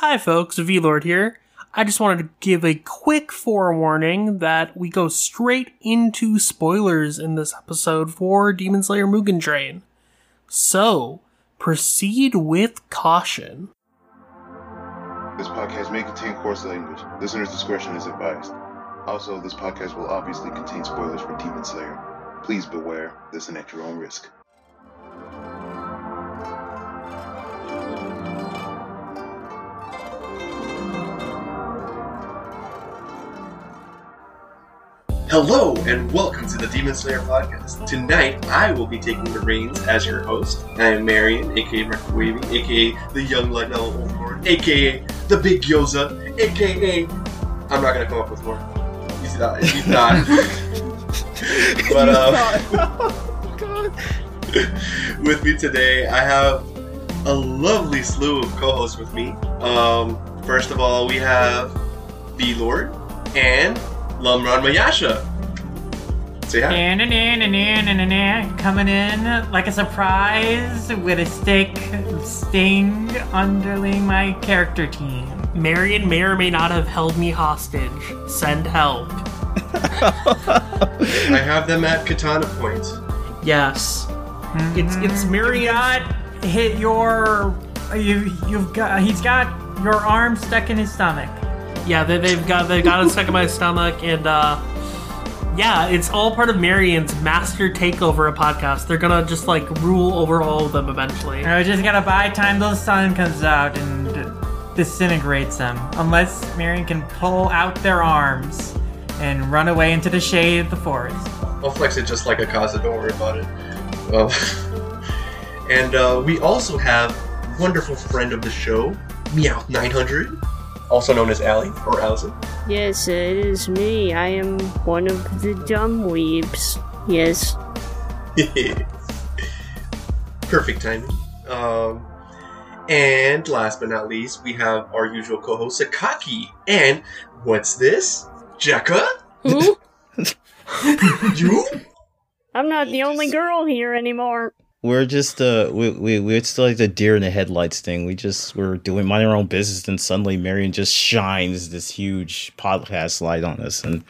Hi, folks. V-Lord here. I just wanted to give a quick forewarning that we go straight into spoilers in this episode for Demon Slayer Mugen Train. So, proceed with caution. This podcast may contain coarse language. Listener's discretion is advised. Also, this podcast will obviously contain spoilers for Demon Slayer. Please beware, listen at your own risk. Hello and welcome to the Demon Slayer podcast. Tonight I will be taking the reins as your host. I am Marion, aka Microwavy, aka the Young Lionel Oldborn, aka the Big Gyoza, aka I'm not gonna come up with more. He's not. He's not. but um, with me today, I have a lovely slew of co-hosts with me. Um, first of all, we have V Lord and LumRanmaYasha. Say hi. Coming in like a surprise with a stick sting underling my character team. Marion may or may not have held me hostage. Send help. I have them at katana point. Yes. It's mm-hmm. it's Marion. hit your you you've got he's got your arm stuck in his stomach. Yeah, they, they've got they got it stuck in my stomach, and uh, yeah, it's all part of Marion's master takeover of podcast. They're gonna just like rule over all of them eventually. I just gotta buy time till the sun comes out and disintegrates them. Unless Marion can pull out their arms and run away into the shade of the forest. I'll flex it just like Akaza, don't worry about it. Um, and uh, we also have wonderful friend of the show, Meowth900, also known as Allie or Allison. Yes, it is me. I am one of the dumb weebs. Yes. Perfect timing. Um, and last but not least, we have our usual co-host Sakaki. And what's this? Jecka? Who? You? I'm not the only girl here anymore. We're just uh we we we're still like the deer in the headlights thing. We just we're doing minding our own business and suddenly Marion just shines this huge podcast light on us and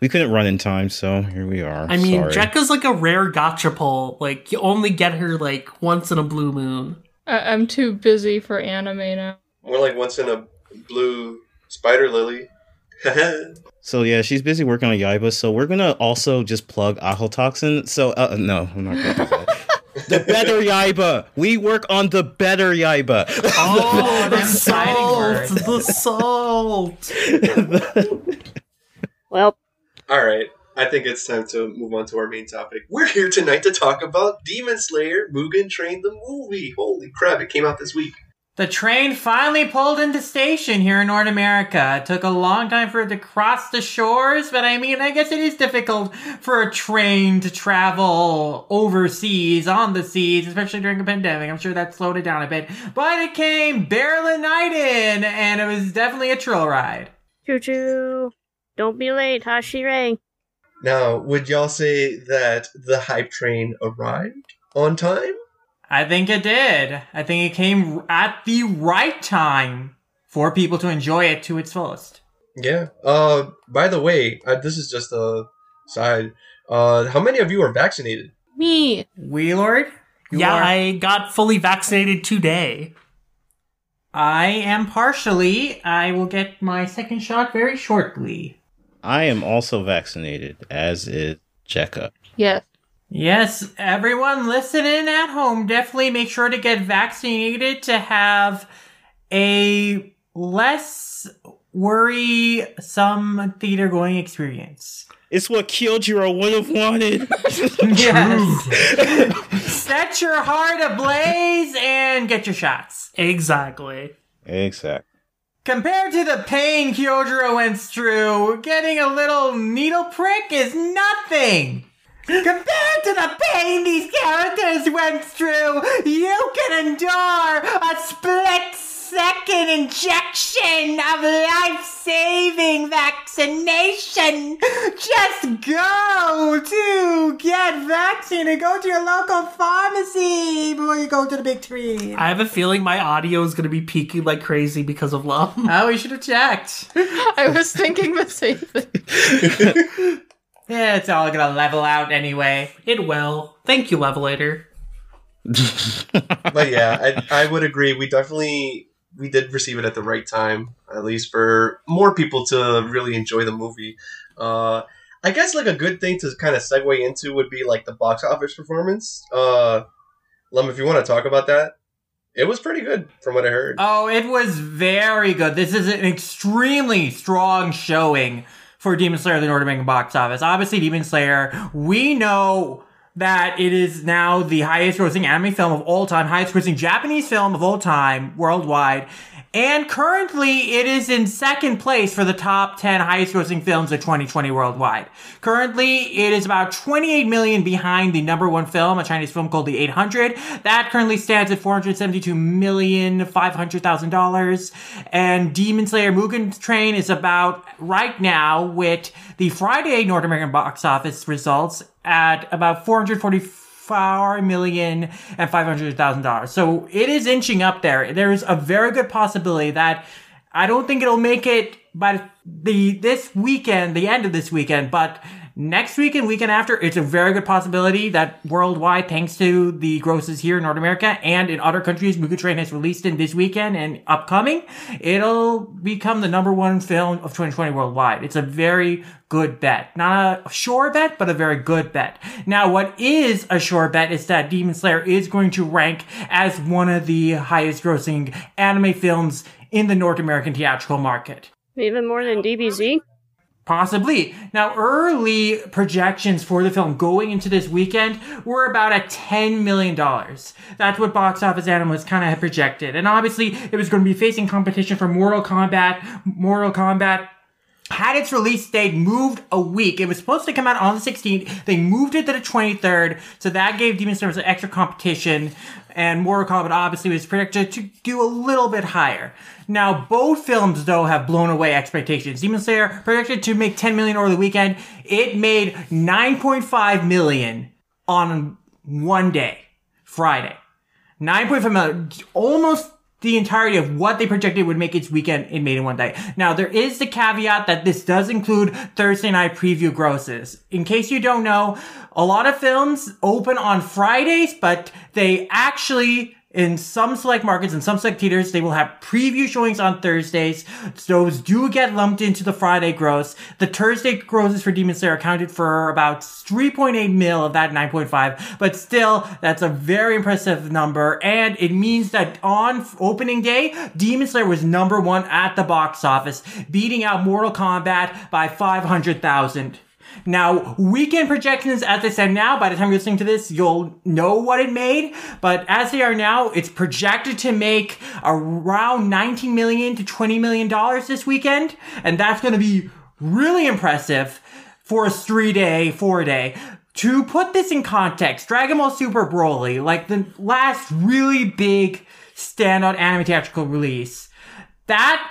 we couldn't run in time, so here we are. I mean, Sorry. Jecka's like a rare gacha pull. Like you only get her like once in a blue moon. I- I'm too busy for anime now. More like once in a blue spider lily. So yeah, she's busy working on Yaiba, so we're gonna also just plug Ahotoxin. So uh, no, I'm not gonna do that. The better Yaiba. We work on the better Yaiba. Oh, the them salt, the salt. Well, All right, I think it's time to move on to our main topic. We're here tonight to talk about Demon Slayer Mugen Train the movie. Holy crap, it came out this week. The train finally pulled into station here in North America. It took a long time for it to cross the shores, but I mean, I guess it is difficult for a train to travel overseas, on the seas, especially during a pandemic. I'm sure that slowed it down a bit. But it came barreling night in, and it was definitely a trill ride. choo choo. Don't be late, Hashire. Now, would y'all say that the hype train arrived on time? I think it did. I think it came at the right time for people to enjoy it to its fullest. Yeah. Uh, by the way, uh, this is just a side. Uh, how many of you are vaccinated? Me. Wheelord? you yeah, are- I got fully vaccinated today. I am partially. I will get my second shot very shortly. I am also vaccinated, as is Jecka. Yes. Yes, everyone listening at home, definitely make sure to get vaccinated to have a less worrisome theater going experience. It's what Kyojuro would have wanted. Yes. Set your heart ablaze and get your shots. Exactly. exactly. Compared to the pain Kyojuro went through, getting a little needle prick is nothing. Compared to the pain these characters went through, you can endure a split second injection of life saving vaccination. Just go to get vaccine and go to your local pharmacy before you go to the big tree. I have a feeling my audio is going to be peaking like crazy because of love. Oh, we should have checked. I was thinking the same thing. Yeah, it's all gonna level out anyway. It will. Thank you, Levelator. but yeah, I, I would agree. We definitely we did receive it at the right time, at least for more people to really enjoy the movie. Uh, I guess like a good thing to kind of segue into would be like the box office performance. Uh, Lum, if you want to talk about that, it was pretty good from what I heard. Oh, it was very good. This is an extremely strong showing for Demon Slayer, the North American box office. Obviously, Demon Slayer, we know that it is now the highest grossing anime film of all time, highest grossing Japanese film of all time worldwide. And currently, it is in second place for the top 10 highest grossing films of 2020 worldwide. Currently, it is about 28 million behind the number one film, a Chinese film called The 800. That currently stands at 472 million $500,000. And Demon Slayer Mugen Train is about right now with the Friday North American box office results at about 444 million and five hundred thousand dollars. So it is inching up there. There's a very good possibility that I don't think it'll make it by the this weekend, the end of this weekend, but next week and weekend after, it's a very good possibility that worldwide, thanks to the grosses here in North America and in other countries, Mugen Train has released in this weekend and upcoming, it'll become the number one film of 2020 worldwide. It's a very good bet. Not a sure bet, but a very good bet. Now, what is a sure bet is that Demon Slayer is going to rank as one of the highest grossing anime films in the North American theatrical market. Even more than DBZ? Possibly. Now, early projections for the film going into this weekend were about at $10 million. That's what box office analysts kind of had projected. And obviously, it was going to be facing competition from Mortal Kombat. Mortal Kombat had its release date moved a week. It was supposed to come out on the 16th. They moved it to the 23rd. So that gave Demon Slayer some extra competition. And Mortal Kombat obviously was predicted to do a little bit higher. Now, both films, though, have blown away expectations. Demon Slayer projected to make 10 million over the weekend. It made 9.5 million on one day, Friday. 9.5 million, almost the entirety of what they projected would make its weekend it made in one day. Now, there is the caveat that this does include Thursday night preview grosses. In case you don't know, a lot of films open on Fridays, but they actually in some select markets and some select theaters, they will have preview showings on Thursdays. Those do get lumped into the Friday gross. The Thursday grosses for Demon Slayer accounted for about 3.8 mil of that 9.5, but still, that's a very impressive number. And it means that on opening day, Demon Slayer was number one at the box office, beating out Mortal Kombat by 500,000. Now, weekend projections as they stand now, by the time you're listening to this, you'll know what it made. But as they are now, it's projected to make around 19 million to 20 million dollars this weekend. And that's going to be really impressive for a three day, four day. To put this in context, Dragon Ball Super Broly, like the last really big standout anime theatrical release, that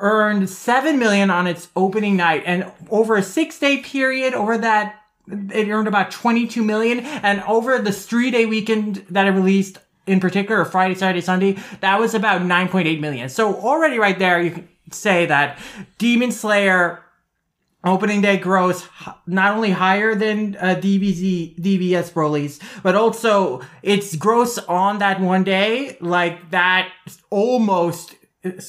earned 7 million on its opening night. And over a six day period over that it earned about 22 million. And over the three day weekend that it released in particular friday saturday sunday that was about 9.8 million. So already right there you can say that demon slayer opening day gross not only higher than uh, DBZ, DBS Broly's, but also its gross on that one day, like that almost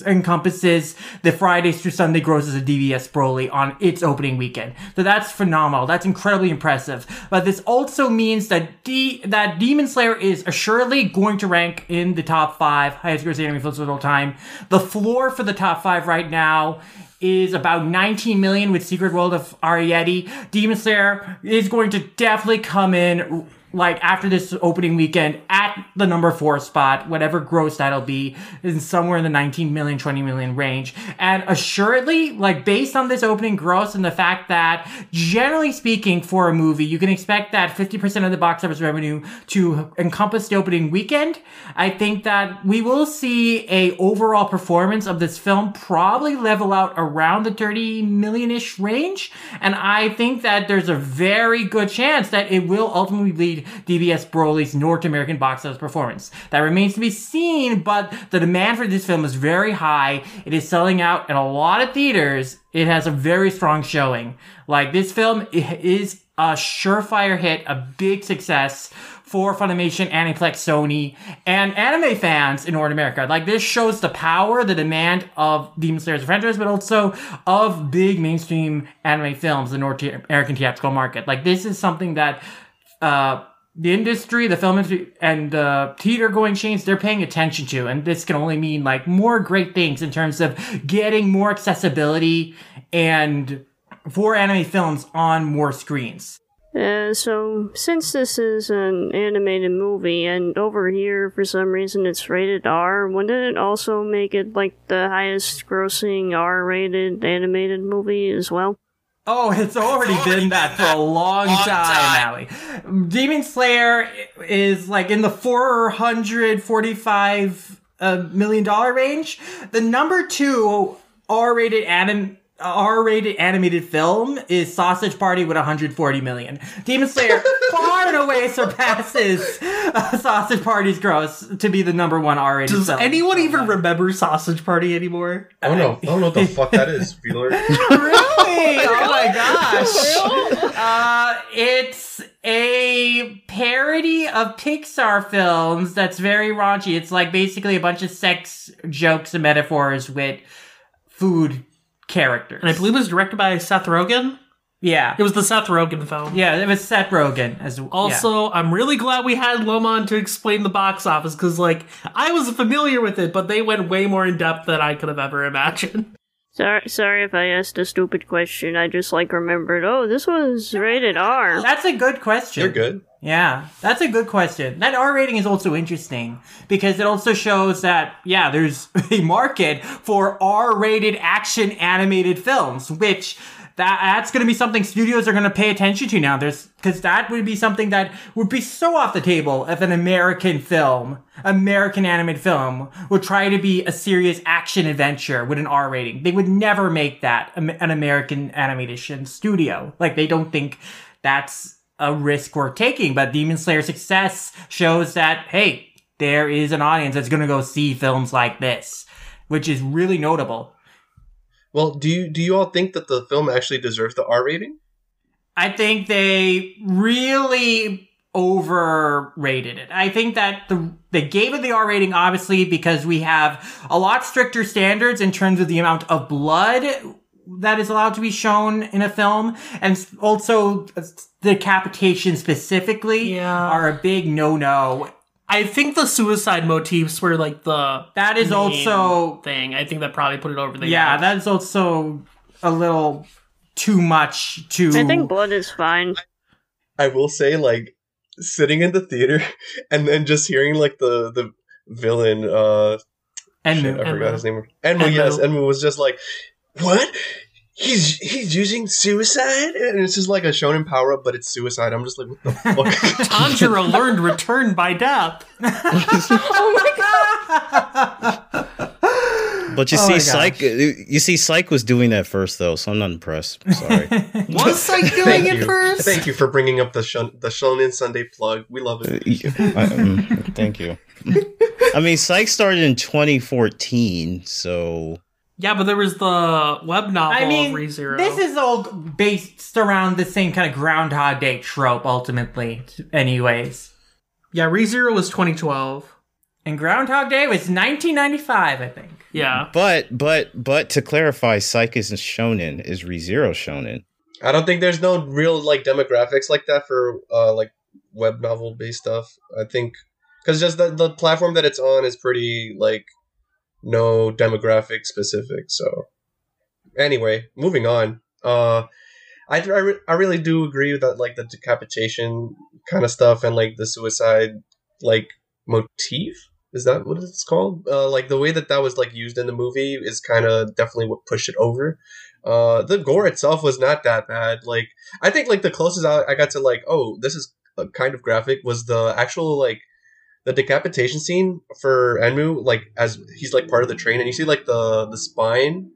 encompasses the Fridays through Sunday grosses of DBS Broly on its opening weekend. So that's phenomenal. That's incredibly impressive. But this also means that D- that Demon Slayer is assuredly going to rank in the top five highest grossing anime films of all time. The floor for the top five right now is about 19 million with Secret World of Arrietty. Demon Slayer is going to definitely come in like after this opening weekend at the number four spot, whatever gross that'll be, is somewhere in the 19 million, 20 million range. And assuredly, like based on this opening gross and the fact that generally speaking for a movie, you can expect that 50% of the box office revenue to encompass the opening weekend. I think that we will see a overall performance of this film probably level out around the 30 million-ish range. And I think that there's a very good chance that it will ultimately lead DBS Broly's North American box office performance. That remains to be seen, but the demand for this film is very high. It is selling out in a lot of theaters. It has a very strong showing. Like this film is a surefire hit, a big success for Funimation, Aniplex, Sony, and anime fans in North America. Like this shows the power, the demand of Demon Slayer's franchise, but also of big mainstream anime films in the North American theatrical market. Like this is something that uh, the industry, the film industry, and the theater going chains, they're paying attention to. And this can only mean like more great things in terms of getting more accessibility and for anime films on more screens. Uh, so, since this is an animated movie, and over here, for some reason, it's rated R, wouldn't it also make it like the highest grossing R rated animated movie as well? Oh, it's already been that for a long, time, Allie. Demon Slayer is like in the four hundred forty-five uh, million dollar range. The number two R-rated anim. R-rated animated film is Sausage Party with 140 million. Demon Slayer far and away surpasses uh, Sausage Party's gross to be the number one R-rated film. Does film. anyone even remember Sausage Party anymore? Oh no, I don't know what the fuck that is, Wheeler. really? Oh my gosh. Uh, it's a parody of Pixar films that's very raunchy. It's like basically a bunch of sex jokes and metaphors with food characters. And I believe it was directed by Seth Rogen. yeah. It was the Seth Rogen film. Yeah, it was Seth Rogen as yeah. Also, I'm really glad we had Lomon to explain the box office because, like, I was familiar with it, but they went way more in depth than I could have ever imagined. Sorry, sorry if I asked a stupid question. I just like remembered. Oh, this was rated R. That's a good question. You're good. Yeah, that's a good question. That R rating is also interesting because it also shows that, yeah, there's a market for R rated action animated films, which that, that's going to be something studios are going to pay attention to now. There's, cause that would be something that would be so off the table if an American film, American animated film would try to be a serious action adventure with an R rating. They would never make that an American animation studio. Like they don't think that's a risk we're taking. But Demon Slayer success shows that, hey, there is an audience that's going to go see films like this, which is really notable. Well, do you do you all think that the film actually deserves the R rating? I think they really overrated it. I think that the they gave it the R rating obviously because we have a lot stricter standards in terms of the amount of blood that is allowed to be shown in a film and also the decapitation specifically Yeah. are a big no-no. I think the suicide motifs were like the That is main also thing. I think that probably put it over the yeah, that is also a little too much to I think blood is fine. I will say, like, sitting in the theater and then just hearing like the the villain, uh, and shit, I Enmu. forgot his name. Enmu, Enmu. yes, Enmu was just like, what? He's he's using suicide, and this is like a shonen power up, but it's suicide. I'm just like, what the fuck? Tanjiro learned return by death. oh my god! But you Oh my see, Psych, you see, Psych was doing that first though, so I'm not impressed. Sorry. Was Psych doing Thank it you. first? Thank you for bringing up the shon- the Shonen Sunday plug. We love it. I- um, thank you. I mean, Psych started in 2014, so Yeah, but there was the web novel I mean, of ReZero. this is all based around the same kind of Groundhog Day trope, ultimately. Anyways, yeah, ReZero was 2012. and Groundhog Day was 1995, I think. Yeah. but but but to clarify, Psych isn't shonen, is ReZero shonen. I don't think there's no real like demographics like that for uh like web novel based stuff. I think because just the the platform that it's on is pretty like no demographic specific. So anyway, moving on. Uh, I I, re- I really do agree with that, like the decapitation kind of stuff and like the suicide like motif. Is that what it's called? Uh, like the way that that was like used in the movie is kind of definitely what pushed it over. Uh, the gore itself was not that bad. Like I think like the closest I, I got to like oh this is uh, kind of graphic was the actual like the decapitation scene for Enmu like as he's like part of the train and you see like the the spine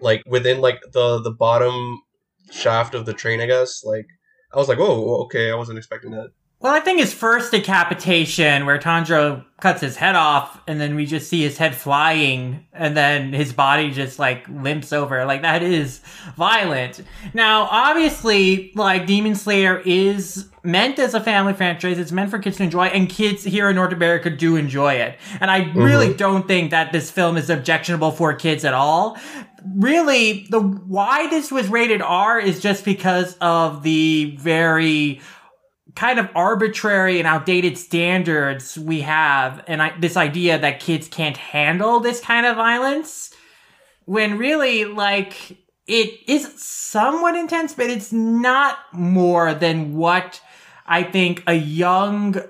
like within like the the bottom shaft of the train I guess like I was like oh okay I wasn't expecting that. Well, I think his first decapitation, where Tanjiro cuts his head off, and then we just see his head flying, and then his body just like limps over. Like that is violent. Now, obviously, like Demon Slayer is meant as a family franchise. It's meant for kids to enjoy, and kids here in North America do enjoy it. And I mm-hmm. really don't think that this film is objectionable for kids at all really the why this was rated R is just because of the very kind of arbitrary and outdated standards we have and I, this idea that kids can't handle this kind of violence when really like it is somewhat intense but it's not more than what i think a young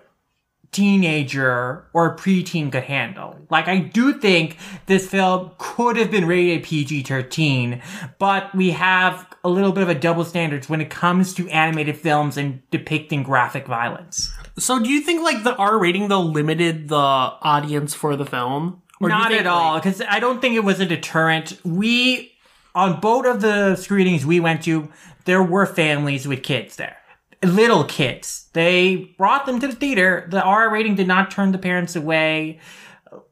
teenager or preteen could handle. Like, I do think this film could have been rated PG 13, but we have a little bit of a double standards when it comes to animated films and depicting graphic violence. So, do you think like the R rating though limited the audience for the film? Or Not think, at all, like- because I don't think it was a deterrent. We, on both of the screenings we went to, there were families with kids there. Little kids. They brought them to the theater. The R rating did not turn the parents away.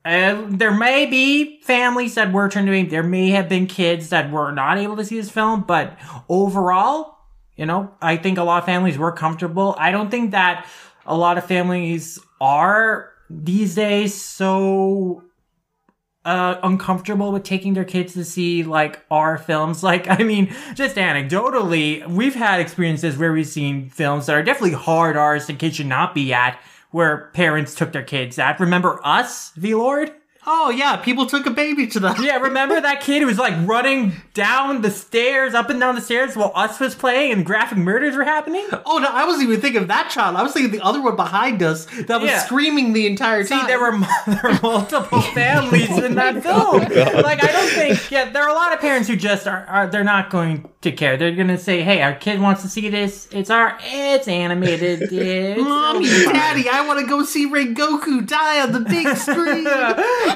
Uh, there may be families that were turned away. There may have been kids that were not able to see this film, but overall, you know, I think a lot of families were comfortable. I don't think that a lot of families are these days so uh, uncomfortable with taking their kids to see like our films. Like, I mean, just anecdotally, we've had experiences where we've seen films that are definitely hard R's that kids should not be at, where parents took their kids at. Remember Us, V Lord? Oh yeah, people took a baby to the. Yeah, remember that kid who was like running down the stairs, up and down the stairs while Us was playing and graphic murders were happening? Oh no, I wasn't even thinking of that child. I was thinking of the other one behind us that was Yeah. screaming the entire See, time. there were, there were multiple families in that oh, film. Like, I don't think, yeah, there are a lot of parents who just are, are they're not going to care. They're going to say, hey, our kid wants to see this. It's our, it's animated. It's, Mommy, Daddy, I want to go see Rengoku die on the big screen.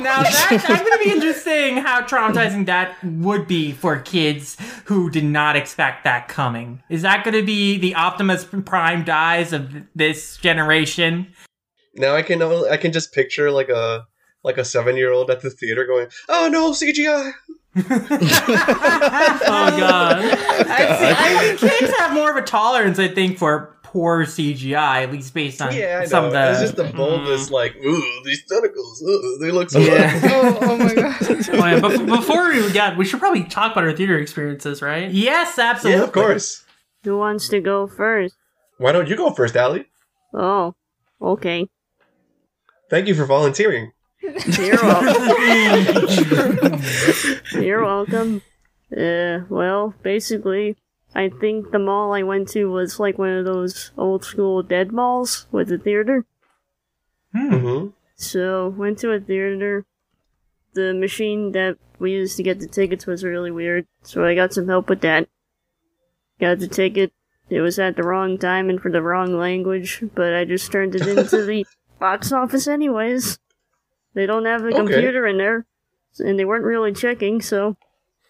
Now that's, that's going to be interesting how traumatizing that would be for kids who did not expect that coming. Is that going to be the Optimus Prime dies of this generation? Now I can I can just picture like a like a seven year old at the theater going, "Oh no, CGI!" oh god. I, see, I think kids have more of a tolerance, I think, for poor CGI, at least based on Yeah, I know. some of the. it's just the bulbous, like, ooh, these tentacles, ooh, they look so. Yeah. Oh, oh my god. Oh, yeah, but before we get, we should probably talk about our theater experiences, right? yes, absolutely. yeah, of course. Who wants to go first? Why don't you go first, Allie? Oh, okay. Thank you for volunteering. You're welcome. You're welcome. Uh, well, basically, I think the mall I went to was like one of those old school dead malls with a theater. Mm-hmm. So, went to a theater. The machine that we used to get the tickets was really weird, so I got some help with that. Got the ticket. It was at the wrong time and for the wrong language, but I just turned it into the box office anyways. They don't have the Okay. computer in there, and they weren't really checking, so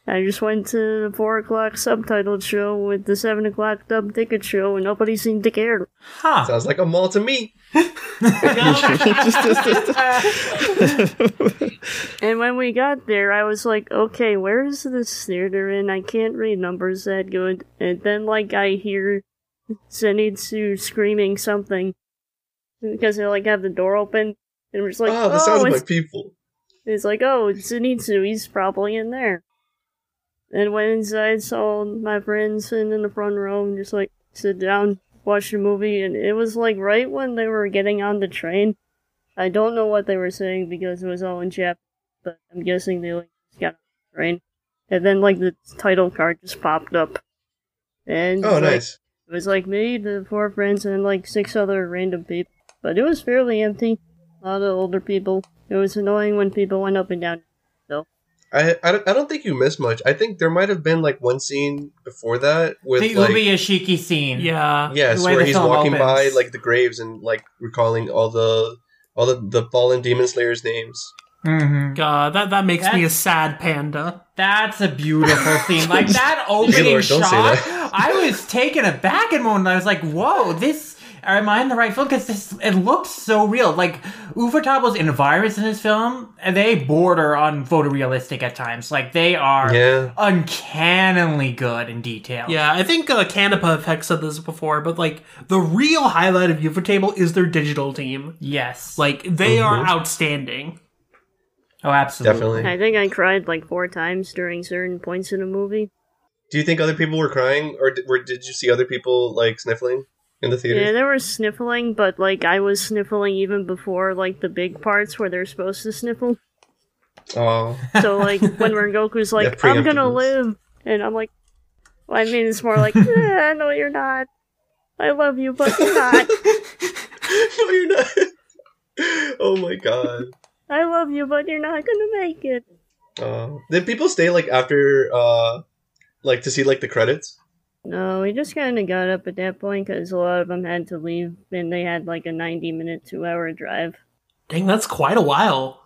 I just went to the 4 o'clock subtitled show with the 7 o'clock dub ticket show, and nobody seemed to care. Huh. Sounds like a mall to me. And when we got there, I was like, okay, where is this theater? And I can't read numbers that good. And then, like, I hear Zenitsu screaming something because they, like, have the door open. And we're just like, oh, the oh, sounds of my people. it's like, oh, it's Zenitsu. He's probably in there. And went inside, saw my friends sitting in the front row and just, like, sit down, watch the movie. And it was, like, right when they were getting on the train. I don't know what they were saying because it was all in Japanese, but I'm guessing they like just got on the train. and then like the title card just popped up, and Oh, like, nice. It was like me, the four friends, and like six other random people. But it was fairly empty. A lot of older people. It was annoying when people went up and down. I, I, don't, think you missed much. I think there might have been like one scene before that with the like Ubi Ashiki scene. Yeah. yes, where he's film walking by like the graves and like recalling all the all the, the fallen demon slayers names. hmm God, that, that makes me a sad panda. That's a beautiful scene. Like that opening Gaylord, shot, that. I was taken aback in a moment. I was like, "Whoa, this." Am I in the right film? Because this it looks so real. Like Ufotable's environments in this film, they border on photorealistic at times. Like they are Yeah. uncannily good in detail. Yeah, I think uh, Canapa have said this before, but like the real highlight of Ufotable is their digital team. Yes. Like they are Mhm. outstanding. oh, absolutely. Definitely. I think I cried like four times during certain points in the movie. Do you think other people were crying, or did, were, did you see other people like sniffling in the theater? Yeah, there was sniffling, but like I was sniffling even before like the big parts where they're supposed to sniffle. Oh, So like when Rengoku's like, Yeah, "I'm gonna live," and I'm like, well, I mean, it's more like, eh, "No, you're not. I love you, but you're not. no, you're not. oh my god. I love you, but you're not gonna make it." Uh, did people stay like after, uh, like to see like the credits? No, we just kind of got up at that point because a lot of them had to leave, and they had like a 90 minute, two hour drive. Dang, that's quite a while.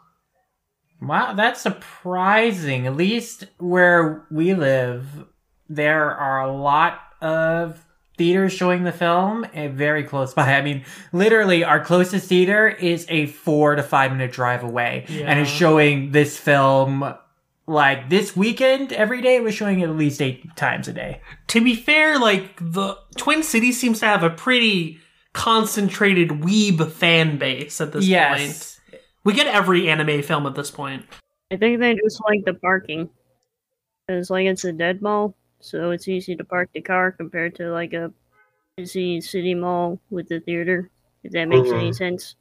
Wow, that's surprising. At least where we live, there are a lot of theaters showing the film and very close by. I mean, literally, our closest theater is a four to five minute drive away and is showing this film like this weekend every day. It was showing at least eight times a day. To be fair, like the Twin Cities seems to have a pretty concentrated weeb fan base at this point. yes. We get every anime film at this point. I think they just like the parking. Because, like, it's a dead mall, so it's easy to park the car compared to, like, a busy city mall with the theater, if that makes any Mhm. sense.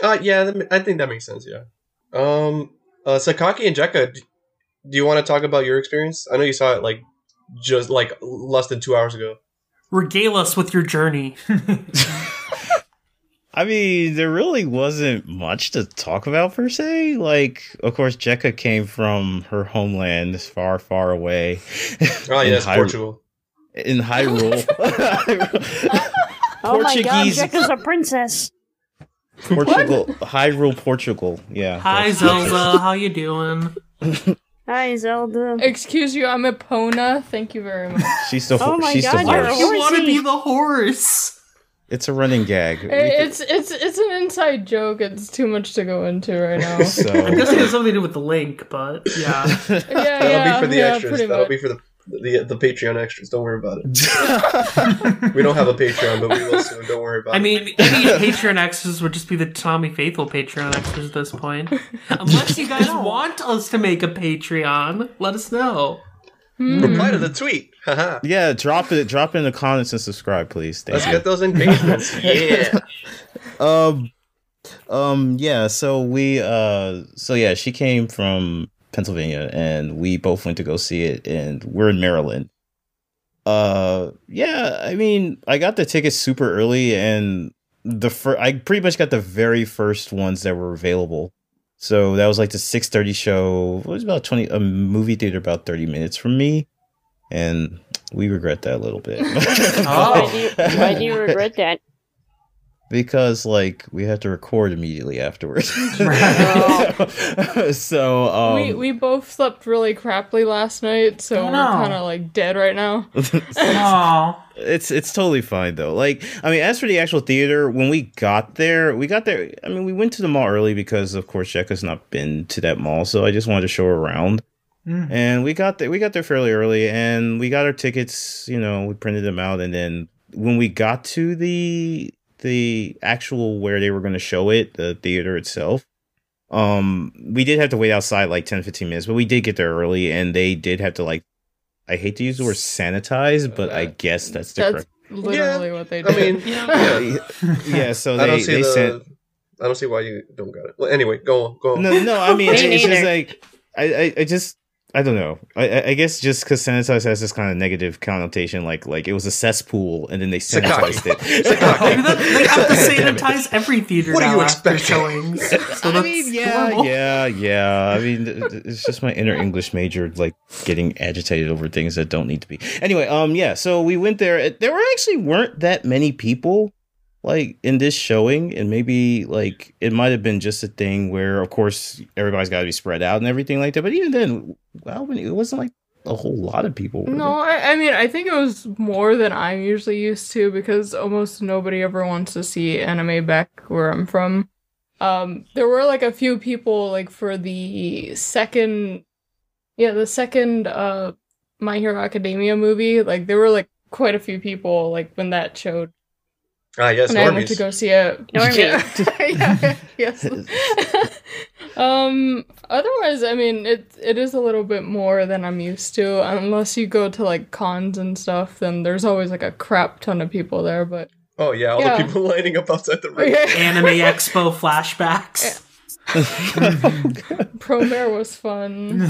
Uh, yeah, I think that makes sense. Yeah. Um, uh, Sakaki and Jecka, d- do you want to talk about your experience? I know you saw it like just like less than two hours ago. Regale us with your journey. I mean, there really wasn't much to talk about per se. Like, of course, Jecka came from her homeland this far, far away. Oh in yes, Hy- Portugal. In Hyrule. Oh my god, Portuguese- Jecka's a princess! Portugal. Hyrule, Portugal. Yeah. Hi Zelda, how you doing? Hi, Zelda. Excuse you, I'm Epona. Thank you very much. She's the, Oh my she's God, the you're horse. You want to be the horse? It's a running gag. We Hey, could- It's it's it's an inside joke. It's too much to go into right now. I'm so guessing it has something to do with the link, but yeah. yeah, That'll yeah, be for the yeah, extras. That'll much. be for the, the the Patreon extras. Don't worry about it. We don't have a Patreon, but we will soon. Don't worry about I it. I mean, any Patreon extras would just be the Tommy Faithful Patreon extras at this point. Unless you guys want us to make a Patreon, let us know. reply to the tweet. Yeah, drop it. Drop it in the comments and subscribe, please. Thank Let's you. get those engagements. yeah. um um yeah so we uh so yeah she came from pennsylvania and we both went to go see it and we're in maryland. Uh yeah i mean i got the tickets super early and the fir- i pretty much got the very first ones that were available. So that was like the 6.30 show. It was about 20 a movie theater about 30 minutes from me and we regret that a little bit. Why do you, why do you regret that? Because like we had to record immediately afterwards. so um, we we both slept really crappily last night, so Oh, we're kind of like dead right now. Aw. it's it's totally fine though. Like I mean, as for the actual theater, when we got there, we got there. I mean, we went to the mall early because of course Jecka's not been to that mall, so I just wanted to show her around. Mm. And we got there. We got there fairly early, and we got our tickets. You know, we printed them out, and then when we got to the the actual where they were going to show it, the theater itself, um, we did have to wait outside like 10, 15 minutes, but we did get there early, and they did have to like. I hate to use the word sanitize, but I guess that's the That's correct. literally what they did. I mean, Yeah. Yeah, yeah. So I they don't see they the. sent I don't see why you don't got it. Well, anyway, go on. Go on. no, no. I mean, it's, it's just like I, I, I just I don't know. I, I- I guess just because sanitize has this kind of negative connotation, like like it was a cesspool, and then they sanitized it. They have to sanitize every theater What do now you after expect? showings. So I mean, yeah, normal. yeah, yeah. I mean, th- th- it's just my inner English major, like getting agitated over things that don't need to be. Anyway, um, yeah. So we went there. There were actually weren't that many people, like in this showing, and maybe like it might have been just a thing where, of course, everybody's got to be spread out and everything like that. But even then, well, it wasn't like a whole lot of people. No, I, I mean, I think it was more than I'm usually used to because almost nobody ever wants to see anime back where I'm from. Um, there were like a few people like for the second, yeah, the second uh My Hero Academia movie. Like there were like quite a few people like when that showed. Ah, yes, when I went to go see it. Normies. Yeah. yeah, yes. um. Otherwise, I mean, it it is a little bit more than I'm used to. Unless you go to like cons and stuff, then there's always like a crap ton of people there. But Oh yeah, all Yeah. the people lining up outside the room. Anime Expo flashbacks. Promare was fun.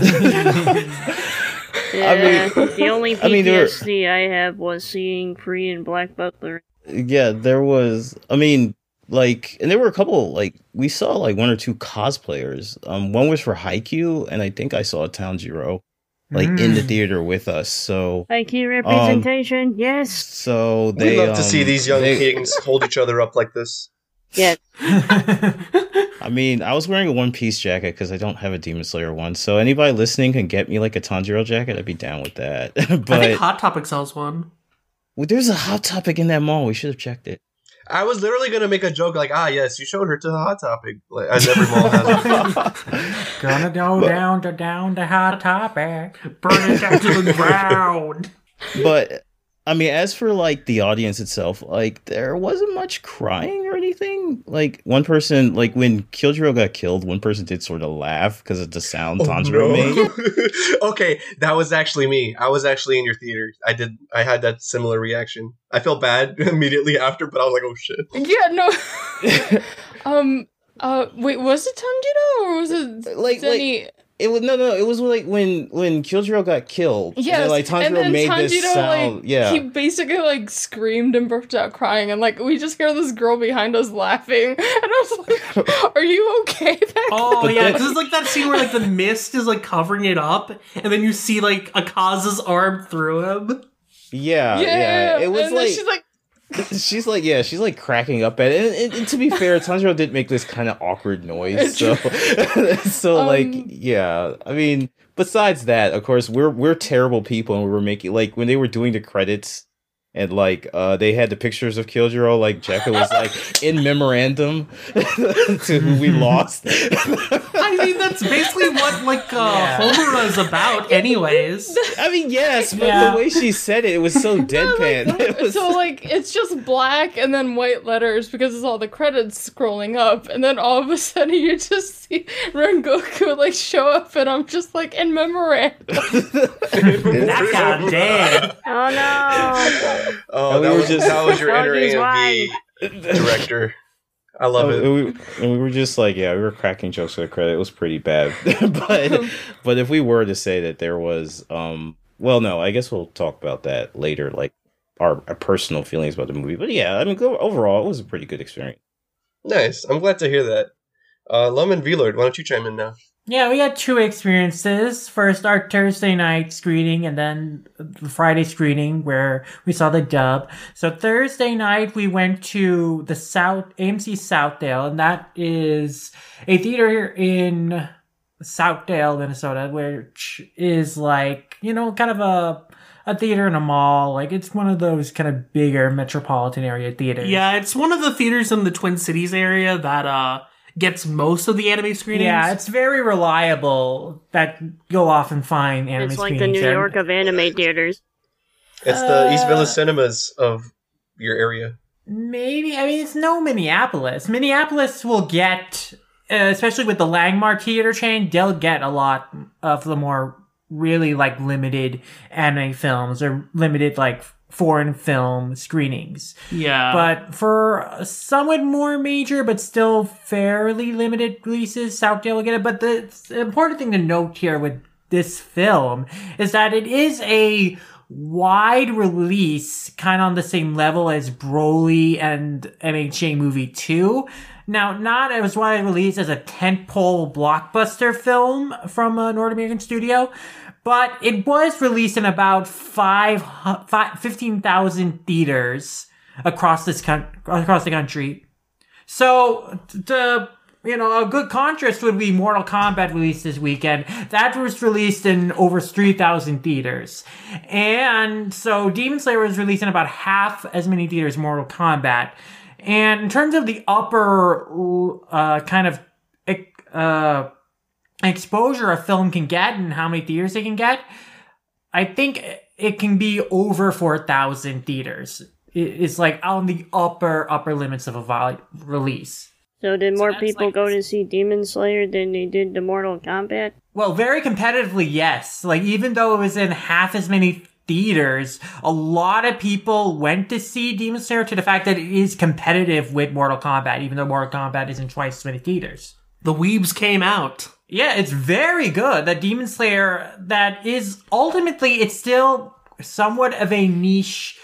Yeah, the only I mean, were- PTSD I have was seeing Free and Black Butler. Yeah, there was. I mean, like, and there were a couple. Like, we saw like one or two cosplayers. Um, one was for Haikyuu, and I think I saw a Tanjiro like in the Mm. theater with us. So, IQ representation, yes. so they We love to see um, these young they- kings hold each other up like this. Yes. I mean, I was wearing a One Piece jacket because I don't have a Demon Slayer one. So anybody listening can get me like a Tanjiro jacket. I'd be down with that. I think but Hot Topic sells one. Well, there's a hot topic in that mall. We should have checked it. I was literally gonna make a joke like, ah, yes, you showed her to the hot topic, like, as every mall has. Gonna go down to down to hot topic. Burn it down to the ground. but I mean, as for like the audience itself, like there wasn't much crying or anything. Like one person, like when Killjoy got killed, one person did sort of laugh because of the sound Oh, Tanjiro made. okay, that was actually me. I was actually in your theater. I did. I had that similar reaction. I felt bad immediately after, but I was like, "Oh shit!" yeah. No. um. Uh. Wait. Was it Tanjiro or was it Like- Zenny? It was no, no. It was like when when Killjoy got killed. and Yes, then, like Tanjiro and then made Tanjiro this sound. like yeah, he basically like screamed and burst out crying, and like we just hear this girl behind us laughing, and I was like, "Are you okay?" Back Oh But yeah, then- because it's like that scene where like the mist is like covering it up, and then you see like Akaza's arm through him. yeah, yeah, It was and then like she's like, she's like yeah, she's like cracking up at it. And, and, and to be fair, Tanjiro did make this kind of awkward noise. So so like Um, yeah, I mean. Besides that, of course, we're we're terrible people, and we were making like when they were doing the credits, and like uh they had the pictures of Killjoy, like Jecka was like in memorandum to who we lost. I mean, that's basically what like uh, Yeah. Homura is about, anyways. I mean, yes, but Yeah. the way she said it, it was so deadpan. It was- so like it's just black and then white letters because it's all the credits scrolling up, and then all of a sudden you just see Rengoku like show up, and I'm just like in memorandum. That got dead. Oh no! Oh, that, was, just- that was your Don't entering of the director. I love Oh, it. we, and we were just like, yeah, we were cracking jokes with the credit. It was pretty bad, but but if we were to say that there was, um, well, no, I guess we'll talk about that later, like our, our personal feelings about the movie. But yeah, I mean, overall, it was a pretty good experience. Nice. I'm glad to hear that. Uh, Lum and Vlord, why don't you chime in now? Yeah, we had two experiences. First, our Thursday night screening, and then the Friday screening where we saw the dub. So Thursday night, we went to the South AMC Southdale, and that is a theater in Southdale, Minnesota, which is like you know kind of a a theater in a mall. Like it's one of those kind of bigger metropolitan area theaters. Yeah, it's one of the theaters in the Twin Cities area that uh gets most of the anime screenings. Yeah, it's very reliable that you'll often find anime It's like the New there. York of anime theaters. It's the East Uh, Village Cinemas of your area. Maybe I mean it's no Minneapolis. Minneapolis will get, uh, especially with the Landmark theater chain, they'll get a lot of the more really like limited anime films or limited like foreign film screenings. yeah. But for somewhat more major but still fairly limited releases, Southdale will get it. But the, important thing to note here with this film is that it is a wide release, kind of on the same level as Broly and MHA Movie 2. Now, not as wide release as a tentpole blockbuster film from a North American studio, but it was released in about five, five 15,000 theaters across this coun- across the country. So the you know a good contrast would be Mortal Kombat released this weekend. That was released in over three thousand theaters, and so Demon Slayer was released in about half as many theaters as Mortal Kombat. And in terms of the upper uh, kind of uh, exposure a film can get and how many theaters it can get, I think it can be over four thousand theaters It's like on the upper upper limits of a vol- release. So did more that's people like- go to see Demon Slayer than they did the Mortal Kombat? Well, very competitively, yes. Like even though it was in half as many theaters, a lot of people went to see Demon Slayer to the fact that it is competitive with Mortal Kombat, even though Mortal Kombat is in twice as many theaters. The weebs came out. Yeah, it's very good. That Demon Slayer that is ultimately it's still somewhat of a niche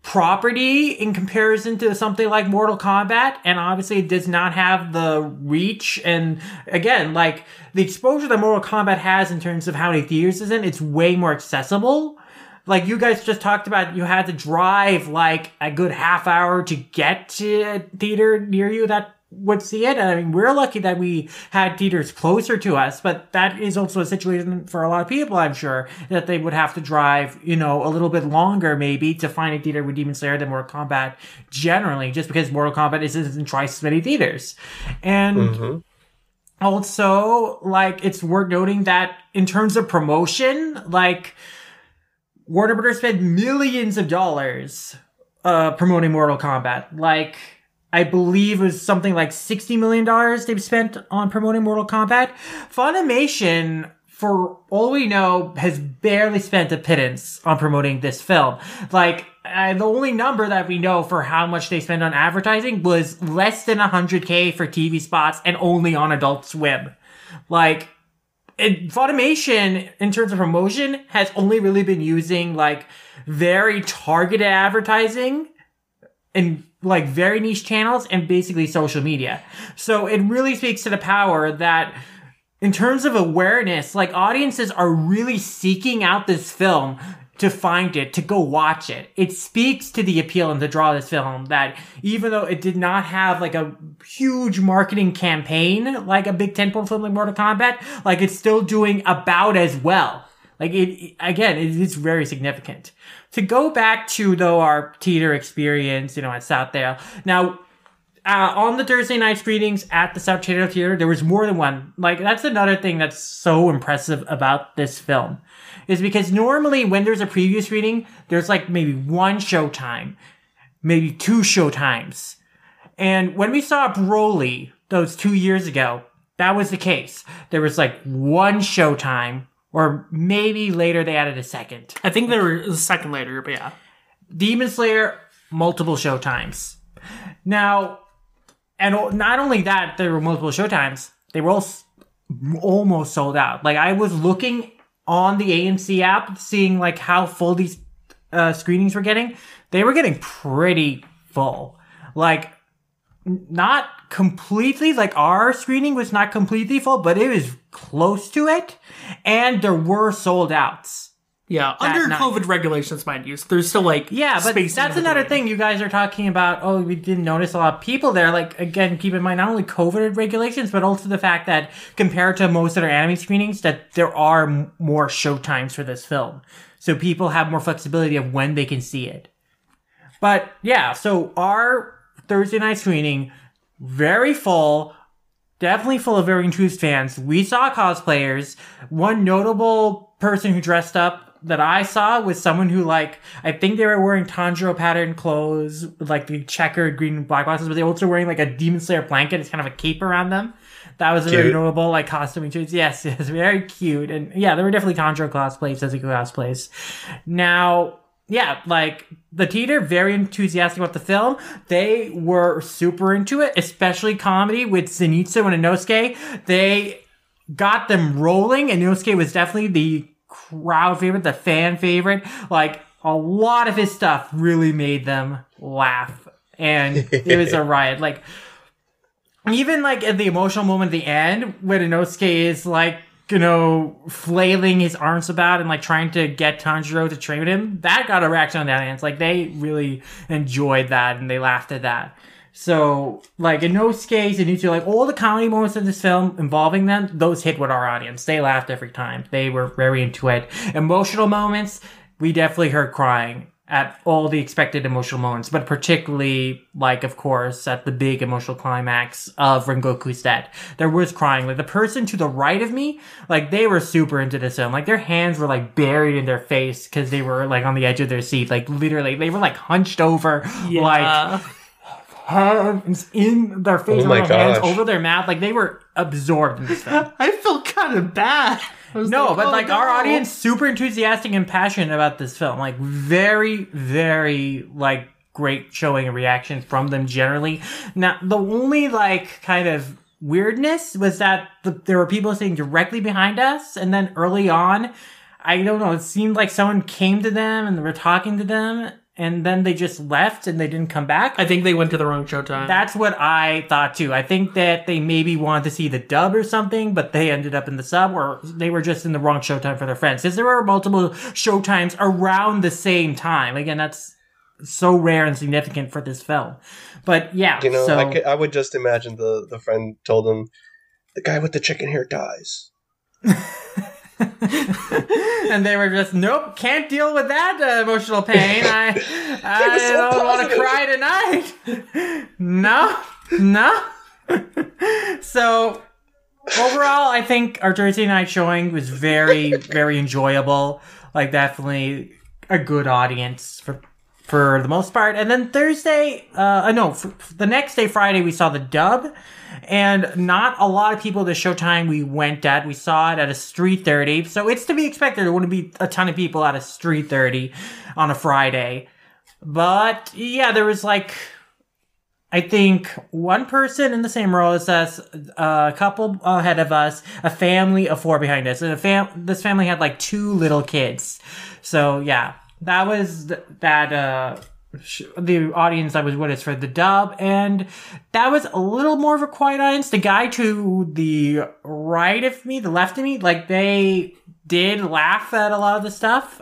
property in comparison to something like Mortal Kombat, and obviously it does not have the reach and again, like the exposure that Mortal Kombat has in terms of how many theaters is in, it's way more accessible. Like you guys just talked about, you had to drive like a good half hour to get to a theater near you that would see it. And I mean, we're lucky that we had theaters closer to us, but that is also a situation for a lot of people, I'm sure, that they would have to drive, you know, a little bit longer maybe to find a theater with Demon Slayer than Mortal Kombat generally, just because Mortal Kombat isn't in twice as many theaters. And also, like, it's worth noting that in terms of promotion, like, Warner Brothers spent millions of dollars uh, promoting Mortal Kombat. Like, I believe it was something like $60 million they've spent on promoting Mortal Kombat. Funimation, for all we know, has barely spent a pittance on promoting this film. Like, uh, the only number that we know for how much they spend on advertising was less than 100k for TV spots and only on Adult Swim. Like, it, Funimation, in terms of promotion, has only really been using like very targeted advertising in like very niche channels and basically social media. So it really speaks to the power that in terms of awareness, like audiences are really seeking out this film to find it, to go watch it. It speaks to the appeal and the draw of this film that even though it did not have like a huge marketing campaign, like a big tentpole film like Mortal Kombat, like it's still doing about as well. Like it, again, it is very significant. To go back to though our theater experience, you know, at Southdale. Now, uh, on the Thursday night screenings at the South Theater Theater, there was more than one. Like that's another thing that's so impressive about this film, is because normally when there's a preview screening, there's like maybe one showtime, maybe two showtimes, and when we saw Broly those two years ago, that was the case. There was like one showtime, or maybe later they added a second. I think there was a second later, but yeah. Demon Slayer, multiple showtimes. Now, and not only that, there were multiple showtimes. They were all s- almost sold out. Like I was looking on the AMC app, seeing like how full these uh, screenings were getting. They were getting pretty full. Like not completely. Like our screening was not completely full, but it was close to it, and there were sold outs. Yeah, under night. COVID regulations, mind you. There's still like Yeah, but space that's another thing you guys are talking about. Oh, we didn't notice a lot of people there. Like, again, keep in mind not only COVID regulations, but also the fact that compared to most other anime screenings, that there are m- more showtimes for this film. So people have more flexibility of when they can see it. But yeah, so our Thursday night screening, very full, definitely full of very enthused fans. We saw cosplayers. One notable person who dressed up that I saw was someone who like I think they were wearing Tanjiro pattern clothes like the checkered green and black boxes, but they were also wearing like a Demon Slayer blanket. It's kind of a cape around them. That was a very notable like costuming choice. Yes, yes, very cute. And yeah, there were definitely Tanjiro cosplays, Suzuki cosplays. Now, yeah, like the theater very enthusiastic about the film. They were super into it, especially comedy with Zenitsu and Inosuke. They got them rolling, and Inosuke was definitely the crowd favorite, the fan favorite. Like a lot of his stuff really made them laugh, and it was a riot. Like even like at the emotional moment at the end when Inosuke is like you know flailing his arms about and like trying to get Tanjiro to train with him, that got a reaction on the audience. Like they really enjoyed that and they laughed at that. So, like, Inosuke, Zenitsu, like, all the comedy moments in this film involving them, those hit with our audience. They laughed every time. They were very into it. Emotional moments, we definitely heard crying at all the expected emotional moments, but particularly, like, of course, at the big emotional climax of Rengoku's death. There was crying. Like, the person to the right of me, like, they were super into this film. Like, their hands were, like, buried in their face because they were, like, on the edge of their seat. Like, literally, they were, like, hunched over, like, hands in their face, Oh my or hands over their mouth. Like, they were absorbed in this film. I feel kind of bad. No, but oh, like our audience super enthusiastic and passionate about this film. Like very, very like great showing and reaction from them generally. Now the only like kind of weirdness was that the, there were people sitting directly behind us, and then early on, I don't know, it seemed like someone came to them and they were talking to them, and then they just left and they didn't come back. I think they went to the wrong showtime. That's what I thought too. I think that they maybe wanted to see the dub or something, but they ended up in the sub, or they were just in the wrong showtime for their friends. Because there were multiple showtimes around the same time. Again, that's so rare and significant for this film. But yeah, You know, so I, could, I would just imagine the, the friend told him, the guy with the chicken hair dies. and they were just nope, can't deal with that uh, emotional pain. I I so don't want to cry tonight. no, no. so overall, I think our Thursday night showing was very, very enjoyable. Like definitely a good audience for for the most part. And then Thursday, uh, uh, no, the next day, Friday, we saw the dub, and not a lot of people at the showtime we went at. We saw it at a street thirty, so it's to be expected. There wouldn't be a ton of people at a street thirty on a Friday, but yeah, there was like. I think one person in the same row as us, a couple ahead of us, a family of four behind us, and a fam. This family had like two little kids, so yeah, that was th- that. uh the audience I was with us for the dub, and that was a little more of a quiet audience. The guy to the right of me, the left of me, like they did laugh at a lot of the stuff.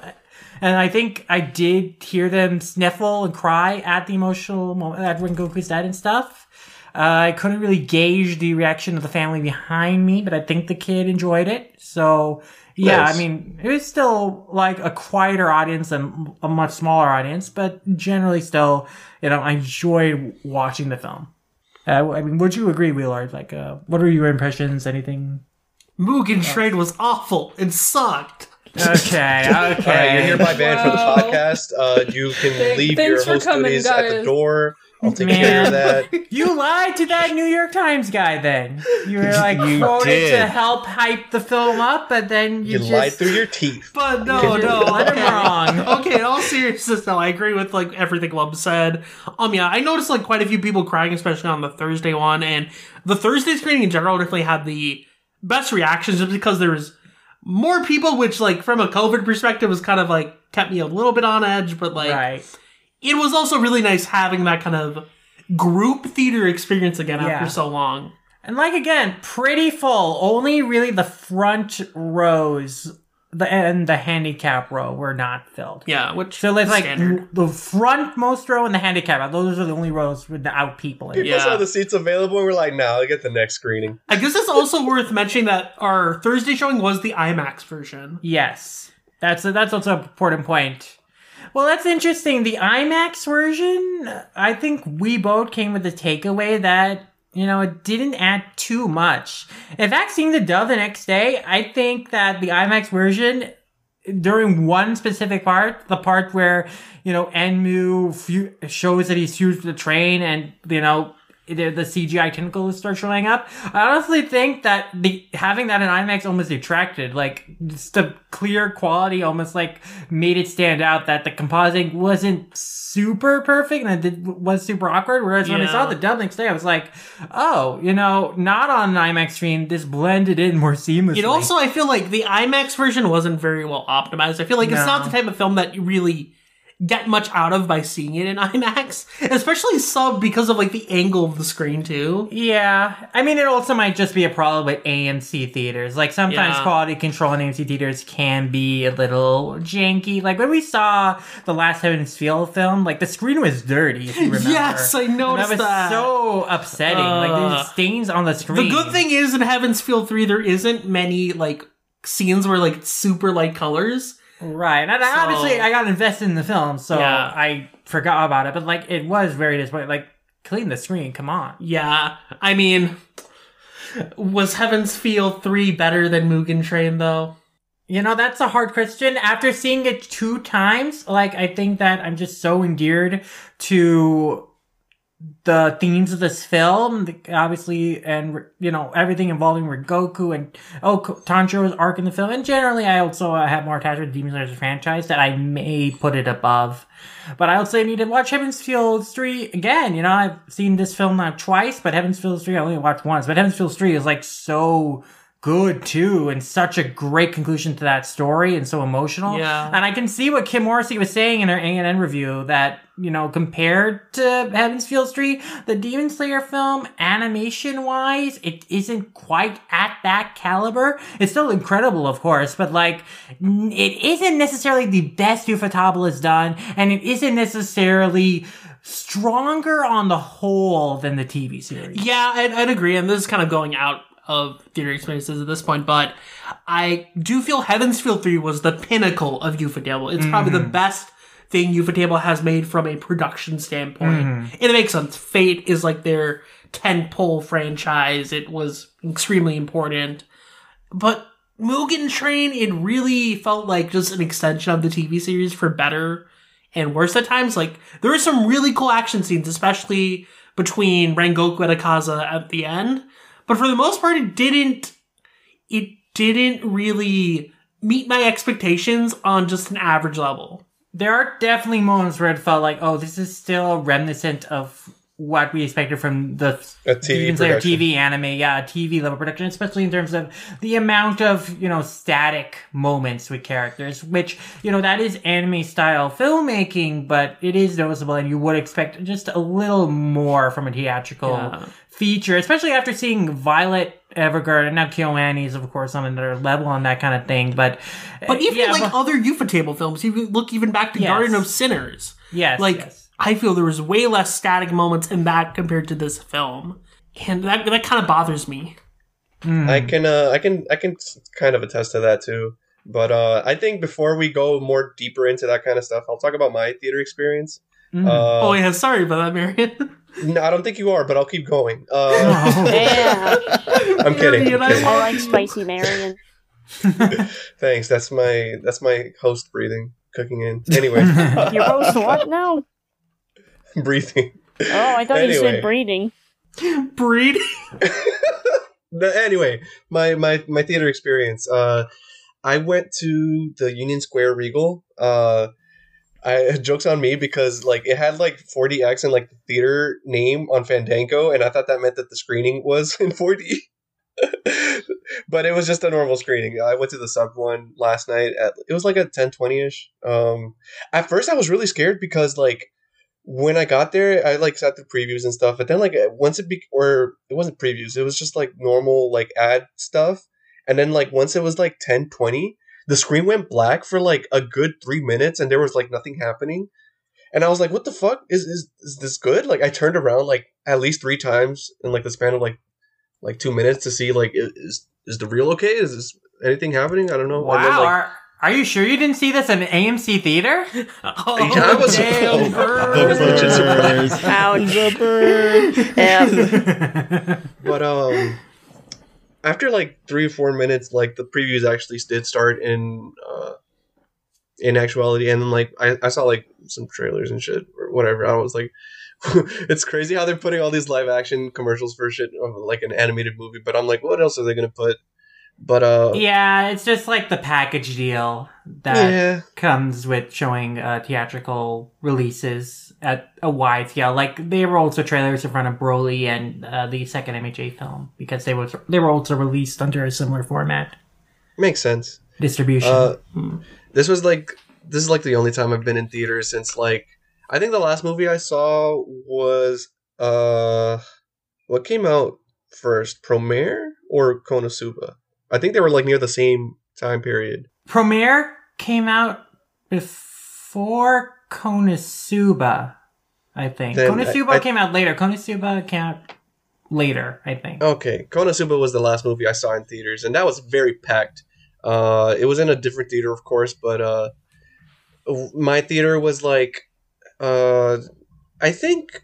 And I think I did hear them sniffle and cry at the emotional moment at Rengoku's dead and stuff. Uh, I couldn't really gauge the reaction of the family behind me, but I think the kid enjoyed it. So yeah, Nice. I mean, it was still like a quieter audience and a much smaller audience, but generally still, you know, I enjoyed watching the film. Uh, I mean, would you agree, Wheeler? Like, uh, what are your impressions? Anything? Mugen Train was awful. It sucked. Okay, okay. All right, you're hereby banned from the podcast. Uh, you can Thank- leave your for host coming, duties at the door. I'll take Man. care of that. You lied to that New York Times guy. Then you were like You quoted did. to help hype the film up, but then you, You just lied through your teeth. But no, no. led him okay. wrong. okay, in all seriousness, no, I agree with like everything Lum said. Um, yeah, I noticed like quite a few people crying, especially on the Thursday one, and the Thursday screening in general definitely had the best reactions, just because there was more people, which like from a COVID perspective was kind of like kept me a little bit on edge, but like right. It was also really nice having that kind of group theater experience again Yeah. after so long. And like again, pretty full. Only really the front rows, the and the handicap row were not filled. Yeah, which So it's like standard. the frontmost row and the handicap row. Those are the only rows without people in. People Yeah. saw the seats available and we're like, nah, I'll get the next screening. I guess it's also worth mentioning that our Thursday showing was the IMAX version. Yes, that's a, that's also an important point. Well, that's interesting. The IMAX version, I think we both came with the takeaway that you know it didn't add too much. In fact, seeing the dub the next day, I think that the IMAX version during one specific part, the part where you know Enmu fu- shows that he's with the train, and you know the, the CGI tentacles start showing up. I honestly think that the having that in IMAX almost detracted, like just the clear quality almost like made it stand out that the compositing wasn't super perfect and it was super awkward. Whereas when I saw the dub next day, I was like, oh, you know, not on an IMAX screen, this blended in more seamlessly. It also, I feel like the IMAX version wasn't very well optimized. I feel like it's not the type of film that you really get much out of by seeing it in IMAX, especially sub because of like the angle of the screen too. Yeah, I mean, it also might just be a problem with AMC theaters. Like sometimes Yeah. quality control in AMC theaters can be a little janky. Like when we saw the last Heaven's Feel film, like the screen was dirty. If you remember, Yes, I And noticed that was that. so upsetting. like Uh, there's stains on the screen. The good thing is in Heaven's Feel 3, there isn't many like scenes where like super light colors. Right? And I- So- obviously, I got invested in the film, so Yeah. I forgot about it. But like, it was very disappointing. Like, clean the screen. Come on. Yeah, I mean, was Heaven's Feel 3 better than Mugen Train though? You know, that's a hard question. After seeing it two times, like, I think that I'm just so endeared to the themes of this film, obviously, and, you know, everything involving Goku and, oh, Tanjiro's arc in the film. And generally, I also have more attachment to Demon Slayer franchise that I may put it above. But I also need to watch Heaven's Feel 3 again. You know, I've seen this film now twice, but Heaven's Feel 3 I only watched once. But Heaven's Feel 3 is like so good too, and such a great conclusion to that story and so emotional. Yeah. And I can see what Kim Morrissey was saying in her ANN review that, you know, compared to Heaven's Feel 3, the Demon Slayer film, animation wise, it isn't quite at that caliber. It's still incredible, of course, but like, it isn't necessarily the best Ufotable has done, and it isn't necessarily stronger on the whole than the TV series. Yeah, I'd, I'd agree, and this is kind of going out of theater experiences at this point, but I do feel Heaven's Feel 3 was the pinnacle of Ufotable. It's probably the mm-hmm. best thing Ufotable has made from a production standpoint. Mm-hmm. And it makes sense. Fate is like their tentpole franchise. It was extremely important. But Mugen Train, it really felt like just an extension of the TV series for better and worse at times. Like, there were some really cool action scenes, especially between Rengoku and Akaza at the end. But for the most part, it didn't, it didn't really meet my expectations on just an average level. there are definitely moments where it felt like, oh, this is still reminiscent of what we expected from the A TV production. TV anime, yeah, TV level production, especially in terms of the amount of, you know, static moments with characters, which, you know, that is anime style filmmaking, but it is noticeable and you would expect just a little more from a theatrical Yeah. Feature, especially after seeing Violet Evergarden, and now KyoAni is of course on another level on that kind of thing, but But even yeah, like but- other Ufotable films, you look even back to Yes. Garden of Sinners. yes, like yes. I feel there was way less static moments in that compared to this film, and that that kind of bothers me. Hmm. I can uh, I can I can kind of attest to that too. But uh, I think before we go more deeper into that kind of stuff, I'll talk about my theater experience. Mm. Uh, oh yeah, sorry about that, Marion. no, I don't think you are, but I'll keep going. Uh, Yeah, I'm kidding. Marion, I'm kidding. I like spicy Marion. Thanks. That's my that's my host breathing, cooking in. Anyway, Your host what now? breathing. Oh, I thought you Anyway. said breeding. Breed. Anyway, my my my theater experience. Uh, I went to the Union Square Regal. Uh, I jokes on me because like it had like 4DX and like the theater name on Fandango, and I thought that meant that the screening was in 4D. but it was just a normal screening. I went to the sub one last night at it was like a 10:20 ish. Um, at first I was really scared because like when I got there, I like sat through previews and stuff. But then like once it be or it wasn't previews, it was just like normal like ad stuff. And then like once it was like 10, 20, the screen went black for like a good three minutes, and there was like nothing happening. And I was like, "What the fuck is is is this good?" Like I turned around like at least three times in like the span of like like two minutes to see like is is the real okay? Is this anything happening? I don't know. And then, Wow, like, are, are you sure you didn't see this in AMC theater? Oh, Yeah, I was- damn, oh, bird. I was. Ouch. But um, after like three or four minutes, like the previews actually did start in uh, in actuality, and then like I, I saw like some trailers and shit or whatever. I was like, it's crazy how they're putting all these live action commercials for shit of like an animated movie. But I'm like, what else are they gonna put? But uh, Yeah, it's just like the package deal that yeah, comes with showing uh, theatrical releases at a wide scale. Like they were also trailers in front of Broly and uh, the second MHA film because they were they were also released under a similar format makes sense. distribution. Uh, Hmm. this was like this is like the only time I've been in theaters since like I think the last movie I saw was uh what came out first, Promare or Konosuba? I think they were like near the same time period. Promare came out before Konosuba, I think. Then Konosuba I- I- came out later. Konosuba came out later, I think. Okay, Konosuba was the last movie I saw in theaters, and that was very packed. Uh, it was in a different theater, of course, but uh, my theater was like, uh, I think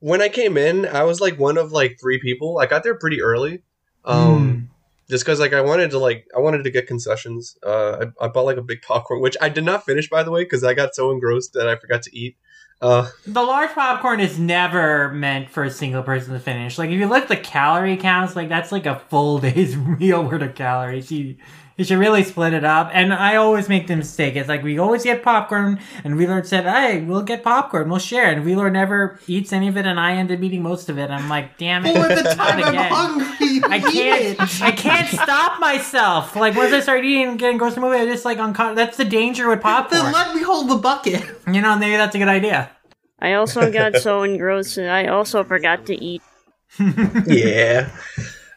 when I came in, I was like one of like three people. I got there pretty early, um, just because like I wanted to like I wanted to get concessions. Uh, I, I bought like a big popcorn, which I did not finish by the way, because I got so engrossed that I forgot to eat. Uh, The large popcorn is never meant for a single person to finish. Like if you look the calorie counts, like that's like a full day's meal worth of calories. You you should really split it up. And I always make the mistake. It's like we always get popcorn, and Wheeler said, "Hey, we'll get popcorn, we'll share." And Wheeler never eats any of it, and I end up eating most of it. I'm like, damn it! All at the time I'm again." hungry. I can't. I can't stop myself. Like once I start eating and getting gross in the movie, I just like uncon- That's the danger with popcorn. Then let me hold the bucket. you know, maybe that's a good idea. I also got so engrossed and I also forgot to eat. yeah.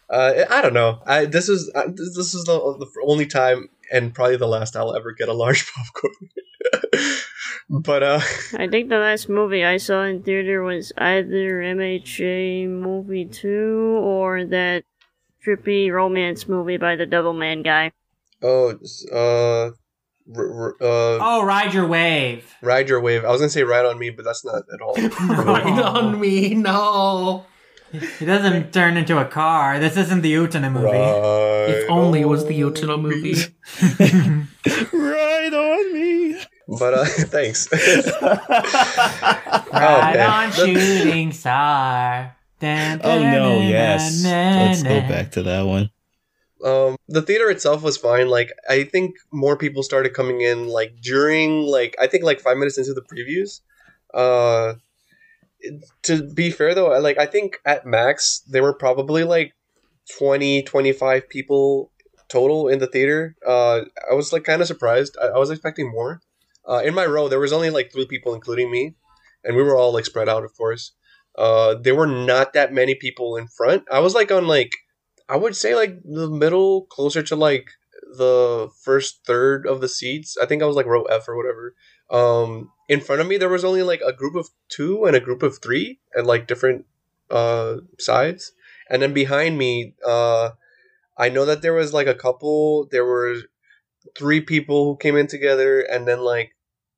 Uh, I don't know. I this is uh, this this is the, the only time and probably the last I'll ever get a large popcorn. but uh, I think the last movie I saw in theater was either MHA movie 2 or that trippy romance movie by the Devilman guy. oh, uh, r- r- uh, Oh, ride your wave. ride your wave. I was gonna say ride on me, but that's not at all. ride on me, no. It doesn't turn into a car. This isn't the Utena movie. Ride If only it was the on Yotaro me. movie. right on me. But uh, thanks. Ride Okay. on shooting star. Dun, Oh no, dun, yes. dun, Let's go back to that one. um the theater itself was fine like i think more people started coming in like during like i think like five minutes into the previews uh to be fair though like i think at max there were probably like 20 25 people total in the theater. Uh i was like kind of surprised. I, I was expecting more. Uh in my row there was only like three people including me and we were all like spread out of course. Uh there were not that many people in front. I was like on like I would say like the middle, closer to like the first third of the seats. I think I was like row F or whatever. Um, in front of me, there was only like a group of two and a group of three at like different uh sides, and then behind me, uh, I know that there was like a couple. There were three people who came in together, and then like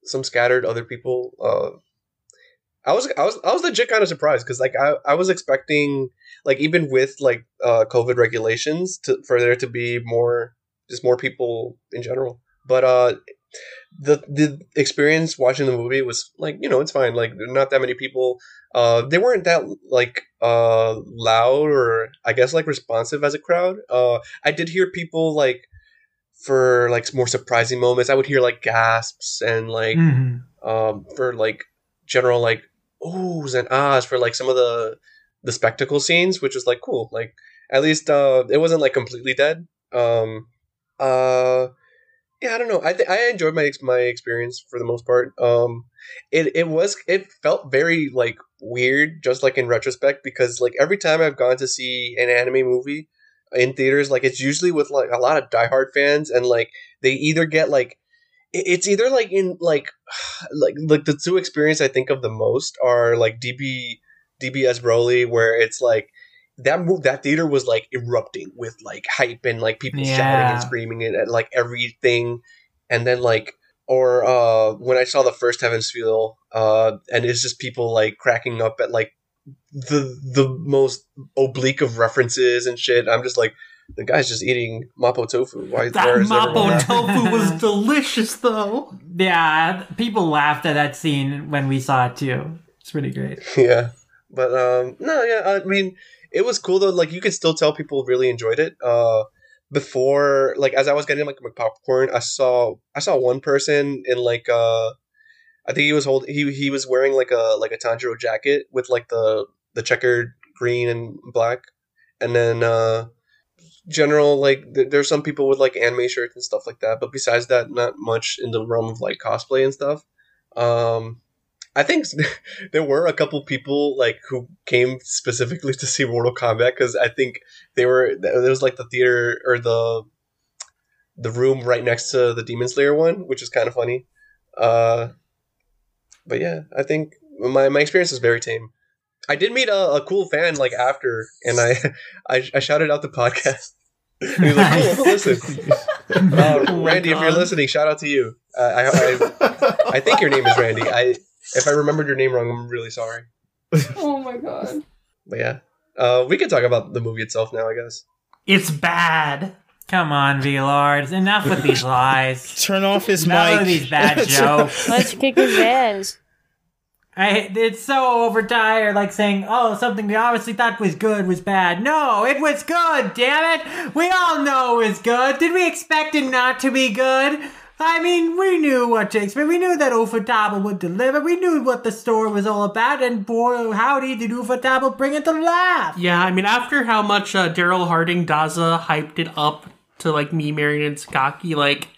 some scattered other people. Uh, I was I was I was legit kind of surprised because like I, I was expecting like even with like uh COVID regulations to for there to be more just more people in general. But uh the the experience watching the movie was like, you know, it's fine. Like not that many people. Uh they weren't that like uh loud or I guess like responsive as a crowd. Uh I did hear people like for like more surprising moments. I would hear like gasps and like Mhm. um, for like general like oohs and ahs for like some of the the spectacle scenes, which was like cool. Like at least uh, it wasn't like completely dead. Um, uh, yeah, I don't know. I th- I enjoyed my ex- my experience for the most part. Um, it it was it felt very like weird, just like in retrospect, because like every time I've gone to see an anime movie in theaters, like it's usually with like a lot of diehard fans, and like they either get like it's either like in like like like the two experience I think of the most are like DB DBS Broly where it's like that move that theater was like erupting with like hype and like people shouting and screaming and, and like everything and then like or uh when I saw the first Heaven's Feel uh and it's just people like cracking up at like the the most oblique of references and shit I'm just like the guy's just eating mapo tofu. Why? That where is mapo tofu was delicious, though. Yeah, people laughed at that scene when we saw it too. It's pretty great. yeah, but um, no, yeah, I mean, it was cool though. Like you could still tell people really enjoyed it. Uh, before, like as I was getting like my popcorn, I saw I saw one person in like uh, I think he was holding he he was wearing like a like a Tanjiro jacket with like the the checkered green and black, and then uh, general like th- there's some people with like anime shirts and stuff like that. But besides that, not much in the realm of like cosplay and stuff. Um, I think there were a couple people like who came specifically to see Mortal Kombat because I think they were there was like the theater or the the room right next to the Demon Slayer one, which is kind of funny. Uh, but yeah, I think my my experience is very tame. I did meet a, a cool fan like after, and I I, I shouted out the podcast. And he was like, "Cool, listen." Uh, Oh my Randy, if you're listening, shout out to you. Uh, I, I I think your name is Randy. I if I remembered your name wrong, I'm really sorry. Oh my god. But yeah, uh, we can talk about the movie itself now, I guess. It's bad. Come on, V Lords. Enough with these lies. Turn off his Enough mic. with these bad jokes. Let's kick his ass. I, it's so overtired, like saying, oh, something we obviously thought was good was bad. No, it was good, damn it! We all know it was good. Did we expect it not to be good? I mean, we knew what to expect. We knew that Ufotable would deliver. We knew what the story was all about, and boy, howdy, did Ufotable bring it to life! Yeah, I mean, after how much uh, Daryl Harding Daza hyped it up to like me, Marion, and Sakaki, like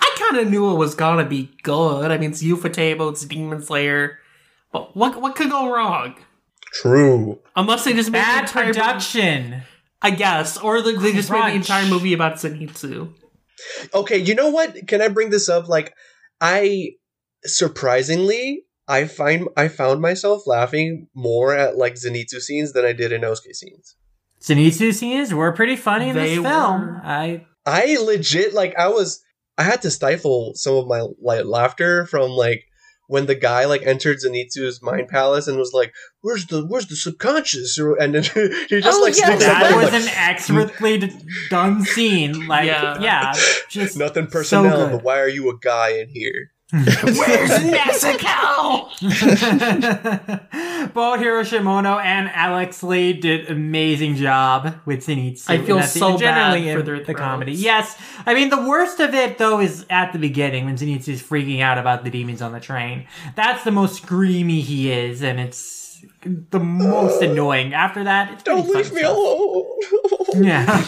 I kind of knew it was gonna be good. I mean, it's Ufotable, it's Demon Slayer, but what what could go wrong? True. Unless they just made the Bad entire movie- production. I guess, or the, they just made the entire movie about Zenitsu. Okay, you know what? Can I bring this up? Like, I surprisingly, I find I found myself laughing more at like Zenitsu scenes than I did in Inosuke scenes. Zenitsu scenes were pretty funny in They this film. were. I I legit like I was I had to stifle some of my like laughter from like when the guy like entered Zenitsu's mind palace and was like, "Where's the where's the subconscious?" And then he just Oh, like yeah, that was like, an expertly done scene. Like, Yeah. yeah, just nothing so personnel, good. but why are you a guy in here? Where's Nezuko? Both Hiro Shimono and Aleks Le did amazing job with Zenitsu. I feel And that's so generally bad for in their the comedy. Yes, I mean the worst of it though is at the beginning when Zenitsu is freaking out about the demons on the train. That's the most screamy he is, and it's the most annoying. After that, it's Don't pretty leave me fun alone. Yeah.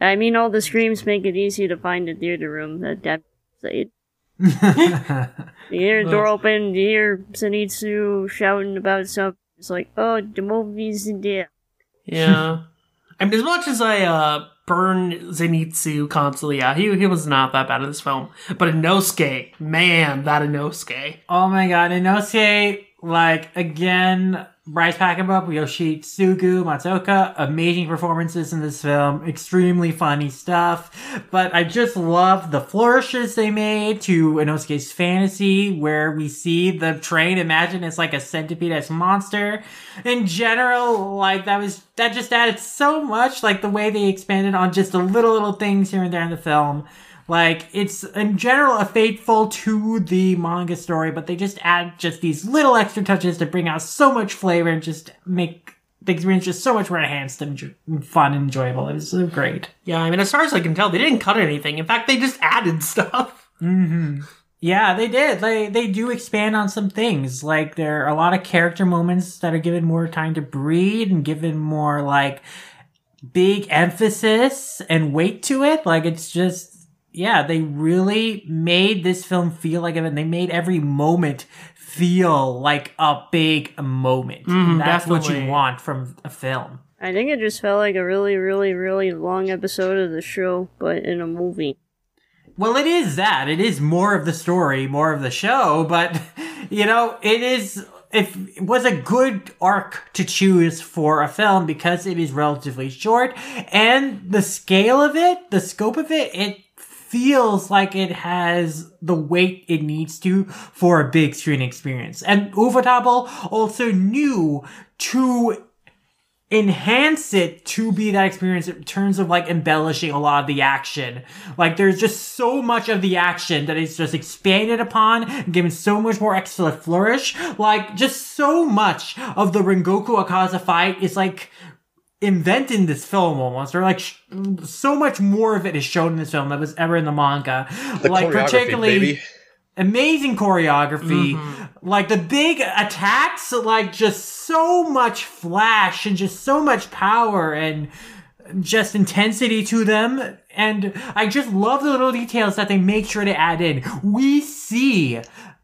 I mean, all the screams make it easy to find a theater room. That that say You hear the door open, you hear Zenitsu shouting about something. It's like, oh, the movie's in there. Yeah. I mean, as much as I uh, burn Zenitsu constantly, yeah, he, he was not that bad in this film. But Inosuke, man, that Inosuke. Oh my god, Inosuke, like, again, Bryce Papenbrook, Yoshitsugu, Matsuoka, amazing performances in this film, extremely funny stuff, but I just love the flourishes they made to Inosuke's fantasy, where we see the train, imagine it's like a centipede-esque monster. In general, like, that was, that just added so much, like, the way they expanded on just the little, little things here and there in the film. Like, it's in general a faithful to the manga story, but they just add just these little extra touches to bring out so much flavor and just make the experience just so much more enhanced and fun and enjoyable. It was so great. Yeah, I mean, as far as I can tell, they didn't cut anything. In fact, they just added stuff. hmm Yeah, they did. They they do expand on some things. Like there are a lot of character moments that are given more time to breathe and given more like big emphasis and weight to it. Like it's just yeah, they really made this film feel like it and they made every moment feel like a big moment. Mm, and that's what you want from a film. I think it just felt like a really, really, really long episode of the show, but in a movie. Well, it is that. It is more of the story, more of the show, but you know, it is if it was a good arc to choose for a film because it is relatively short and the scale of it, the scope of it, it feels like it has the weight it needs to for a big screen experience. And Ufotable also knew to enhance it to be that experience in terms of like embellishing a lot of the action. Like there's just so much of the action that is just expanded upon and given so much more extra flourish. Like just so much of the Rengoku Akaza fight is like invented in this film almost or like sh- so much more of it is shown in this film that was ever in the manga. The like particularly baby. amazing choreography. Mm-hmm. Like the big attacks like just so much flash and just so much power and just intensity to them. And i just love the little details that they make sure to add in. We see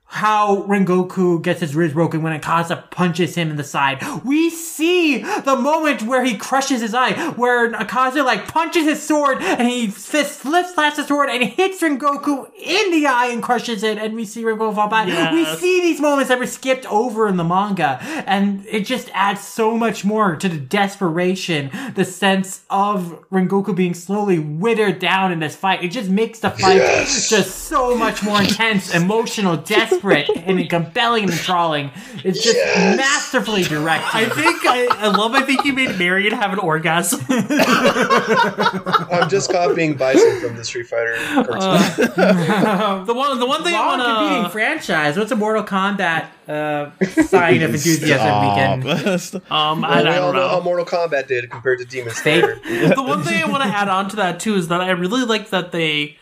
how Rengoku gets his ribs broken when Akaza punches him in the side. We see the moment where he crushes his eye, where Akaza like punches his sword and he fist flips slaps the sword and hits Rengoku in the eye and crushes it, and we see Rengoku fall back. We see these moments that were skipped over in the manga, and it just adds so much more to the desperation, the sense of Rengoku being slowly withered down in this fight. It just makes the fight Yes. just so much more intense, emotional, desperate, and compelling and enthralling. It's just Yes. masterfully directed. I think I, I love. I think you made Marion have an orgasm. I'm just copying Bison from the Street Fighter cartoon. the one, the one thing I Long competing want to. franchise. What's a Mortal Kombat uh, sign of enthusiasm we can? Stop. Um, I, Well, I we all don't know how. Mortal Kombat did compared to Demon They- Slayer. the one thing I want to add on to that too is that I really like that they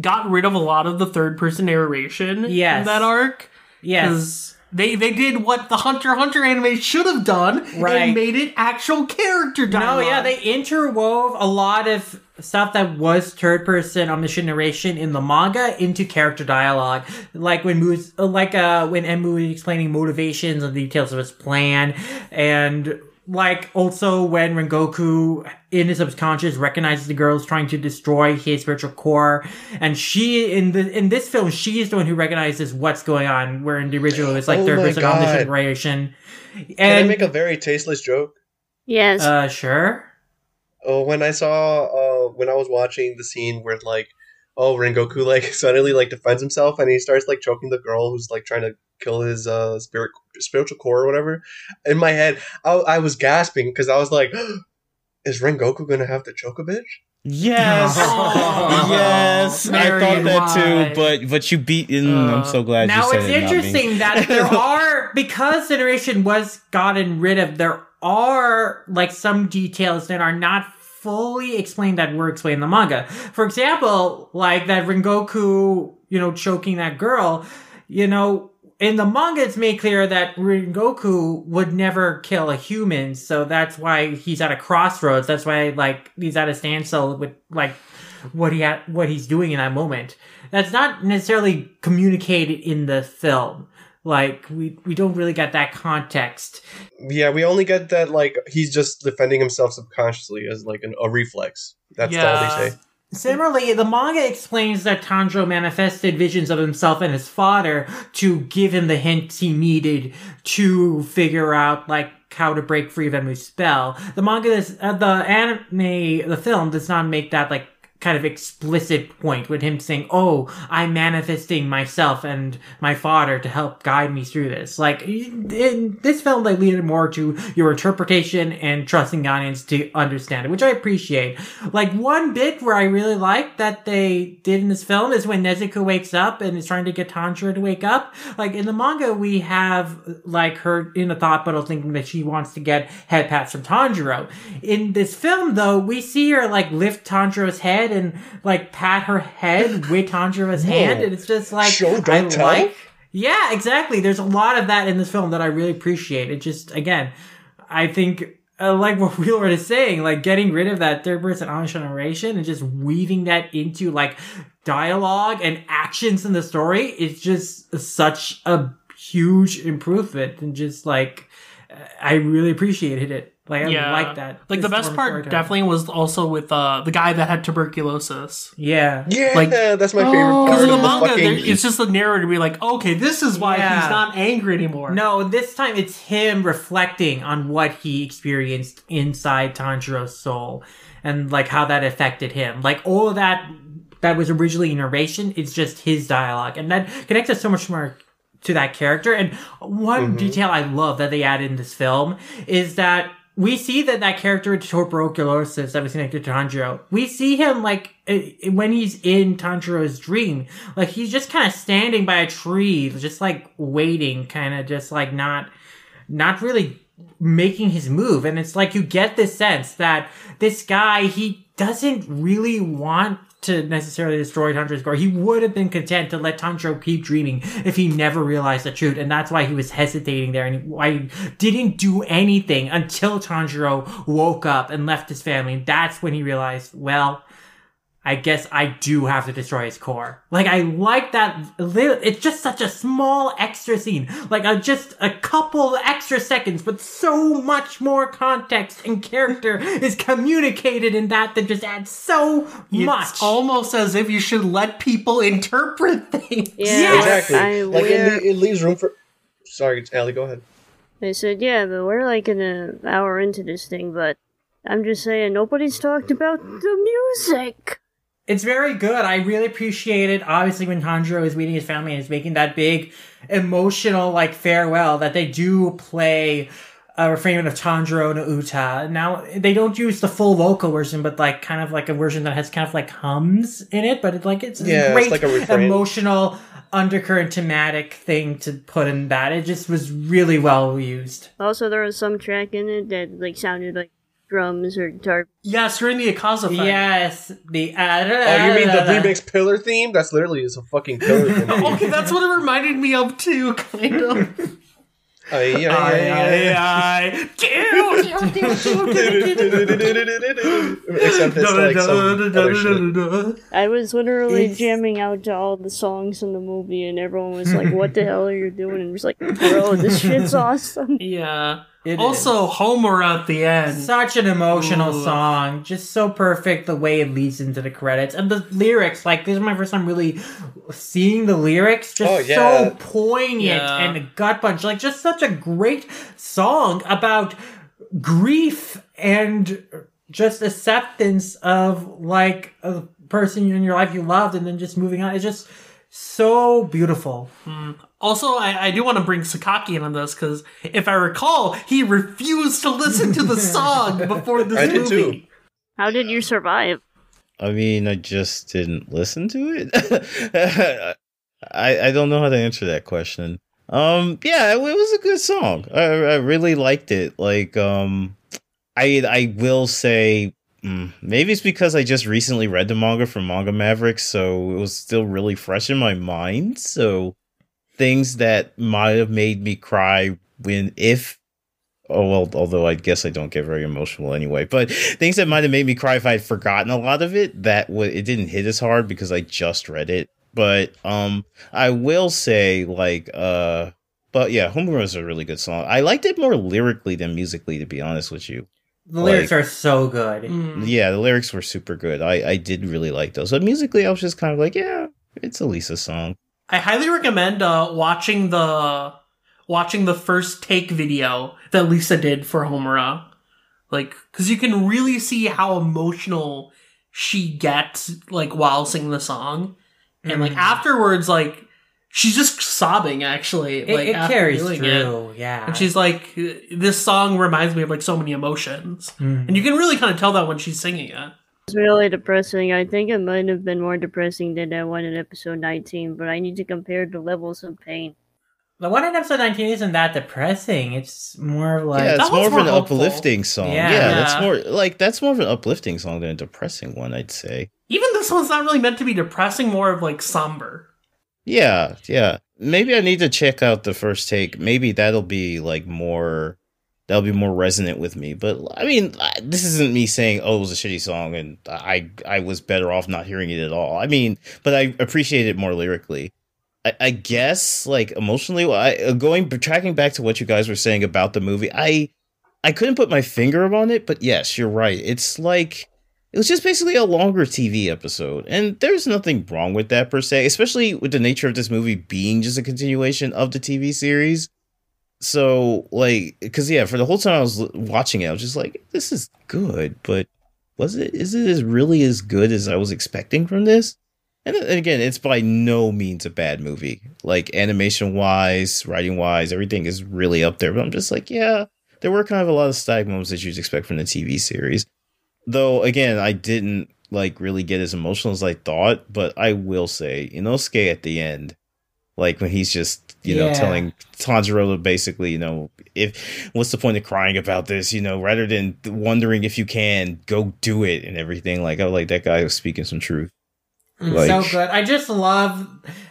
got rid of a lot of the third person narration Yes. in that arc. Yes. They they did what the Hunter Hunter anime should have done Right. and made it actual character dialogue. No, yeah, they interwove a lot of stuff that was third person omniscient narration in the manga into character dialogue. Like when Moo's, like uh when Enmu was explaining motivations and details of his plan, and like also when Rengoku in his subconscious recognizes the girl is trying to destroy his spiritual core, and she in the in this film she is the one who recognizes what's going on. Where in the original it's like Oh third my person God. omniscient narration. Can I And make a very tasteless joke? Yes. uh sure. Oh, when I saw uh when I was watching the scene where like oh Rengoku like suddenly like defends himself and he starts like choking the girl who's like trying to kill his uh spirit spiritual core or whatever. In my head, I, I was gasping because I was like, is Rengoku gonna have to choke a bitch? Yes, Oh, yes, I thought that why? too. But but you beat. Mm, Uh, I'm so glad Now you said it's it, interesting that there are because generation was gotten rid of. There are like some details that are not fully explained that were explained in the manga. For example, like that Rengoku, you know, choking that girl. You know, in the manga, it's made clear that Rengoku would never kill a human, so that's why he's at a crossroads. That's why like he's at a standstill with like what he ha- what he's doing in that moment. That's not necessarily communicated in the film. Like we we don't really get that context. Yeah, we only get that like he's just defending himself subconsciously as like an, a reflex. That's all they say. Similarly, the manga explains that Tanjiro manifested visions of himself and his father to give him the hints he needed to figure out like how to break free of Enmu's spell. The manga, is, uh, the anime, the film does not make that like kind of explicit point with him saying, "Oh, I'm manifesting myself and my father to help guide me through this." Like in this film, they lead it more to your interpretation and trusting the audience to understand it, which I appreciate. Like one bit where I really like that they did in this film is when Nezuko wakes up and is trying to get Tanjiro to wake up. Like in the manga, we have like her in a thought bubble thinking that she wants to get head pats from Tanjiro. In this film, though, we see her like lift Tanjiro's head and like pat her head with Tanjiro's hand, and it's just like Show, I tell? like. Yeah, exactly. There's a lot of that in this film that I really appreciate. It just again, I think uh, like what Wheeler is saying, like getting rid of that third person omniscient narration and just weaving that into like dialogue and actions in the story is just such a huge improvement and just like I really appreciated it. Like I Yeah. like that. Like the best part storytelling. definitely was also with uh, the guy that had tuberculosis. Yeah. Yeah, Like- that's my favorite Oh. part. Because in the of manga, fucking- it's just the narrator be like, okay, this is why Yeah. he's not angry anymore. No, this time it's him reflecting on what he experienced inside Tanjiro's soul and like how that affected him. Like all of that that was originally narration, it's just his dialogue. And that connects us so much more to that character. And one Mm-hmm. detail I love that they added in this film is that we see that that character with tuberculosis that was connected to Tanjiro. We see him like when he's in Tanjiro's dream, like he's just kind of standing by a tree, just like waiting, kind of just like not, not really making his move. And it's like you get this sense that this guy he doesn't really want to necessarily destroy Tanjiro's core. He would have been content to let Tanjiro keep dreaming if he never realized the truth. And that's why he was hesitating there and why he didn't do anything until Tanjiro woke up and left his family. And that's when he realized, well, I guess I do have to destroy his core. Like I like that. li- It's just such a small extra scene, like a, just a couple extra seconds, but so much more context and character is communicated in that that just adds so much. It's almost as if you should let people interpret things. Yeah, Yes! Exactly. I, like it, it leaves room for. Sorry, Allie, go ahead. I said, yeah, but we're like an hour into this thing, but I'm just saying, nobody's talked about the music. It's very good. I really appreciate it. Obviously, when Tanjiro is meeting his family and is making that big emotional like farewell, that they do play a refrain of Tanjiro no Uta. Now they don't use the full vocal version, but like kind of like a version that has kind of like hums in it. But it's like it's a Yeah, it's great like a emotional undercurrent thematic thing to put in that. It just was really well used. Also, there was some track in it that like sounded like drums or dark. Yes, you're in the Akaza fight. Yes, the uh, Oh, you mean the remix pillar theme? That's literally is a fucking pillar theme. Okay, that's what it reminded me of too, kind of. Aye, aye, aye. Except it's like some other shit. I was literally It's- jamming out to all the songs in the movie, and everyone was like, "What the hell are you doing?" And was like, "Bro, this shit's awesome." Yeah. It also, Homura at the end. Such an emotional Ooh. song. Just so perfect the way it leads into the credits. And the lyrics, like, this is my first time really seeing the lyrics. Just Oh, yeah. so poignant Yeah. and gut punch. Like, just such a great song about grief and just acceptance of, like, a person in your life you loved and then just moving on. It's just so beautiful. Hmm. Also, I, I do want to bring Sakaki in on this because if I recall, he refused to listen to the song before this I did movie. too. How did you survive? I mean, I just didn't listen to it. I I don't know how to answer that question. Um, yeah, it was a good song. I I really liked it. Like, um, I I will say. mm, Maybe it's because I just recently read the manga from Manga Mavericks, so it was still really fresh in my mind. So things that might have made me cry when if oh well although i guess i don't get very emotional anyway but things that might have made me cry if i'd forgotten a lot of it that w- it didn't hit as hard because i just read it. But um i will say like uh but yeah Homura is a really good song. I liked it more lyrically than musically to be honest with you. The lyrics Like- are so good. Mm. yeah the lyrics were super good. I i did really like those. But musically i was just kind of like yeah it's a lisa song I highly recommend uh, watching the watching the first take video that Lisa did for Homura, like because you can really see how emotional she gets like while singing the song, and like Mhm. afterwards, like she's just sobbing actually. It, like it carries doing it. through, yeah. And she's like, this song reminds me of like so many emotions, Mhm. and you can really kind of tell that when she's singing it. It's really depressing. I think it might have been more depressing than that one in episode 19, but I need to compare the levels of pain. The one in episode 19 isn't that depressing. It's more like. yeah, it's more one's of an hopeful. uplifting song. Yeah. Yeah, that's more like that's more of an uplifting song than a depressing one, I'd say. Even this one's not really meant to be depressing, more of like somber. Yeah, yeah. Maybe I need to check out the first take. Maybe that'll be like more that'll be more resonant with me. But I mean, this isn't me saying, "Oh, it was a shitty song," and I I was better off not hearing it at all. I mean, but I appreciate it more lyrically. I, I guess, like emotionally, I uh, going tracking back to what you guys were saying about the movie. I I couldn't put my finger on it, but yes, you're right. It's like it was just basically a longer TV episode, and there's nothing wrong with that per se, especially with the nature of this movie being just a continuation of the TV series. So, like, because yeah, for the whole time I was watching it, I was just like, "This is good," but was it? Is it as really as good as I was expecting from this? And and again, it's by no means a bad movie. Like animation wise, writing wise, everything is really up there. But I'm just like, yeah, there were kind of a lot of stag moments that you'd expect from the TV series. Though again, I didn't like really get as emotional as I thought, but I will say, Inosuke at the end, like when he's just you know Yeah. telling Tanjiro to basically, you know, if what's the point of crying about this, you know, rather than wondering if you can go do it and everything. Like I like that guy was speaking some truth. Mm, Like- so good. I just love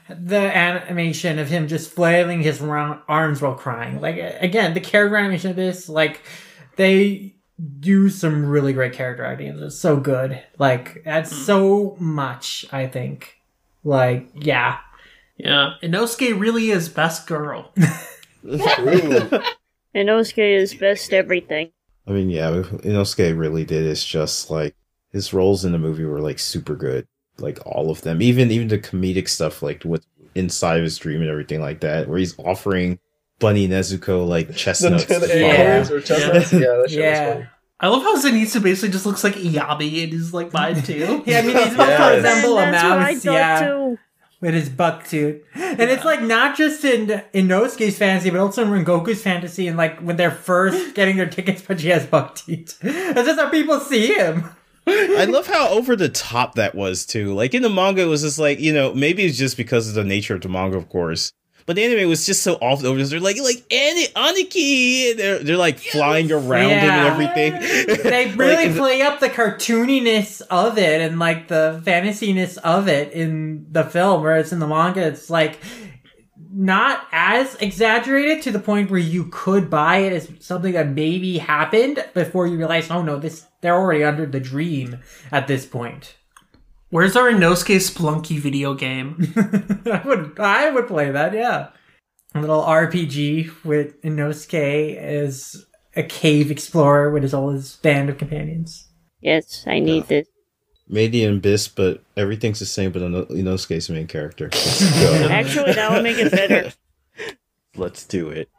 the animation of him just flailing his round arms while crying. Like again, the character animation of this, like they do some really great character acting. It's so good. Like adds so much. I think. Like yeah, Yeah, Inosuke really is best girl. Inosuke is best everything. I mean, yeah, Inosuke really did. It's just like his roles in the movie were like super good, like all of them. Even even the comedic stuff, like with inside of his dream and everything like that, where he's offering Bunny Nezuko like The, chestnuts. the to follow. acorns or chestnuts. Yeah, that shit Yeah. was funny. I love how Zenitsu basically just looks like Iyabi and his like mine too. yeah. I mean, he's supposed Yes. to resemble a And that's what I mouse. thought Yeah. too. With his buck tooth. And it's like not just in Inosuke's fantasy, but also in Rengoku's fantasy and like when they're first getting their tickets, but she has buck teeth. That's just how people see him. I love how over the top that was too. Like in the manga, it was just like you know maybe it's just because of the nature of the manga, of course. But the anime was just so off over. They're like like Ani- Aniki, they're they're like flying around him Yeah. and everything. They really Like, play up the cartooniness of it and like the fantasiness of it in the film, whereas in the manga, it's like not as exaggerated to the point where you could buy it as something that maybe happened before you realize, oh no, this they're already under the dream at this point. Where's our Inosuke Spelunky video game? I would I would play that, yeah. A little RPG with Inosuke as a cave explorer with his all his band of companions. Yes, I need this. Made in Abyss, but everything's the same. But Ino- Inosuke's the main character. Actually, that would make it better. Let's do it.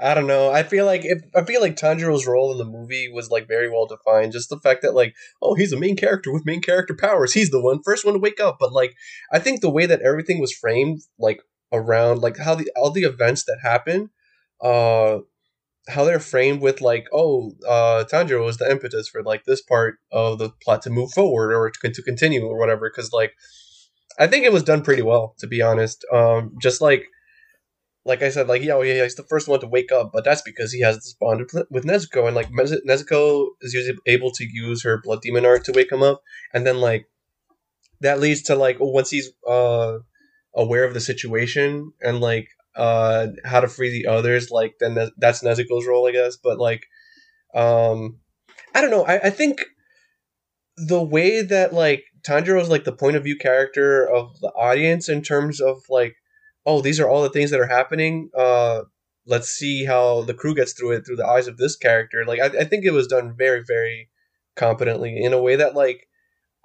I don't know. I feel like I feel like Tanjiro's role in the movie was like very well defined. Just the fact that like, oh, he's a main character with main character powers. He's the one first one to wake up. But like, I think the way that everything was framed, like around like how the all the events that happen, uh, how they're framed with like, oh, uh, Tanjiro was the impetus for like this part of the plot to move forward or to, to continue or whatever. Because like, I think it was done pretty well, to be honest. Um, just like like I said, like yeah, oh, yeah, he's the first one to wake up, but that's because he has this bond with- Nezuko, and like Nezuko is able to use her blood demon art to wake him up, and then like that leads to like oh, once he's uh aware of the situation and like uh how to free the others, like then that's Nezuko's role, I guess. But like, um, I don't know. I, I think the way that like Tanjiro is like the point of view character of the audience in terms of like oh, these are all the things that are happening. Uh, let's see how the crew gets through it through the eyes of this character. Like, I, I think it was done very, very competently in a way that, like,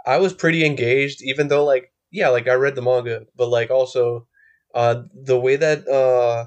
I was pretty engaged, even though, like, yeah, like I read the manga, but like also, uh, the way that, uh,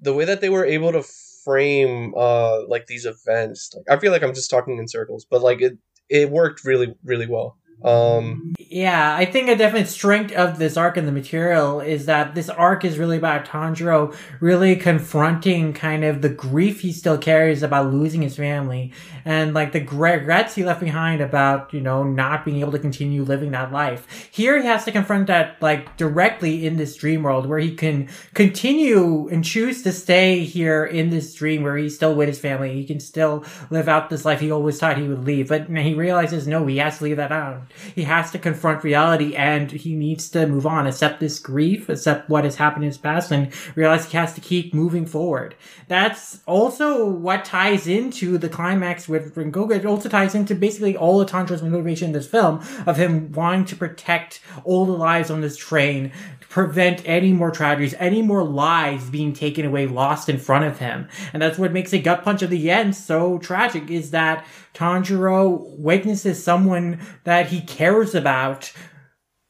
the way that they were able to frame, uh, like these events. Like, I feel like I'm just talking in circles, but like it, it worked really, really well. Um, Yeah, I think a definite strength of this arc in the material is that this arc is really about Tanjiro really confronting kind of the grief he still carries about losing his family and like the regrets he left behind about, you know, not being able to continue living that life. Here he has to confront that like directly in this dream world where he can continue and choose to stay here in this dream where he's still with his family. He can still live out this life he always thought he would leave. But he realizes no, he has to leave that out. He has to confront reality and he needs to move on, accept this grief, accept what has happened in his past, and realize he has to keep moving forward. That's also what ties into the climax with Rengoku. It also ties into basically all of Tanjiro's motivation in this film of him wanting to protect all the lives on this train, prevent any more tragedies, any more lives being taken away, lost in front of him. And that's what makes the gut punch of the end so tragic is that Tanjiro witnesses someone that he cares about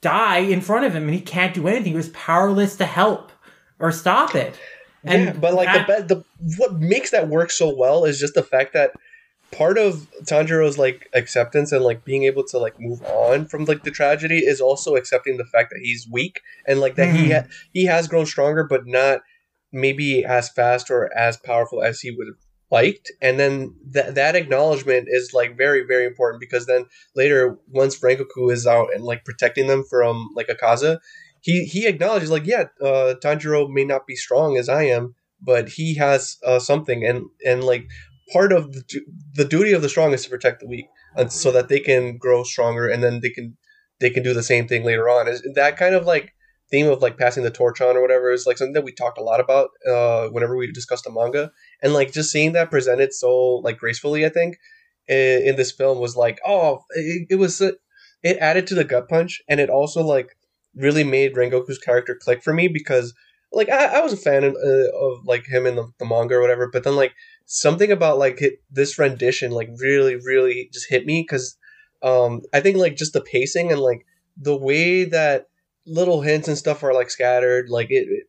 die in front of him and he can't do anything. He was powerless to help or stop it. And yeah, but like that- the, be- the what makes that work so well is just the fact that part of Tanjiro's like acceptance and like being able to like move on from like the tragedy is also accepting the fact that he's weak and like that he Mhm. ha- he has grown stronger but not maybe as fast or as powerful as he would liked and then that that acknowledgement is like very very important because then later once Rengoku is out and like protecting them from like Akaza he he acknowledges like yeah uh Tanjiro may not be strong as I am but he has uh, something and and like part of the, du- the duty of the strong is to protect the weak and so that they can grow stronger and then they can they can do the same thing later on. Is that kind of like theme of like passing the torch on or whatever is like something that we talked a lot about uh whenever we discussed the manga. And like just seeing that presented so like gracefully i think in, in this film was like oh it, it was it added to the gut punch. And it also like really made rengoku's character click for me because like i, I was a fan of, uh, of like him in the, the manga or whatever. But then like something about like hit, this rendition like really really just hit me because um i think like just the pacing and like the way that little hints and stuff are like scattered like it, it-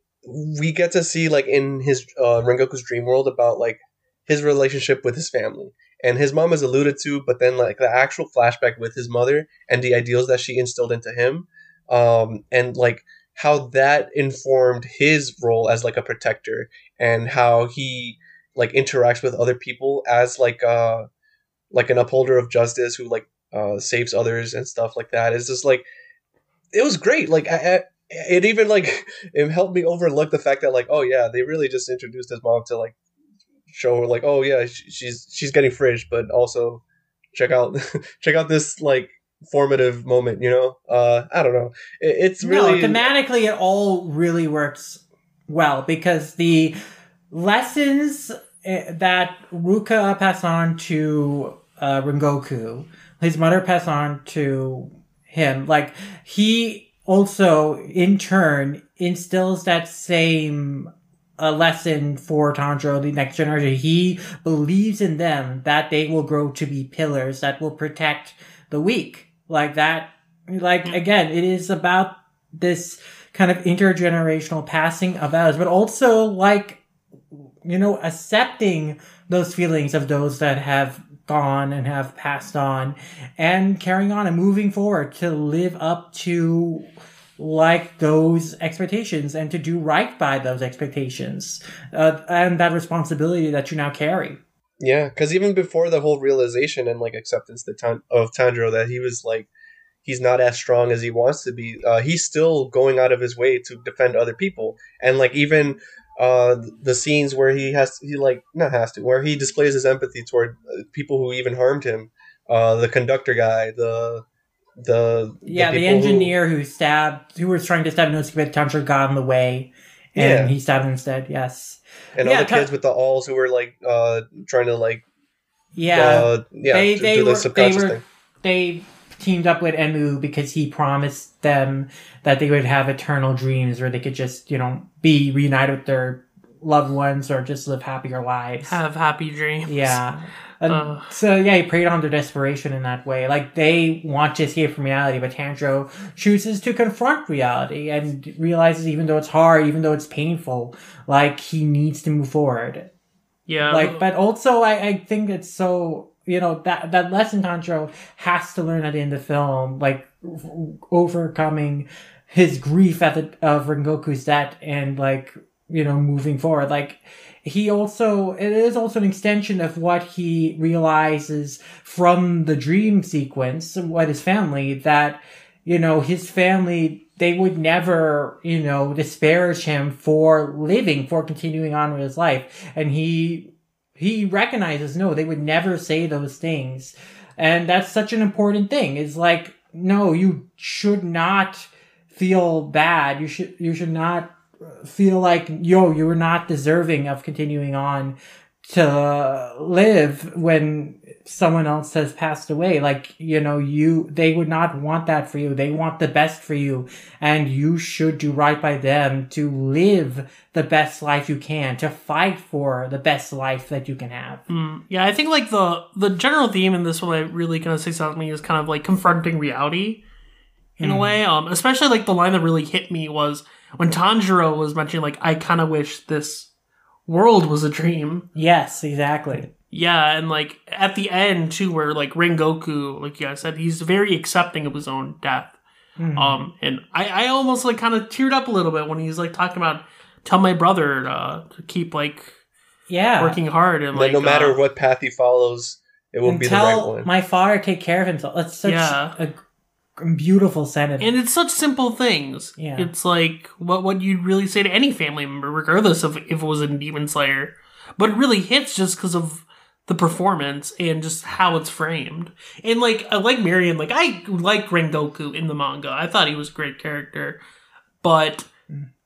we get to see like in his uh rengoku's dream world about like his relationship with his family. And his mom is alluded to but then like the actual flashback with his mother and the ideals that she instilled into him um and like how that informed his role as like a protector and how he like interacts with other people as like uh like an upholder of justice who like uh saves others and stuff like that. It's just like it was great like I, I, it even like it helped me overlook the fact that like oh yeah they really just introduced his mom to like show her like oh yeah sh- she's she's getting fridge but also check out check out this like formative moment you know? Uh i don't know. It, it's really no, thematically, it all really works well because the lessons eh, that Ruka passed on to uh, Rengoku, his mother passed on to him. Like he also, in turn, instills that same a lesson for Tanjiro, the next generation. He believes in them that they will grow to be pillars that will protect the weak. Like that, like mm-hmm. again, it is about this kind of intergenerational passing of values, but also like, you know, accepting those feelings of those that have gone and have passed on and carrying on and moving forward to live up to like those expectations and to do right by those expectations uh, and that responsibility that you now carry. Yeah, because even before the whole realization and like acceptance that of Tanjiro that he was like he's not as strong as he wants to be, uh, he's still going out of his way to defend other people, and like even uh, the scenes where he has he like not has to where he displays his empathy toward uh, people who even harmed him, uh, the conductor guy, the the Yeah, the, who- engineer who, stabbed, who was trying to stab Inosuke, but Tanjiro got in the way, and Yeah. he stabbed him instead. Yes. and yeah, all the Tan- kids with the alls who were like uh, trying to like Yeah. uh, yeah they they do the were they were thing. they teamed up with Enmu because he promised them that they would have eternal dreams where they could just you know be reunited with their loved ones or just live happier lives. Have happy dreams. Yeah. And so yeah, he preyed on their desperation in that way. Like they want to escape from reality, but Tanjiro chooses to confront reality and realizes even though it's hard, even though it's painful, like he needs to move forward. Yeah. like, but also I, I think it's so you know that that lesson Tanjiro has to learn at the end of the film, like overcoming his grief at the of Rengoku's death and like you know moving forward, like he also it is also an extension of what he realizes from the dream sequence what his family that you know his family they would never you know disparage him for living for continuing on with his life. And he he recognizes no they would never say those things. And that's such an important thing. Is like no you should not feel bad. You should you should not feel like yo you're not deserving of continuing on to live when someone else has passed away like you know you they would not want that for you. They want the best for you. And you should do right by them to live the best life you can to fight for the best life that you can have. Mm, yeah, I think like the the general theme in this one that really kind of sticks out to me is kind of like confronting reality in a way. Um, especially like the line that really hit me was when Tanjiro was mentioning like I kind of wish this world was a dream. yes exactly Yeah, and like at the end too, where like Rengoku, like you guys said, he's very accepting of his own death. Um, and I, I almost like kind of teared up a little bit when he's like talking about tell my brother uh, to keep like Yeah. working hard and That like no matter uh, what path he follows, it will be the right one. my father take care of himself. That's such Yeah. a g- beautiful sentiment. And it's such simple things. Yeah. It's like what what you'd really say to any family member, regardless of if it was in Demon Slayer. But it really hits just because of the performance and just how it's framed. And like I like Marion, like I like Rengoku in the manga. I thought he was a great character. But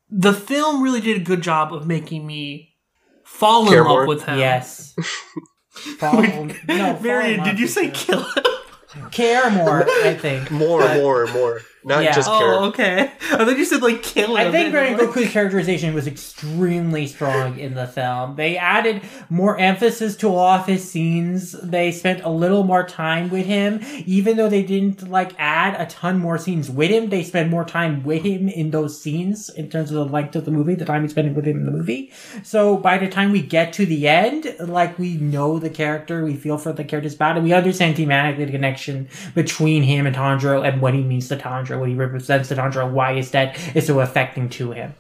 the film really did a good job of making me fall in love more? with him. yes. Fall- no, Marion, did you say him. kill him? care more? I think more, But- more, more. Not Yeah. just care. Oh, okay. I thought you said like kill him. I think And I'm like- Goku's characterization was extremely strong in the film. They added more emphasis to all of his scenes. They spent a little more time with him, even though they didn't like add a ton more scenes with him. They spent more time with him in those scenes in terms of the length of the movie, the time we spent with him in the movie. So by the time we get to the end, like we know the character, we feel for the character's bad, and we understand thematically the connection between him and Tanjiro and what he means to Tanjiro, what he represents to Tanjiro, why his death is so affecting to him.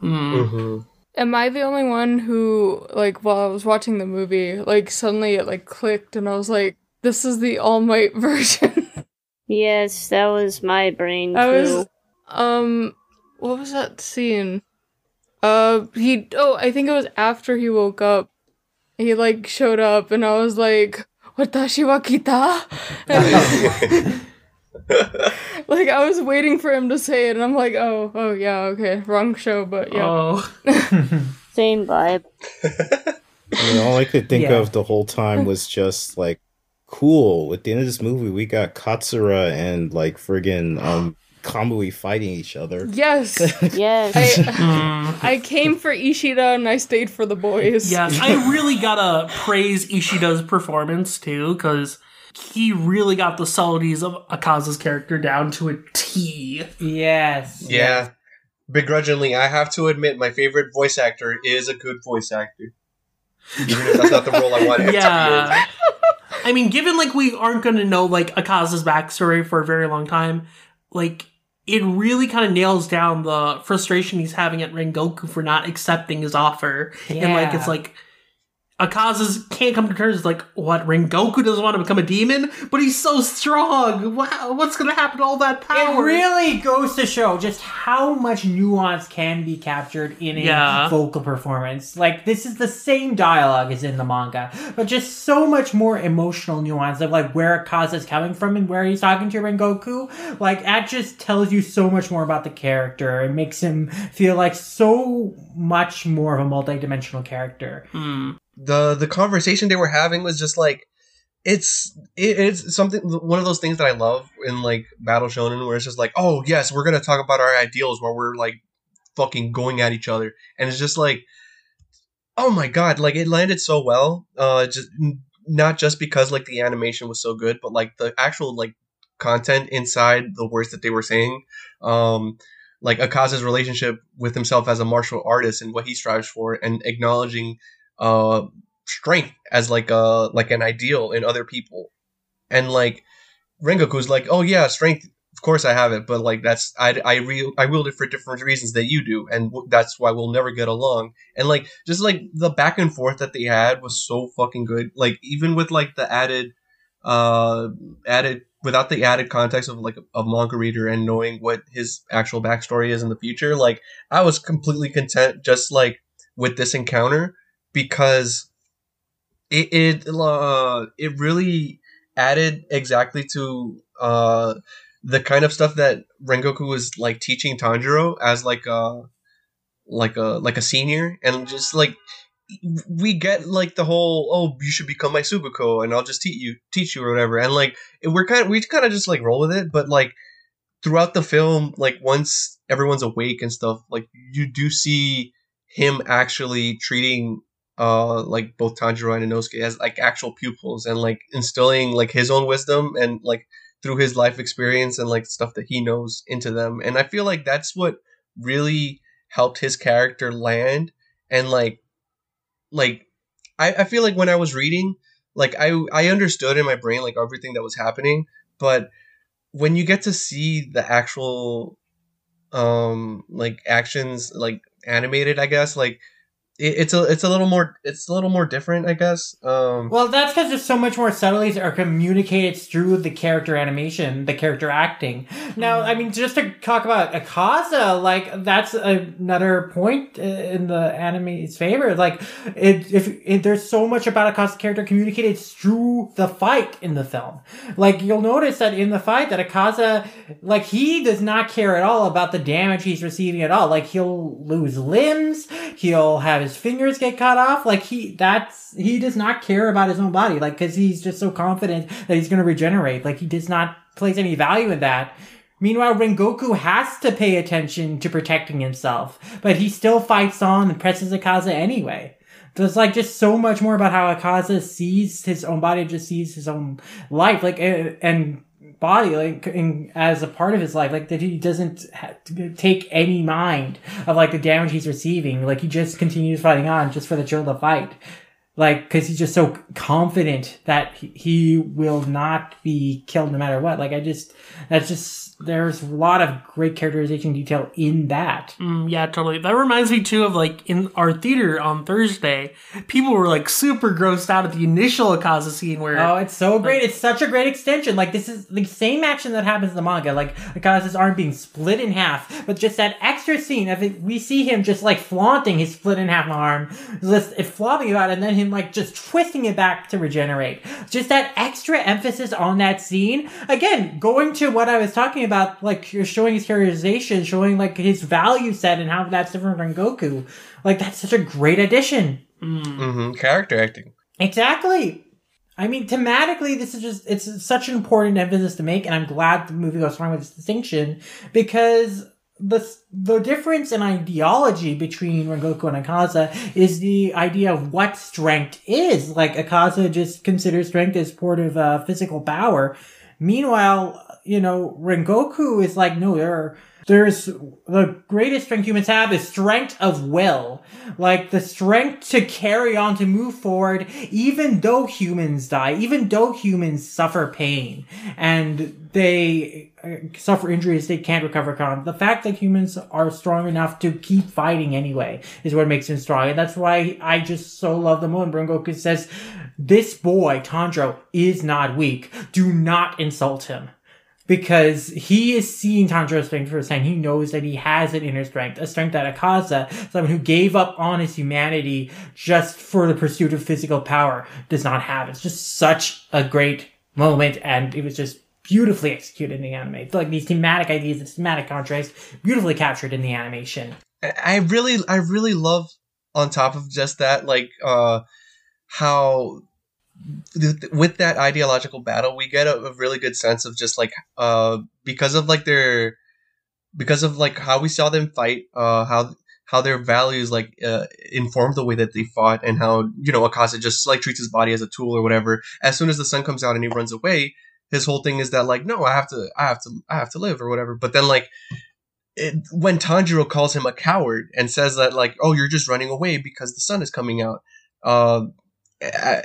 hmm Am I the only one who, like, while I was watching the movie, like, suddenly it, like, clicked and I was like, this is the All Might version? Yes, that was my brain I too. was, um, what was that scene? Uh, he, oh, I think it was after he woke up. He, like, showed up and I was like, Watashi wa kita? And, like, I was waiting for him to say it and I'm like, oh, oh, yeah, okay, wrong show, but yeah. Oh. Same vibe. I mean, all I could think Yeah. of the whole time was just like, cool. At the end of this movie, we got Katsura and like friggin' um Kamui fighting each other. Yes! Yes. I, Mm. I came for Ishida and I stayed for the boys. Yes, I really gotta praise Ishida's performance too, because he really got the subtleties of Akaza's character down to a T. Yes. Yeah. Begrudgingly, I have to admit my favorite voice actor is a good voice actor. Even if that's not the role I wanted it to be in. Yeah. I mean, given like we aren't gonna know like Akaza's backstory for a very long time, like it really kind of nails down the frustration he's having at Rengoku for not accepting his offer. And like it's like Akaza's can't come to terms like what Rengoku doesn't want to become a demon, but he's so strong. Wow, what's gonna happen to all that power? It really goes to show just how much nuance can be captured in a Yeah. vocal performance. Like this is the same dialogue as in the manga, but just so much more emotional nuance of like where Akaza's coming from and where he's talking to Rengoku. Like that just tells you so much more about the character. It makes him feel like so much more of a multi-dimensional character. Hmm. The the conversation they were having was just like it's it, it's something one of those things that I love in like battle shonen where it's just like oh yes we're gonna talk about our ideals while we're like fucking going at each other. And it's just like oh my god like it landed so well uh just not just because like the animation was so good but like the actual like content inside the words that they were saying um like Akaza's relationship with himself as a martial artist and what he strives for and acknowledging uh strength as like a like an ideal in other people. And like rengoku's like oh yeah strength of course i have it but like that's i i real i wield it for different reasons that you do and w- that's why we'll never get along. And like just like the back and forth that they had was so fucking good. Like even with like the added uh added without the added context of like a manga reader and knowing what his actual backstory is in the future like i was completely content just like with this encounter because it it uh, it really added exactly to uh the kind of stuff that Rengoku was like teaching Tanjiro as like a like a like a senior. And just like we get like the whole oh you should become my Tsuguko and I'll just teach you teach you or whatever. And like we're kind of we kind of just like roll with it. But like throughout the film like once everyone's awake and stuff like you do see him actually treating uh like both Tanjiro and Inosuke as like actual pupils and like instilling like his own wisdom and like through his life experience and like stuff that he knows into them. And I feel like that's what really helped his character land and like like I, I feel like when I was reading like I I understood in my brain like everything that was happening but when you get to see the actual um like actions like animated i guess like it's a it's a little more it's a little more different, I guess. Um, Well, that's because there's so much more subtleties are communicated through the character animation, the character acting. Now, I mean, just to talk about Akaza, like that's another point uh, in the anime's favor. Like, it, if it, there's so much about Akaza's character communicated through the fight in the film. Like, you'll notice that in the fight, that Akaza, like, he does not care at all about the damage he's receiving at all. Like, he'll lose limbs, he'll have his fingers get cut off. Like, he that's he does not care about his own body. Like, because he's just so confident that he's going to regenerate. Like, he does not place any value in that. Meanwhile, Rengoku has to pay attention to protecting himself, but he still fights on and presses Akaza anyway. There's like just so much more about how Akaza sees his own body, just sees his own life, like and body, like in, as a part of his life, like that he doesn't take any mind of like the damage he's receiving. Like he just continues fighting on just for the thrill of the fight like because he's just so confident that he, will not be killed no matter what. Like i just that's just there's a lot of great characterization detail in that. Mm, yeah, totally. That reminds me too of like in our theater on Thursday, people were like super grossed out at the initial Akaza scene where oh it's so great. it's such a great extension. Like this is the same action that happens in the manga. Like Akaza's arm being split in half but just that extra scene of it we see him just like flaunting his split in half arm just it flopping about it, and then him like just twisting it back to regenerate. Just that extra emphasis on that scene. Again going to what i was talking about like you're showing his characterization showing like his value set and how that's different from goku. Like that's such a great addition. Hmm character acting. Exactly. I mean, thematically, this is just, it's such an important emphasis to make, and I'm glad the movie goes along with this distinction because the, the difference in ideology between Rengoku and Akaza is the idea of what strength is. Like, Akaza just considers strength as part of uh, physical power. Meanwhile, you know, Rengoku is like, no, there are, there's the greatest strength humans have is strength of will. Like the strength to carry on, to move forward, even though humans die, even though humans suffer pain and they uh, suffer injuries they can't recover from. The fact that humans are strong enough to keep fighting anyway is what makes them strong. And that's why I just so love the moment Rengoku says, this boy, Tanjiro, is not weak. Do not insult him because he is seeing Tanjiro's strength firsthand. He knows that he has an inner strength, a strength that Akaza, someone who gave up on his humanity just for the pursuit of physical power, does not have. It's just such a great moment, and it was just beautifully executed in the anime. I feel like these thematic ideas, this thematic contrast, beautifully captured in the animation. I really, I really love on top of just that, like uh, how th- th- with that ideological battle, we get a, a really good sense of just like uh, because of like their because of like how we saw them fight, uh, how how their values like uh, informed the way that they fought, and how you know Akaza just like treats his body as a tool or whatever. As soon as the sun comes out and he runs away, his whole thing is that like no, I have to, I have to, I have to live or whatever. But then like it, when Tanjiro calls him a coward and says that like, oh, you're just running away because the sun is coming out. Uh, uh,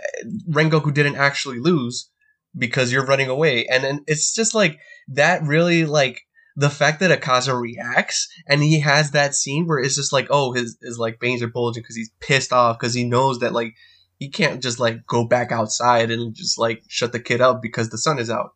Rengoku didn't actually lose because you're running away, and then it's just like that. Really, like the fact that Akaza reacts and he has that scene where it's just like, oh, his his like veins are bulging because he's pissed off because he knows that like he can't just like go back outside and just like shut the kid up because the sun is out.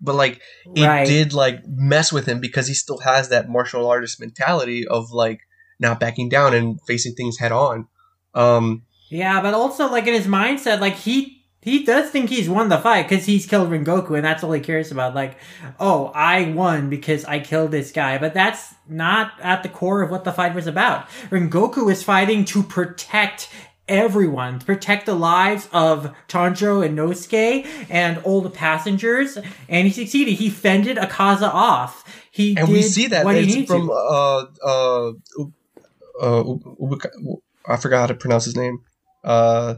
But like it Right. did like mess with him because he still has that martial artist mentality of like not backing down and facing things head on. Um, Yeah, but also like in his mindset, like he he does think he's won the fight because he's killed Rengoku, and that's all he cares about. Like, oh, I won because I killed this guy, but that's not at the core of what the fight was about. Rengoku is fighting to protect everyone, to protect the lives of Tanjiro and Nosuke and all the passengers, and he succeeded. He fended Akaza off. He and we see that it's from to. uh uh uh I forgot how to pronounce his name. Uh,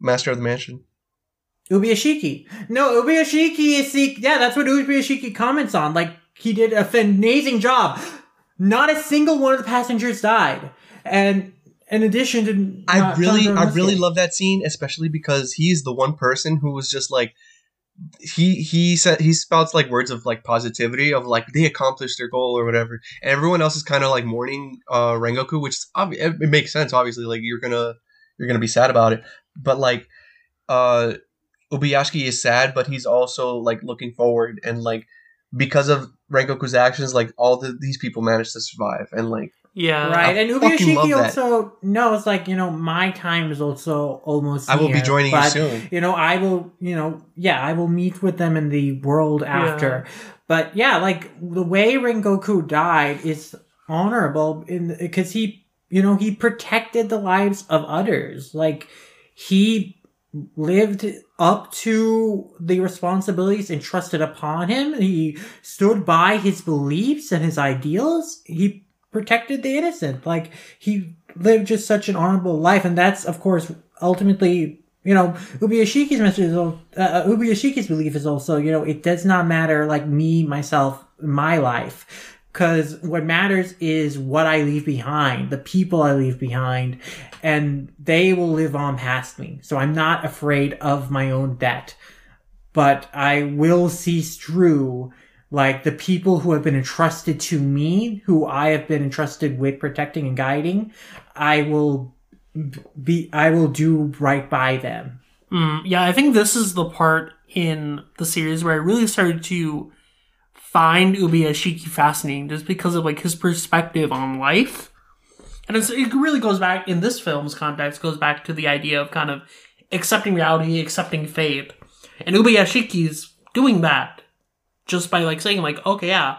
Master of the Mansion. Ubuyashiki. No, Ubuyashiki is the yeah, that's what Ubuyashiki comments on. Like he did a amazing job. Not a single one of the passengers died, and in addition to I really, I really love that scene, especially because he's the one person who was just like, he he said he spouts like words of like positivity of like they accomplished their goal or whatever, and everyone else is kind of like mourning uh Rengoku, which is obvi- it it makes sense. Obviously, like you're gonna you're gonna be sad about it, but like uh Ubuyashiki is sad, but he's also like looking forward and like because of Rengoku's actions, like all the, these people managed to survive and like Yeah. Right, I and fucking love Ubuyashiki that. also knows, like, you know, my time is also almost I will be here, joining you soon. You know, I will, you know, yeah, I will meet with them in the world after. But yeah, like, the way Rengoku died is honorable in because he, you know, he protected the lives of others. Like, he lived up to the responsibilities entrusted upon him. He stood by his beliefs and his ideals. He protected the innocent. Like he lived just such an honorable life, and that's of course ultimately. You know, Ubuyashiki's message is, uh, Ubuyashiki's belief is also, you know, it does not matter like me, myself, my life. Cause what matters is what I leave behind, the people I leave behind, and they will live on past me. So I'm not afraid of my own debt, but I will see through like the people who have been entrusted to me, who I have been entrusted with protecting and guiding. I will be, I will do right by them. Mm, yeah, I think this is the part in the series where I really started to find Ubuyashiki fascinating just because of like his perspective on life. And it really goes back in this film's context goes back to the idea of kind of accepting reality, accepting fate. And Ubuyashiki's doing that just by like saying like, okay, yeah,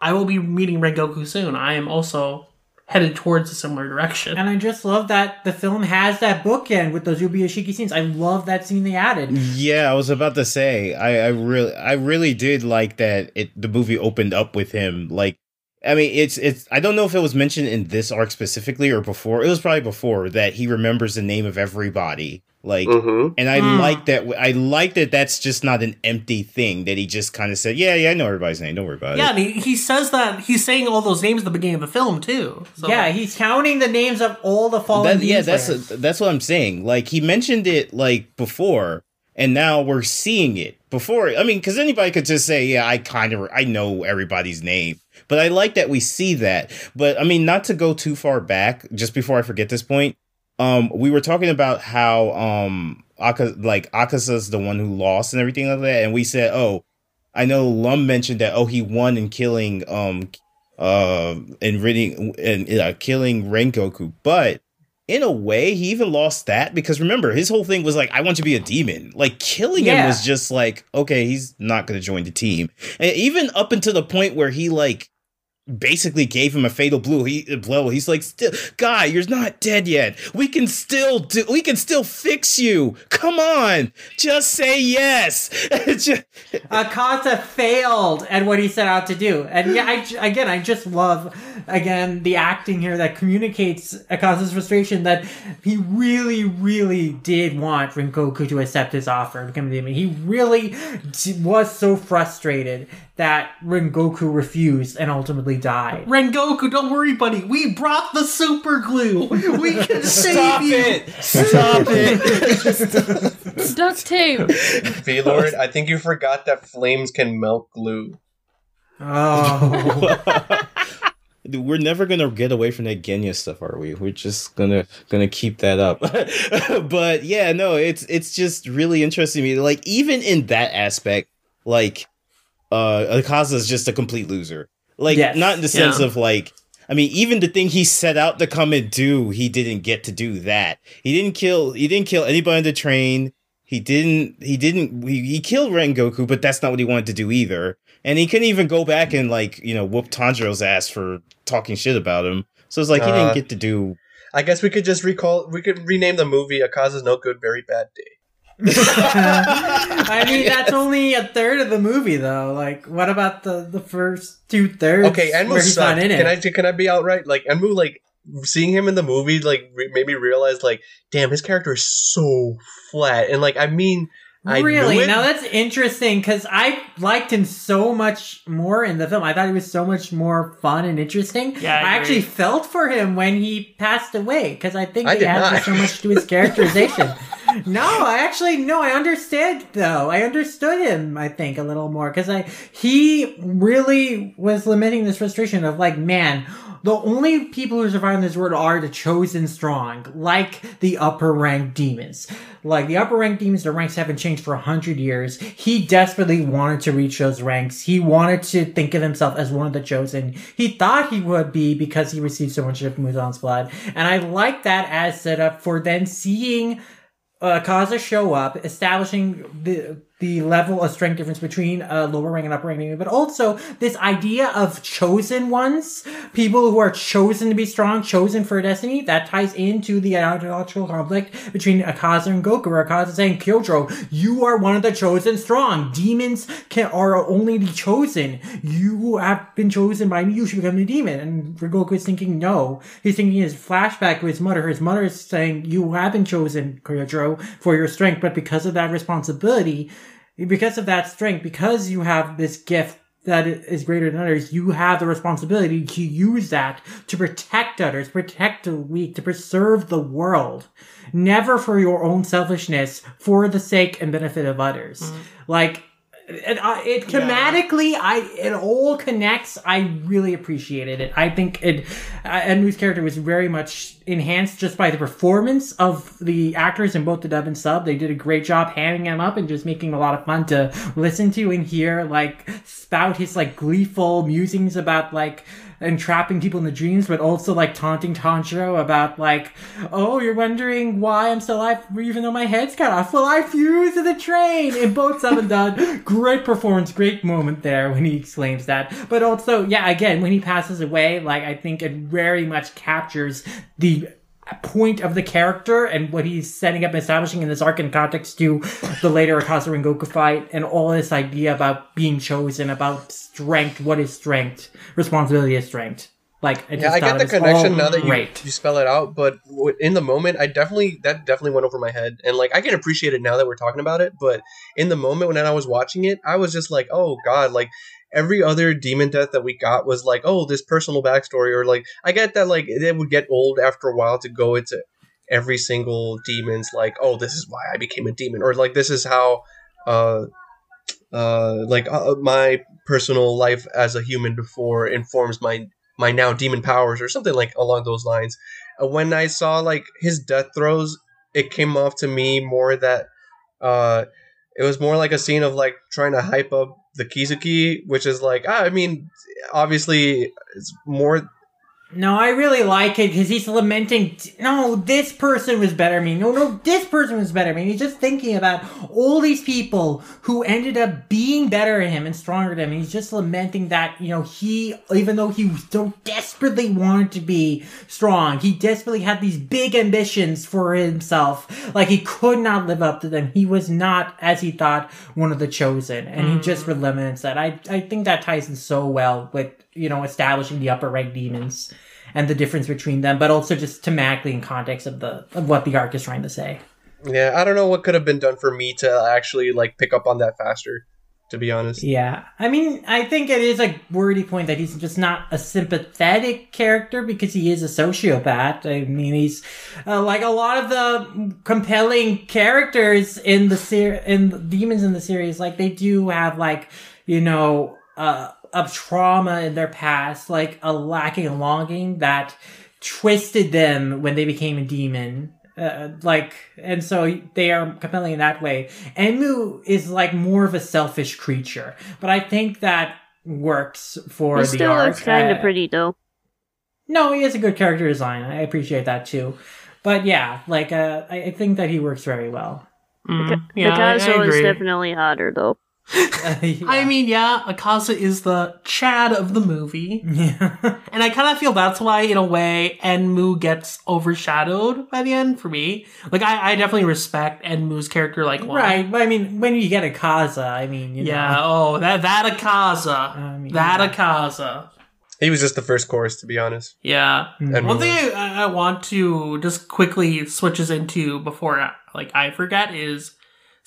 I will be meeting Rengoku soon. I am also headed towards a similar direction. And I just love that the film has that bookend with those Ubuyashiki scenes. I love that scene they added. Yeah, I was about to say, I, I really, I really did like that. It the movie opened up with him. Like, I mean, it's it's. I don't know if it was mentioned in this arc specifically or before. It was probably before that he remembers the name of everybody. Like, Mm-hmm. and I Hmm. like that. I like that. That's just not an empty thing that he just kind of said. Yeah, yeah, I know everybody's name. Don't worry about it. yeah, it. and he, he says that he's saying all those names at the beginning of the film too. So, yeah, he's counting the names of all the fallen. That, yeah, that's Slayers. that's what I'm saying. Like he mentioned it like before, and now we're seeing it before. I mean, because anybody could just say, "Yeah, I kind of I know everybody's name," but I like that we see that. But I mean, not to go too far back, just before I forget this point. Um, we were talking about how um Aka like Akaza's the one who lost and everything like that, and we said, "Oh, I know." Lum mentioned that. Oh, he won in killing um uh and ridding and uh, killing Rengoku, but in a way, he even lost that because remember, his whole thing was like, I want to be a demon. Like, killing him was just like, okay, he's not going to join the team. And even up until the point where he, like, basically gave him a fatal blow. He uh, blow. He's like, still, guy, you're not dead yet. We can still do. We can still fix you. Come on, just say yes. Just- Akaza failed at what he set out to do. And yeah, I, again, I just love, again, the acting here that communicates Akaza's frustration that he really, really did want Rengoku to accept his offer and become a demon. He really was so frustrated that Rengoku refused and ultimately died. Rengoku, don't worry, buddy. We brought the super glue. We can save you. Stop you. it! Stop it! Duct tape. Lord, I think you forgot that flames can melt glue. Oh. We're never gonna get away from that Genya stuff, are we? We're just gonna gonna keep that up. but yeah, no, it's it's just really interesting to me. Like even in that aspect, like uh is just a complete loser. Like Yes. not in the sense Yeah. of like I mean, even the thing he set out to come and do, he didn't get to do that. He didn't kill he didn't kill anybody on the train. He didn't he didn't he, he killed Rengoku, but that's not what he wanted to do either. And he couldn't even go back and like, you know, whoop Tanjiro's ass for talking shit about him. So it's like he Uh, didn't get to do I guess we could just recall. We could rename the movie "Akaza's No Good, Very Bad Day." I mean, that's only a third of the movie, though. Like, what about the, the first two thirds? Okay, Enmu where he's sucked. not in it. Can I can I be outright like Enmu? Like seeing him in the movie, like re- made me realize, like, damn, his character is so flat. And like, I mean, I really? knew it. Now that's interesting because I liked him so much more in the film. I thought he was so much more fun and interesting. Yeah, I I, actually felt for him when he passed away because I think I he added not. so much to his characterization. No, I actually no, I understood though. I understood him. I think a little more because I he really was lamenting this frustration of like, man, the only people who survive this world are the chosen strong, like the upper rank demons. Like the upper rank demons, the ranks haven't changed for a hundred years. He desperately wanted to reach those ranks. He wanted to think of himself as one of the chosen. He thought he would be because he received so much of Muzan's blood. And I like that as setup for then seeing uh, Kaza show up, establishing the the level of strength difference between a lower rank and upper rank but also this idea of chosen ones, people who are chosen to be strong, chosen for destiny, that ties into the ideological conflict between Akaza and Goku, where Akaza is saying, Kyojuro, you are one of the chosen strong. Demons can are only the chosen. You have been chosen by me, you should become a demon. And Goku is thinking, no. He's thinking his flashback with his mother. His mother is saying, you have been chosen, Kyojuro, for your strength, but because of that responsibility, because of that strength, because you have this gift that is greater than others, you have the responsibility to use that to protect others, protect the weak, to preserve the world. Never for your own selfishness, for the sake and benefit of others. Mm. Like, it, it thematically, I it all connects. I really appreciated it. I think it, uh, Enmu's character was very much enhanced just by the performance of the actors in both the dub and sub. They did a great job hamming him up and just making a lot of fun to listen to and hear. Like spout his like gleeful musings about like entrapping people in the dreams, but also like taunting Tanjiro about like, oh, you're wondering why I'm still alive even though my head's cut off. Well, I fused to the train in both and Dud. Great performance, great moment there when he exclaims that. But also, yeah, again, when he passes away, like I think it very much captures the point of the character and what he's setting up and establishing in this arc in context to the later Akaza and Goku fight and all this idea about being chosen, about strength, what is strength, responsibility is strength. Like, I Yeah, I get the connection now that you, great. you spell it out, but in the moment, I definitely that definitely went over my head, and like I can appreciate it now that we're talking about it. But in the moment when I was watching it, I was just like, oh god, like every other demon death that we got was like, oh, this personal backstory, or like I get that like it would get old after a while to go into every single demon's like, oh, this is why I became a demon, or like this is how, uh, uh, like uh, my personal life as a human before informs my my now demon powers or something like along those lines. Uh, when I saw like his death throes, it came off to me more that uh, it was more like a scene of like trying to hype up the Kizuki, which is like ah, I mean, obviously it's more No, I really like it because he's lamenting. No, this person was better than me. No, no, this person was better than me. He's just thinking about all these people who ended up being better than him and stronger than him. He's just lamenting that you know he, even though he so desperately wanted to be strong, he desperately had these big ambitions for himself. Like he could not live up to them. He was not, as he thought, one of the chosen, and he just mm. laments that. I I think that ties in so well with you know establishing the upper rank demons and the difference between them, but also just thematically in context of the of what the arc is trying to say. yeah. I don't know what could have been done for me to actually like pick up on that faster. To be honest, Yeah, I mean, I think it is a wordy point that he's just not a sympathetic character because he is a sociopath. I mean, he's uh, like a lot of the compelling characters in the ser- in the demons in the series. Like they do have like you know uh, a trauma in their past, like a lacking longing that twisted them when they became a demon. Uh, like, and so they are compelling in that way. Enmu is like more of a selfish creature, but I think that works for He the still arc. looks kind Uh, of pretty though. No, he has a good character design. I appreciate that too. But yeah, like, uh, I, I think that he works very well. Mm, yeah, I, I Picasso is definitely hotter though. I mean, yeah, Akaza is the Chad of the movie. yeah. And I kind of feel that's why, in a way, Enmu gets overshadowed by the end for me. Like, I, I definitely respect Enmu's character, like, one. right. But I mean, when you get Akaza, I mean, you Yeah, know, oh, that, that Akaza. I mean, that yeah. Akaza. he was just the first chorus. To be honest, Yeah. Mm-hmm. And One thing I, I want to just quickly switches into before like I forget is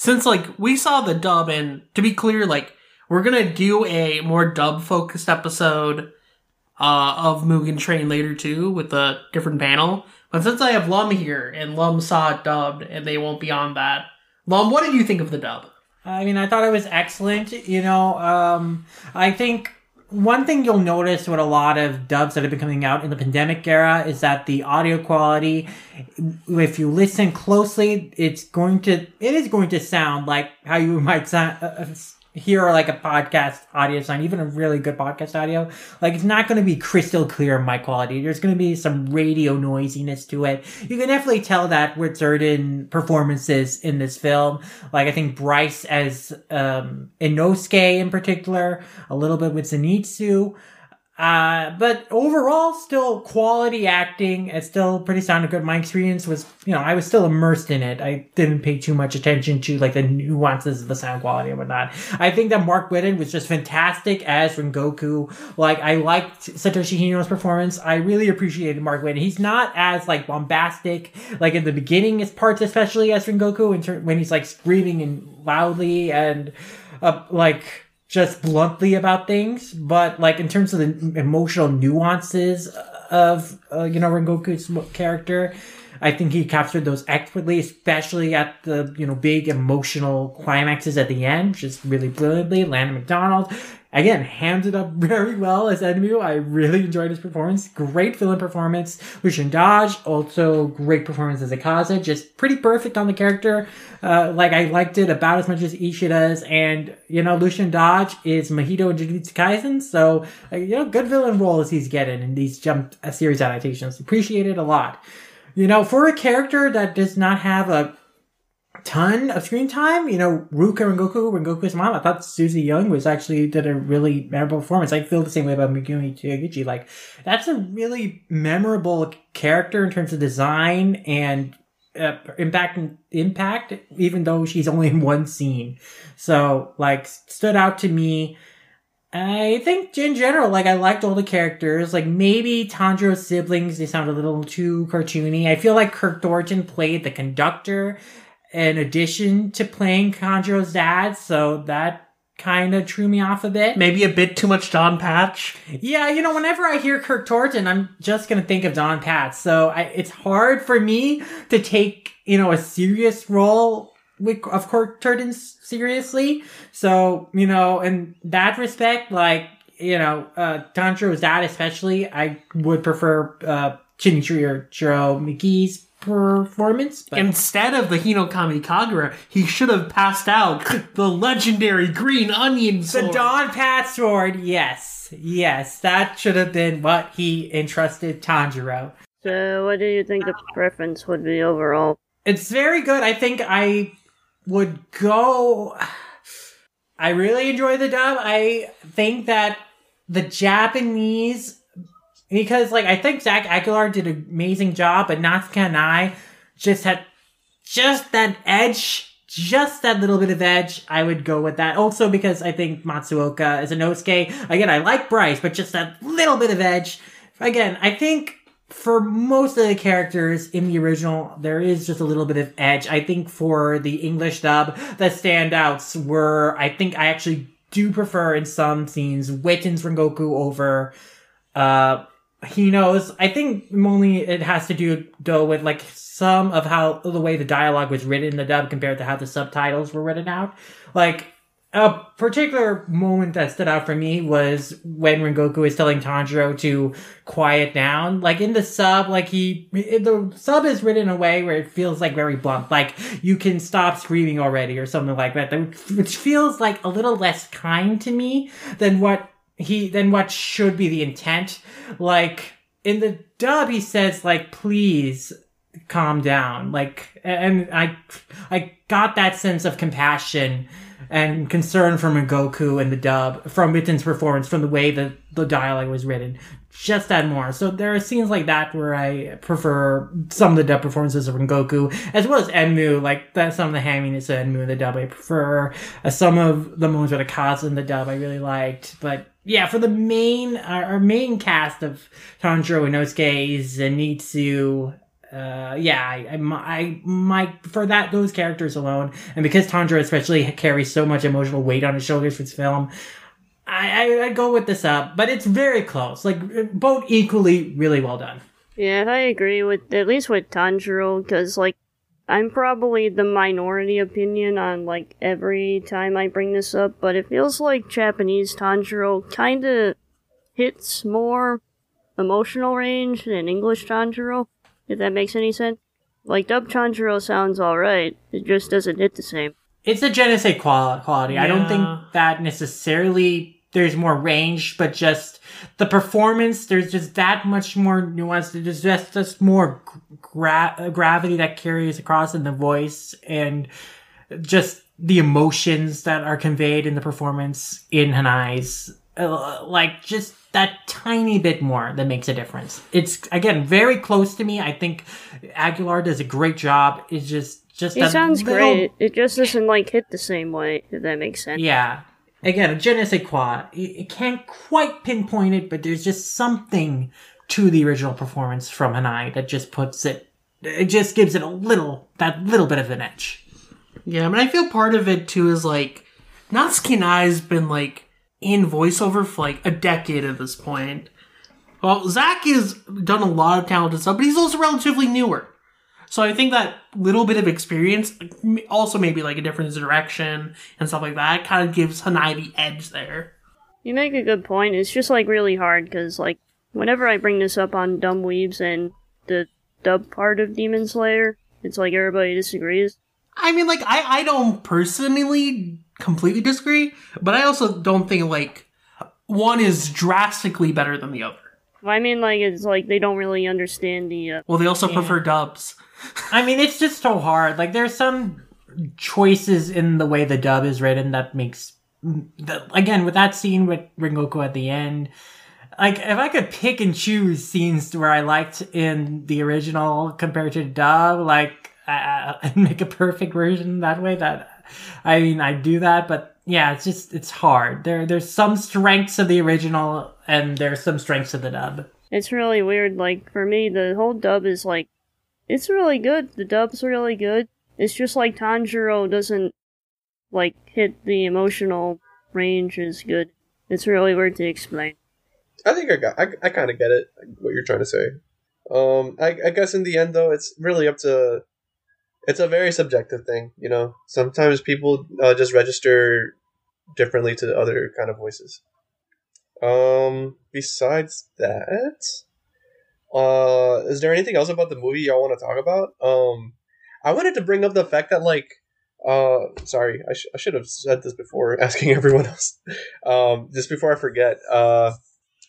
since like we saw the dub and to be clear like we're gonna do a more dub focused episode uh, of Mugen Train later too with a different panel. But since I have Lum here and Lum saw it dubbed and they won't be on that, Lum, what did you think of the dub? I mean, I thought it was excellent. You know, um, I think one thing you'll notice with a lot of dubs that have been coming out in the pandemic era is that the audio quality, if you listen closely, it's going to, it is going to sound like how you might sound, uh, hear like a podcast audio sign, even a really good podcast audio. Like it's not going to be crystal clear mic quality. There's going to be some radio noisiness to it. You can definitely tell that with certain performances in this film. Like I think Bryce as um Inosuke in particular, a little bit with Zenitsu. Uh, but overall, still quality acting. It's still pretty sound good. My experience was, you know, I was still immersed in it. I didn't pay too much attention to like the nuances of the sound quality and whatnot. I think that Mark Whitten was just fantastic as Rengoku. Like, I liked Satoshi Hino's performance. I really appreciated Mark Whitten. He's not as like bombastic, like in the beginning, his parts, especially as Rengoku, in ter- when he's like screaming and loudly and uh, like just bluntly about things, but like in terms of the emotional nuances of uh, you know Rengoku's character, I think he captured those expertly, especially at the you know big emotional climaxes at the end, just really brilliantly. Landon McDonald again hands it up very well as Enmu. I really enjoyed his performance. Great villain performance. Lucien Dodge also great performance as Akaza, just pretty perfect on the character. Uh, like I liked it about as much as Ishida's, and you know Lucien Dodge is Mahito in Jujutsu Kaisen, so uh, you know good villain roles he's getting in these jump uh, series adaptations. Appreciate it a lot. You know, for a character that does not have a ton of screen time, you know, Ruka Rengoku, Rengoku's mom, I thought Susie Young was actually did a really memorable performance. I feel the same way about Megumi Taguchi. Like, that's a really memorable character in terms of design and uh, impact impact, even though she's only in one scene. So, like, stood out to me. I think in general, like I liked all the characters. Like maybe Tanjiro's siblings, they sound a little too cartoony. I feel like Kirk Thornton played the conductor in addition to playing Tanjiro's dad, so that kind of threw me off a bit. Maybe a bit too much Don Patch. Yeah, you know, whenever I hear Kirk Thornton, I'm just gonna think of Don Patch. So I, it's hard for me to take, you know, a serious role with of Kirk Thornton seriously. So you know, in that respect, like you know, uh, Tanjiro's dad especially, I would prefer uh, Shinichiro Chiro Miki's performance. But Instead of the Hinokami Kagura, he should have passed out the legendary green onion the sword. Don Patch sword, yes, yes, that should have been what he entrusted Tanjiro. So, what do you think the preference would be overall? It's very good. I think I would go. I really enjoy the dub. I think that the Japanese, because like I think Zach Aguilar did an amazing job, but Natsuki Hanae just had just that edge, just that little bit of edge. I would go with that. Also because I think Matsuoka is Inosuke. Again, I like Bryce, but just that little bit of edge. Again, I think for most of the characters in the original, there is just a little bit of edge. I think for the English dub, the standouts were, I think I actually do prefer in some scenes Whitten's Rengoku over, uh, Hino's. I think only it has to do though with like some of how the way the dialogue was written in the dub compared to how the subtitles were written out. Like a particular moment that stood out for me was when Rengoku is telling Tanjiro to quiet down. Like in the sub, like he, the sub is written in a way where it feels like very blunt. Like you can stop screaming already or something like that. Which feels like a little less kind to me than what he, than what should be the intent. Like in the dub, he says like, please calm down. Like, and I, I got that sense of compassion and concern from Goku and the dub, from Whitten's performance, from the way that the dialogue was written. Just add more. So there are scenes like that where I prefer some of the dub performances of Goku, as well as Enmu, like that, some of the hamminess of Enmu in the dub I prefer. Uh, some of the moments with Akaza in the dub I really liked. But yeah, for the main, our, our main cast of Tanjiro Inosuke, Zenitsu, uh, yeah, I, I, I might for that those characters alone, and because Tanjiro especially carries so much emotional weight on his shoulders for this film, I, I I'd go with this up, but it's very close. Like both equally really well done. Yeah, I agree with at least with Tanjiro because like I'm probably the minority opinion on like every time I bring this up, but it feels like Japanese Tanjiro kind of hits more emotional range than English Tanjiro. If that makes any sense. Like dub Tanjiro sounds alright, it just doesn't hit the same. It's a je ne sais qual- quality. I don't think that necessarily there's more range, but just the performance. There's just that much more nuance. There's just just more gra- gravity that carries across in the voice and just the emotions that are conveyed in the performance in Hanae's. Uh, like just that tiny bit more that makes a difference. It's again very close to me. I think Aguilar does a great job. It's just just It sounds little- great. It just doesn't like hit the same way, if that makes sense. yeah. Again, a je ne sais quoi. It, it can't quite pinpoint it, but there's just something to the original performance from Hanae that just puts it, it just gives it a little, that little bit of an edge. Yeah, I mean, I feel part of it too is like Natsuki Nai's been like in voiceover for like a decade at this point. Well, Zach has done a lot of talented stuff, but he's also relatively newer. So I think that little bit of experience, also maybe like a different direction and stuff like that, kind of gives Hanae the edge there. You make a good point. It's just like really hard because like whenever I bring this up on Dumb Weebs and the dub part of Demon Slayer, it's like everybody disagrees. I mean, like, I, I don't personally completely disagree, but I also don't think, like, one is drastically better than the other. I mean, like it's like they don't really understand the. Uh, Well, they also Yeah. prefer dubs. I mean, it's just so hard. Like, there's some choices in the way the dub is written that makes, that, again, with that scene with Rengoku at the end, like, if I could pick and choose scenes where I liked in the original compared to dub, like, uh, and make a perfect version that way, that, I mean, I do that, but yeah, it's just, it's hard. There, there's some strengths of the original and there's some strengths of the dub. it's really weird. Like for me, the whole dub is like, it's really good. The dub's really good. It's just like Tanjiro doesn't like hit the emotional range as good. It's really weird to explain. I think I got. I, I kind of get it. What you're trying to say. Um, I, I guess in the end though, it's really up to. It's a very subjective thing, you know. Sometimes people uh, just register differently to other kind of voices. Um. Besides that, uh, is there anything else about the movie y'all want to talk about? Um, I wanted to bring up the fact that like, uh, sorry, I, sh- I should have said this before asking everyone else. Um, just before I forget, uh,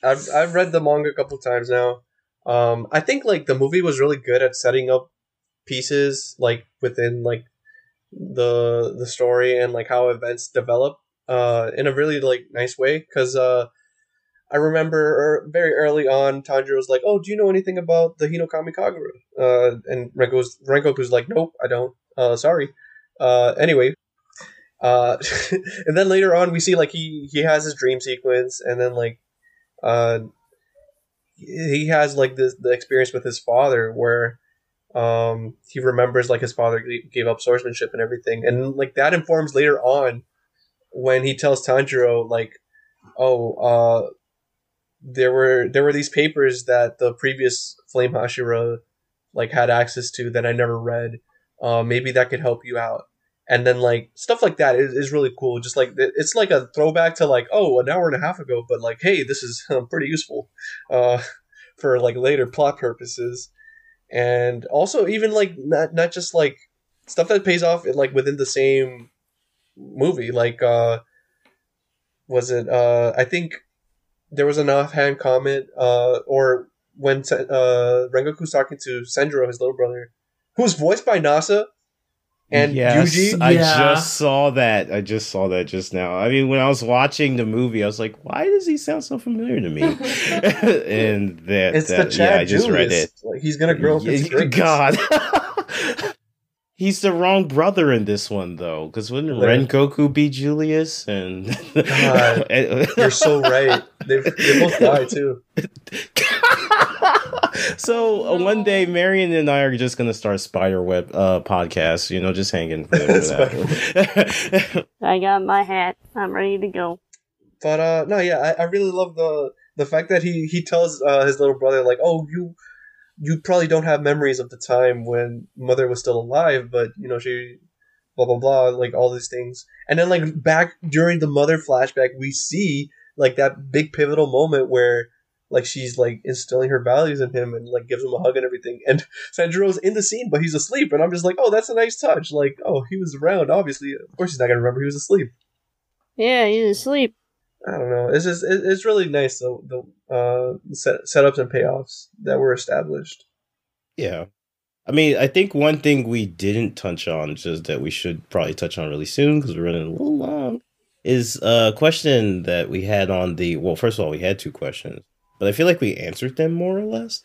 I've I've read the manga a couple times now. Um, I think like the movie was really good at setting up pieces like within like the the story and like how events develop uh in a really like nice way because uh I remember er, very early on Tanjiro was like, "Oh, do you know anything about the Hinokami Kagura?" Uh, and Rengoku's Rengoku's like, "Nope, I don't. Uh, sorry." Uh, anyway, uh, and then later on we see like he he has his dream sequence, and then like uh, he has like this the experience with his father where um he remembers like his father gave up swordsmanship and everything and like that informs later on when he tells Tanjiro like oh uh there were there were these papers that the previous flame Hashira like had access to that I never read. Uh maybe that could help you out. And then like stuff like that is, is really cool. Just like it's like a throwback to like oh an hour and a half ago but like hey this is pretty useful uh for like later plot purposes and also even like not not just like stuff that pays off in, like within the same movie like uh was it uh i think there was an offhand comment uh or when uh rengoku's talking to senjuro his little brother who's voiced by nasa and yes, Yuji I Yeah. just saw that. I just saw that just now. I mean, when I was watching the movie, I was like, "Why does he sound so familiar to me?" and that, it's that the Chad yeah, I just read Julius. it. Like, he's gonna grow up into Yeah. God. He's the wrong brother in this one, though, because wouldn't Right. Rengoku be Julius? And God, You're so right. They they both die too. so uh, one day, Marion and I are just gonna start Spiderweb uh, podcast. You know, just hanging. For that. I got my hat. I'm ready to go. But uh, no, yeah, I, I really love the the fact that he he tells uh, his little brother like, oh, you you probably don't have memories of the time when mother was still alive, but you know she blah blah blah, like all these things. And then like back during the mother flashback, we see like that big pivotal moment where like she's like instilling her values in him and like gives him a hug and everything. And Senjuro's in the scene, but he's asleep. And I'm just like, oh, that's a nice touch. Like, oh, he was around. Obviously, of course, he's not gonna remember he was asleep. Yeah, he's asleep. I don't know. It's just it, it's really nice the the uh, set, setups and payoffs that were established. Yeah. I mean, I think one thing we didn't touch on, just that we should probably touch on really soon because we're running a little long, is a question that we had on the. Well, first of all, we had two questions, but I feel like we answered them more or less.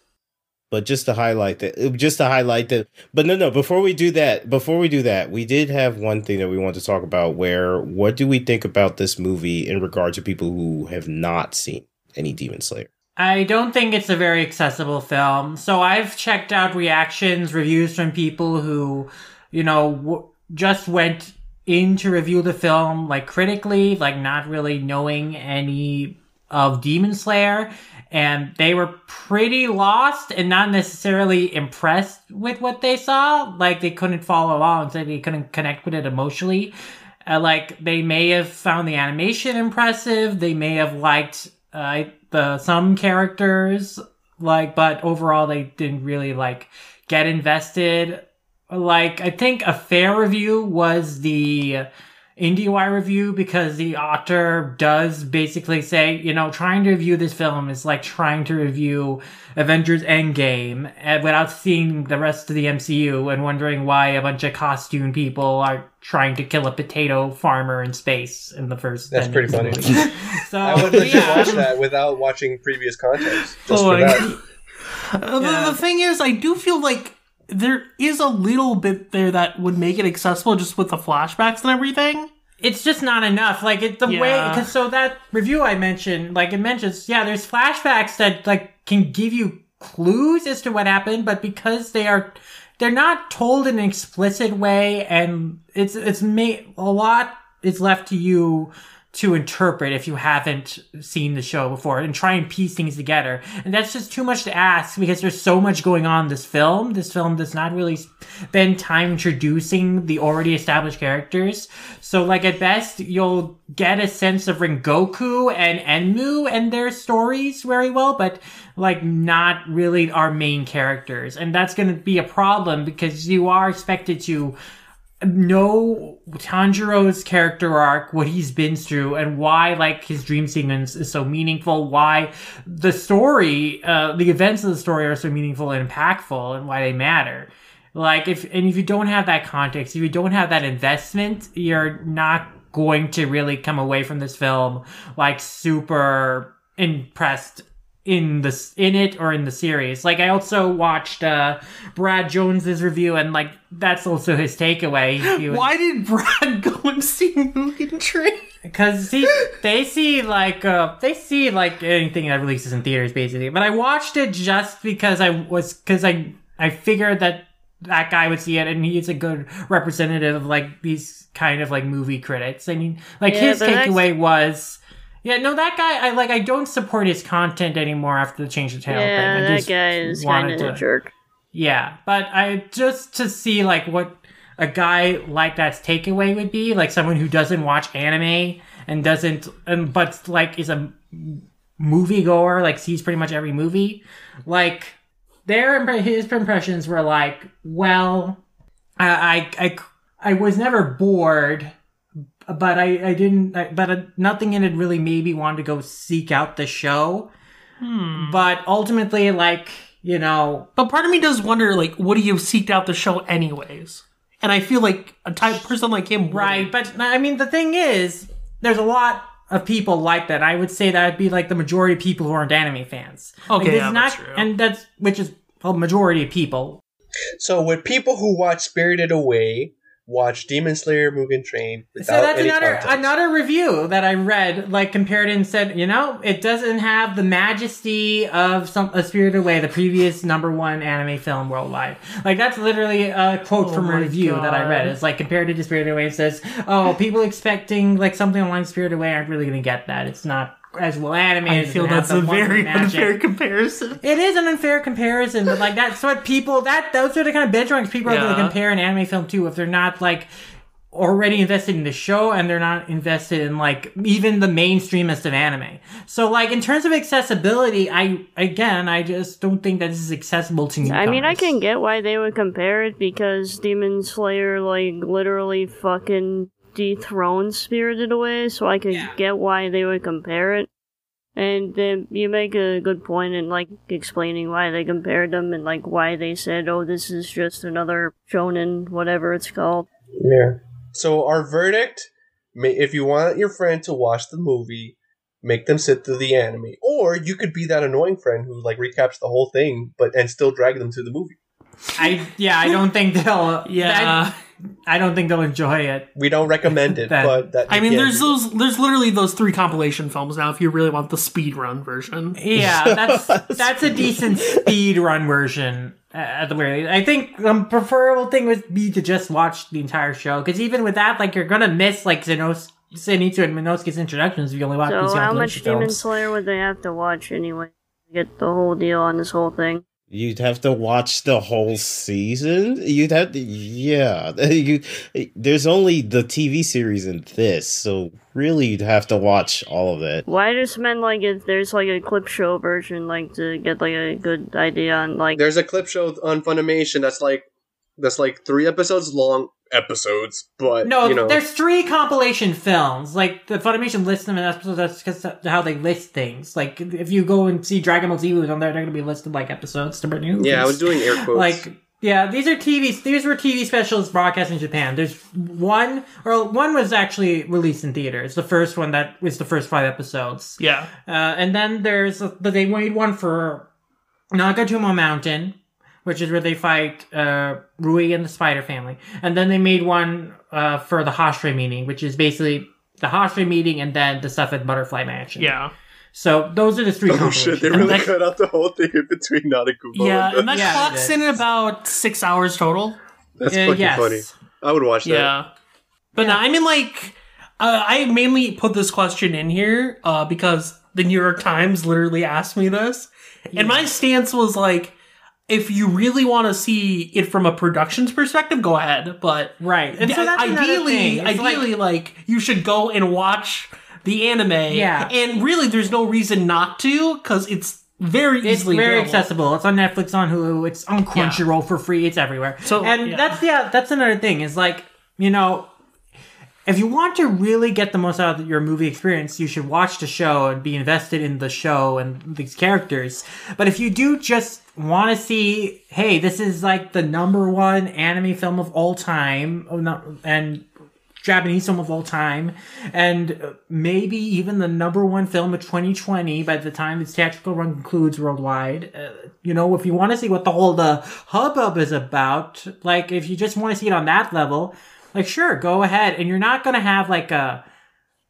But just to highlight that, uh, just to highlight that. But no, no. Before we do that, before we do that, we did have one thing that we want to talk about. Where what do we think about this movie in regard to people who have not seen any Demon Slayer? I don't think it's a very accessible film. So I've checked out reactions, reviews from people who, you know, w- just went in to review the film, like critically, like not really knowing any of Demon Slayer. And they were pretty lost and not necessarily impressed with what they saw. Like they couldn't follow along, so they couldn't connect with it emotionally. Uh, like they may have found the animation impressive. They may have liked uh, the some characters, like, but overall they didn't really like get invested. Like I think a fair review was the IndieWire review because the author does basically say, you know, trying to review this film is like trying to review Avengers Endgame without seeing the rest of the MCU and wondering why a bunch of costume people are trying to kill a potato farmer in space in the first. That's pretty minutes. funny. so I would legit yeah. watch that without watching previous context. Just Oh, for that. Uh, the- the, thing is, I do feel like there is a little bit there that would make it accessible just with the flashbacks and everything. it's just not enough. Like it, the way, because so that review I mentioned, like it mentions, yeah, there's flashbacks that like can give you clues as to what happened, but because they are, they're not told in an explicit way, and it's it's made a lot is left to you to interpret if you haven't seen the show before and try and piece things together. And that's just too much to ask because there's so much going on in this film. This film does not really spend time introducing the already established characters. So like at best, you'll get a sense of Rengoku and Enmu and their stories very well, but like not really our main characters. And that's going to be a problem because you are expected to know Tanjiro's character arc, what he's been through, and why like his dream sequence is so meaningful, why the story, uh, the events of the story are so meaningful and impactful, and why they matter. Like if and if you don't have that context, if you don't have that investment, you're not going to really come away from this film like super impressed in the in it or in the series. Like I also watched uh Brad Jones's review and like that's also his takeaway. Was- Why did Brad go and see Mugen Train? because see, they see like uh, they see like anything that releases in theaters basically. But I watched it just because I was because I I figured that that guy would see it and he's a good representative of like these kind of like movie critics. I mean, like Yeah, his takeaway was. Yeah, no, that guy. I like. I don't support his content anymore after the change channel thing. Yeah, I that guy is kind of a jerk. yeah, but I just to see like what a guy like that's takeaway would be, like someone who doesn't watch anime and doesn't, and but like is a movie goer, like sees pretty much every movie. Like their his impressions were like, well, I I I, I was never bored. But I, I didn't, I, but uh, nothing in it really made me want to go seek out the show. But ultimately, like, you know, But part of me does wonder, like, would he have seeked out the show anyways? And I feel like a type person like him, Right, but I mean, the thing is, there's a lot of people like that. I would say that would be like the majority of people who aren't anime fans. Okay, this yeah, is that's not, true. and that's which is a majority of people. So with people who watch Spirited Away, watch Demon Slayer Mugen Train So that's any another context. another review that I read, like compared it and said, you know, it doesn't have the majesty of some a Spirited Away, the previous number one anime film worldwide. Like that's literally a quote Oh from a my review that I read. It's like compared it to Spirited Away, it says, oh, people expecting like something along Spirited Away aren't really gonna get that. It's not as well animated. I feel doesn't that's a the very magic. unfair comparison. It is an unfair comparison, but like that's what people that those are the kind of benchmarks people are going to compare an anime film to if they're not like already invested in the show and they're not invested in like even the mainstreamest of anime. So like in terms of accessibility, I again I just don't think that this is accessible to me. I mean, I can get why they would compare it because Demon Slayer, like, literally fucking dethroned Spirited Away, so I could get why they would compare it. And then you make a good point in, like, explaining why they compared them and, like, why they said, oh, this is just another shonen, whatever it's called. Yeah. So our verdict: ma- if you want your friend to watch the movie, make them sit through the anime, or you could be that annoying friend who like recaps the whole thing, but and still drag them to the movie. I yeah, I don't think they'll Yeah. I, I don't think they'll enjoy it. We don't recommend it, That- but that I mean, yeah, there's those. There's literally those three compilation films now. If you really want the speed run version, Yeah, that's that's a decent speed run version uh, at the very least. I think the um, preferable thing would be to just watch the entire show because even with that, like you're gonna miss like Zenos, Zenitsu and Inosuke's introductions if you only watch these So, how compilation much Demon. Slayer would they have to watch anyway to get the whole deal on this whole thing? You'd have to watch the whole season. You'd have to, yeah. You, there's only the TV series in this, so really you'd have to watch all of it. Why just meant like if there's like a clip show version, like to get like a good idea on like there's a clip show on Funimation that's like that's like three episodes long episodes, but No, you know, there's three compilation films. Like the Funimation lists them in episodes. That's because how they list things. Like if you go and see Dragon Ball Z movies on there, they're gonna be listed like episodes to new movies. yeah, I was doing air quotes. like yeah these are tv these were tv specials broadcast in japan there's one or one was actually released in theaters the first one that was the first five episodes yeah, uh, and then there's but they made one for natagumo mountain which is where they fight uh, rui and the spider family and then they made one uh, for the hashira meeting which is basically the hashira meeting and then the stuff at butterfly mansion yeah, so those are the three oh shit, they compilations. really And that- cut out the whole thing in between Natagumo. yeah, and that Yeah, clocks it in is. about six hours total. that's Uh, fucking yes. funny. I would watch that. Yeah. But no, I mean, like, uh, I mainly put this question in here uh, because the New York Times literally asked me this. And my stance was like, if you really want to see it from a production's perspective, go ahead. But right and so that's ideally. It's like- ideally, like, you should go and watch the anime. Yeah. And really, there's no reason not to because it's very It's easily very available. accessible. It's on Netflix, on Hulu. It's on Crunchyroll for free. It's everywhere. So, and yeah. that's yeah, that's another thing. Is like you know, if you want to really get the most out of your movie experience, you should watch the show and be invested in the show and these characters. But if you do just want to see, hey, this is like the number one anime film of all time, oh, and Japanese film of all time, and maybe even the number one film of 2020 by the time its theatrical run concludes worldwide. Uh, you know, if you want to see what the whole the hubbub is about, like if you just want to see it on that level, like sure, go ahead. And you're not gonna have like a.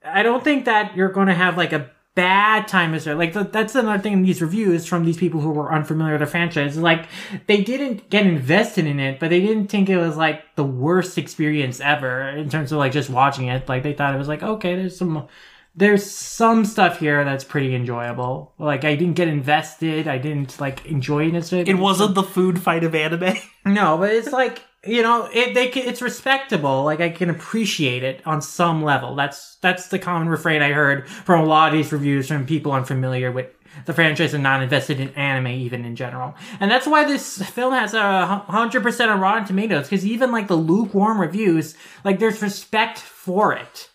I don't think that you're gonna have like a bad time is there. Like th- that's another thing in these reviews from these people who were unfamiliar with the franchise. Like they didn't get invested in it, but they didn't think it was like the worst experience ever in terms of like just watching it. Like they thought it was like okay, there's some there's some stuff here that's pretty enjoyable. Like I didn't get invested. I didn't like enjoy it. It wasn't the food fight of anime. No, but it's like you know, it they can, it's respectable. Like I can appreciate it on some level. That's that's the common refrain I heard from a lot of these reviews from people unfamiliar with the franchise and not invested in anime even in general. And that's why this film has a hundred percent on Rotten Tomatoes because even like the lukewarm reviews, like there's respect for it.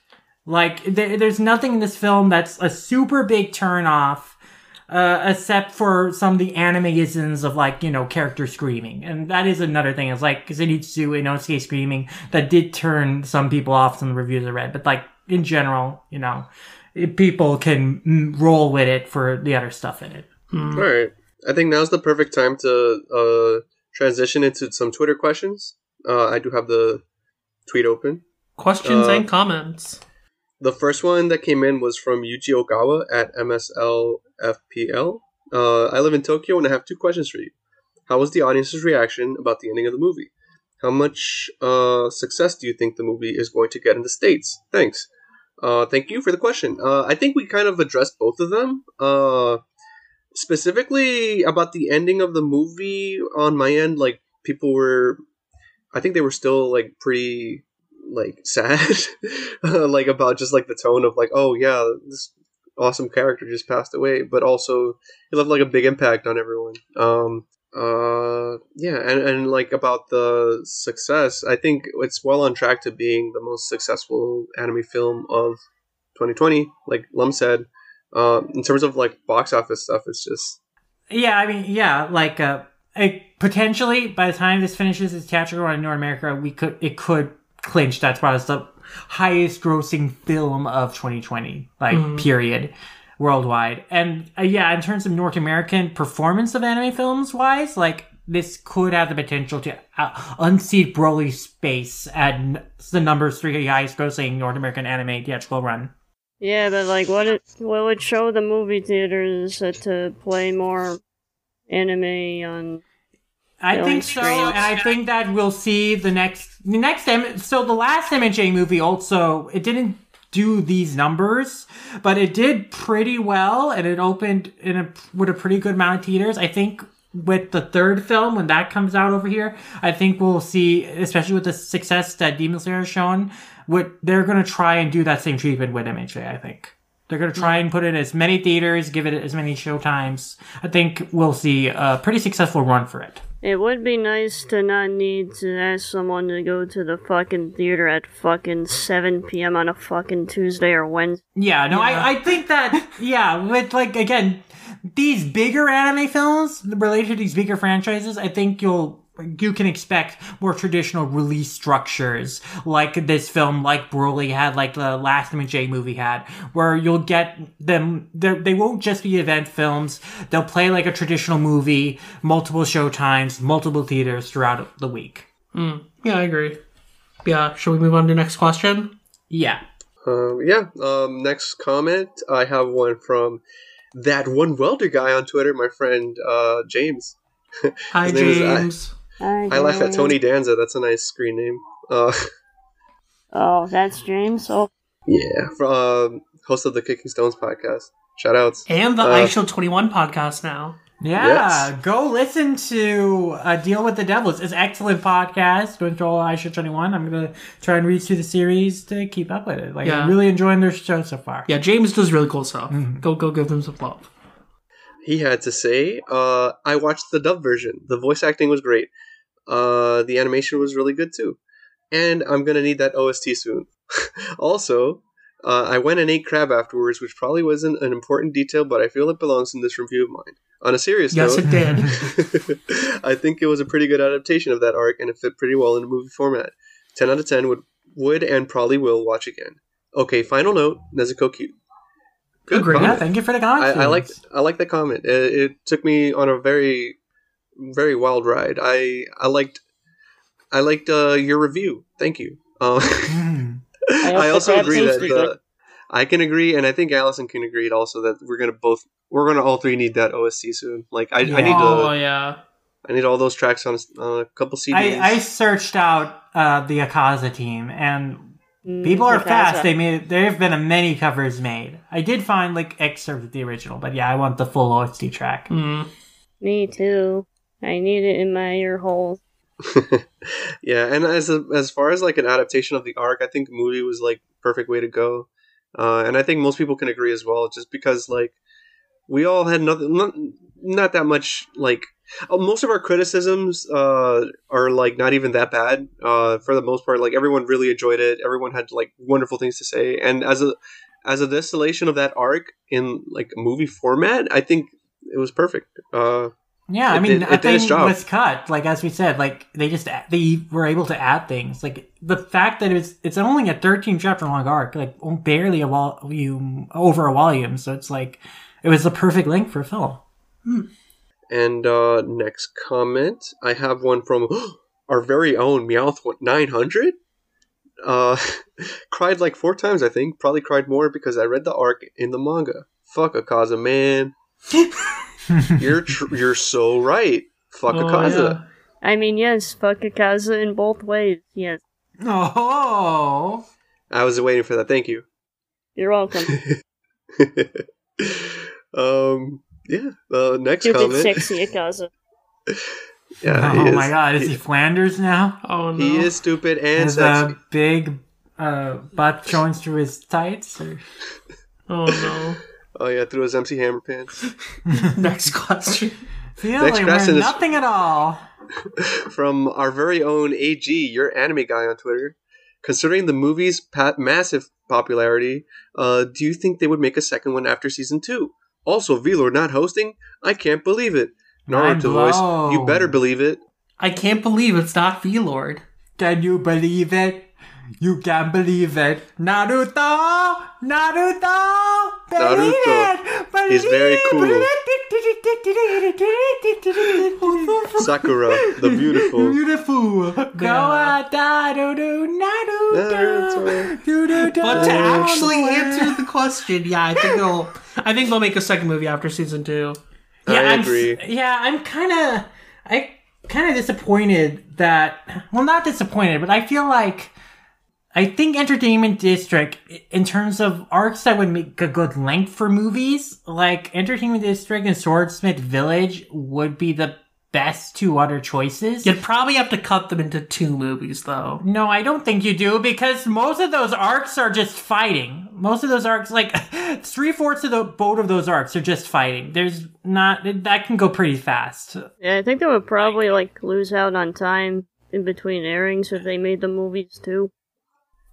Like there, there's nothing in this film that's a super big turn off uh, except for some of the animeisms of like you know character screaming, and that is another thing. It's like Zenitsu and Inosuke screaming that did turn some people off. Some reviews I read, but like in general, you know, it- people can mm, roll with it for the other stuff in it. All right. I think now's the perfect time to uh, transition into some Twitter questions. Uh, I do have the tweet open. Questions Uh, and comments. The first one that came in was from Yuji Okawa at MSLFPL. Uh, I live in Tokyo and I have two questions for you. How was the audience's reaction about the ending of the movie? How much uh, success do you think the movie is going to get in the States? Thanks. Uh, thank you for the question. Uh, I think we kind of addressed both of them. Uh, specifically about the ending of the movie on my end, like people were, I think they were still like pretty like sad, like about just like the tone of like, oh yeah, this awesome character just passed away, but also it left like a big impact on everyone. Um, uh, yeah, and and like about the success, I think it's well on track to being the most successful anime film of 2020. Like Lum said, uh, in terms of like box office stuff, it's just Yeah, I mean, yeah, like uh, it, potentially by the time this finishes its theatrical run in North America, we could it could clinch that's probably the highest grossing film of 2020, like period, worldwide. And uh, yeah, in terms of North American performance of anime films wise, like this could have the potential to uh, unseat Broly's space at n- the number three highest grossing North American anime theatrical run. Yeah, but like, what it what would show the movie theaters uh, to play more anime on? I Really think so, strange. and I think that we'll see the next the next M- so the last MJ movie also it didn't do these numbers, but it did pretty well, and it opened in a with a pretty good amount of theaters. I think with the third film when that comes out over here, I think we'll see, especially with the success that Demon Slayer has shown, what they're gonna try and do that same treatment with MHA. I think. They're gonna try and put it in as many theaters, give it as many show times. I think we'll see a pretty successful run for it. It would be nice to not need to ask someone to go to the fucking theater at fucking 7 p.m. on a fucking Tuesday or Wednesday. Yeah, no, Yeah. I, I think that, yeah, with like, again, these bigger anime films related to these bigger franchises, I think you'll, you can expect more traditional release structures like this film, like Broly had, like the last MJ movie had, where you'll get them, they're- won't just be event films, they'll play like a traditional movie, multiple show times, multiple theaters throughout the week. Yeah, I agree. Yeah, should we move on to the next question? Yeah. Um, yeah. Um, next comment, I have one from that one welder guy on Twitter, my friend uh, James. Hi, James. name is I- James. I, I laugh at Tony Danza. That's a nice screen name. Uh, Oh, that's James. Oh, yeah, from, um, host of the Kicking Stones podcast. Shout outs. And the Uh, I Show 21 podcast now. Yeah, Yes. go listen to uh, Deal with the Devils. It's an excellent podcast. Control I Show 21. I'm going to try and read through the series to keep up with it. Like, Yeah. I'm really enjoying their show so far. Yeah, James does really cool stuff. Mm-hmm. Go, go, give them some love. He had to say, uh, I watched the dub version. The voice acting was great. Uh, the animation was really good too. And I'm gonna need that OST soon. also, uh, I went and ate crab afterwards, which probably wasn't an important detail, but I feel it belongs in this review of mine. On a serious Yes, note, it did. I think it was a pretty good adaptation of that arc, and it fit pretty well in a movie format. Ten out of ten would would and probably will watch again. Okay, final note: Nezuko cute. Good Agreed. Yeah, comment. thank you for the I. I like I like that comment. It, it took me on a very very wild ride. I I liked I liked uh, your review. Thank you. Uh, Mm. hope I also agree that good. uh, I can agree, and I think Allison can agree also that we're gonna both we're gonna all three need that OST soon. Like I, I need to oh, yeah. I need all those tracks on a, on a couple CDs. I, I searched out uh, the Akaza team, and people are Mikasa. fast. They made there have been a many covers made. I did find like excerpts of the original, but yeah, I want the full OST track. Mm. Me too. I need it in my ear hole. yeah, and as a, as far as like an adaptation of the arc, I think movie was like perfect way to go, uh, and I think most people can agree as well. Just because like we all had nothing, not, not that much like most of our criticisms uh, are like not even that bad uh, for the most part. Like everyone really enjoyed it. Everyone had like wonderful things to say, and as a as a distillation of that arc in like movie format, I think it was perfect. Uh, Yeah, I mean, did- it did nothing its job. was cut. Like as we said, like they just they were able to add things. Like the fact that it's it's only a thirteen chapter long arc, like barely a volume over a volume. So it's like it was the perfect length for a film. And uh, next comment, I have one from our very own Meowth nine hundred. Uh, cried like four times, I think. Probably cried more because I read the arc in the manga. Fuck Akaza, man. you're tr- you're so right. Fuck Oh, Akaza. I mean, yes, fuck Akaza in both ways. Yes, Oh. I was waiting for that. Thank you. you're welcome. um. Yeah. Uh, next Stupid, comment. sexy Akaza. Yeah. oh is. my god, is he Flanders now? Oh no. He is stupid and His sexy. uh, big uh, butt showing through his tights? Or... Oh no. Oh yeah, through his MC Hammer pants. Next question. Feeling question we're is- nothing at all. From our very own AG, your anime guy on Twitter. Considering the movie's pa- massive popularity, uh, do you think they would make a second one after season two? Also, V Lord not hosting? I can't believe it. Naruto voice, you better believe it. I can't believe it's not V Lord. Can you believe it? You can't believe it. Naruto! Naruto! Believe Naruto. it! Believe He's very cool. it! Sakura, the beautiful. Beautiful. Go Yeah. out, da, do, do, Naruto. Naruto. But to actually answer the question, yeah, I think they'll. I think they'll make a second movie after season two. yeah, I I'm, agree. yeah, I'm kind of, I kind of disappointed that. Well, not disappointed, but I feel like I think Entertainment District, in terms of arcs that would make a good length for movies, like Entertainment District and Swordsmith Village would be the best two other choices. You'd probably have to cut them into two movies, though. No, I don't think you do because most of those arcs are just fighting. Most of those arcs, like three fourths of the both of those arcs, are just fighting. There's not that can go pretty fast. Yeah, I think they would probably like lose out on time in between airings if they made the movies too.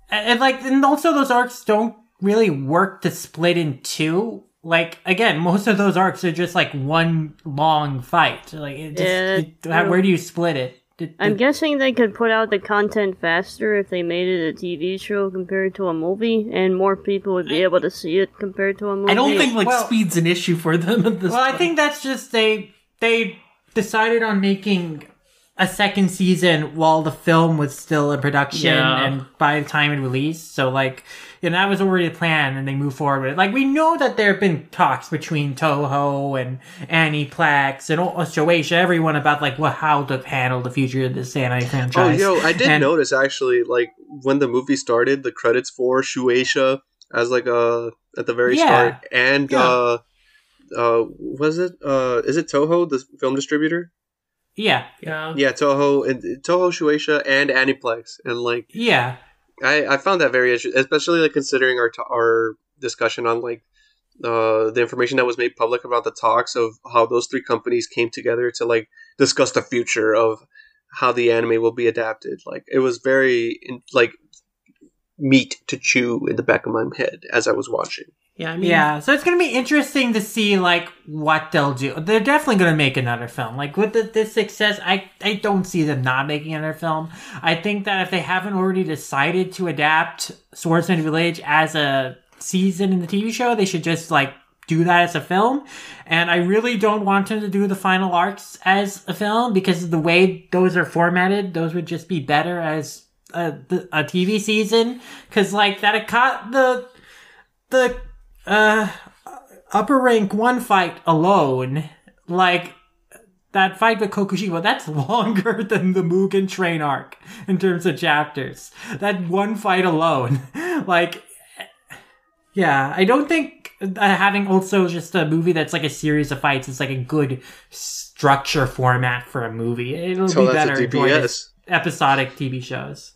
And, and, like, and also those arcs don't really work to split in two. Like again, most of those arcs are just like one long fight. Like, it just, Yeah, it- where do you split it? It- I'm guessing they could put out the content faster if they made it a TV show compared to a movie, and more people would be able to see it compared to a movie. I don't think like Well- speed's an issue for them at this. Well, I think that's just they they decided on making a second season while the film was still in production Yeah. and by the time it released. So like, you know, that was already the plan and they moved forward with it. Like we know that there have been talks between Toho and Annie Aniplex and all- Shueisha, everyone about like what how to handle the future of this anime franchise. Oh, yo, I did And- notice actually, like when the movie started, the credits for Shueisha as like uh at the very Yeah. start, and Yeah. uh, uh, was it uh, is it Toho, the film distributor? Yeah, yeah. Yeah, Toho and Toho, Shueisha, and Aniplex, and like yeah. I, I found that very interesting, especially like considering our t- our discussion on like uh, the information that was made public about the talks of how those three companies came together to like discuss the future of how the anime will be adapted. Like it was very in, like meat to chew in the back of my head as I was watching. Yeah, I mean, Yeah, so it's gonna be interesting to see like what they'll do. They're definitely gonna make another film. Like with the, this success, I I don't see them not making another film. I think that if they haven't already decided to adapt Swordsman Village as a season in the TV show, they should just like do that as a film. And I really don't want them to do the final arcs as a film because the way those are formatted. Those would just be better as a, a TV season. Because like that, cut the the uh upper rank one fight alone, like that fight with Kokushibo, that's longer than the Mugen train arc in terms of chapters. That one fight alone, like, yeah, I don't think having also just a movie that's like a series of fights is like a good structure format for a movie. It'll So be better DBS. episodic TV shows.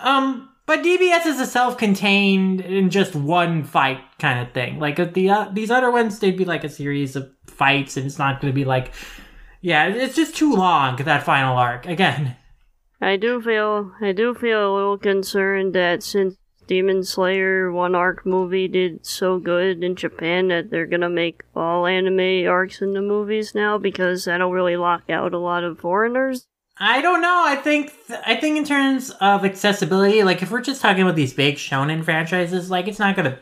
Um, but DBS is a self-contained in just one fight kind of thing. Like the uh, these other ones, they'd be like a series of fights, and it's not going to be like, yeah, it's just too long that final arc. Again, I do feel I do feel a little concerned that since Demon Slayer one arc movie did so good in Japan that they're gonna make all anime arcs into movies now because that'll really lock out a lot of foreigners. I don't know. I think I think in terms of accessibility, like if we're just talking about these big shonen franchises, like it's not going to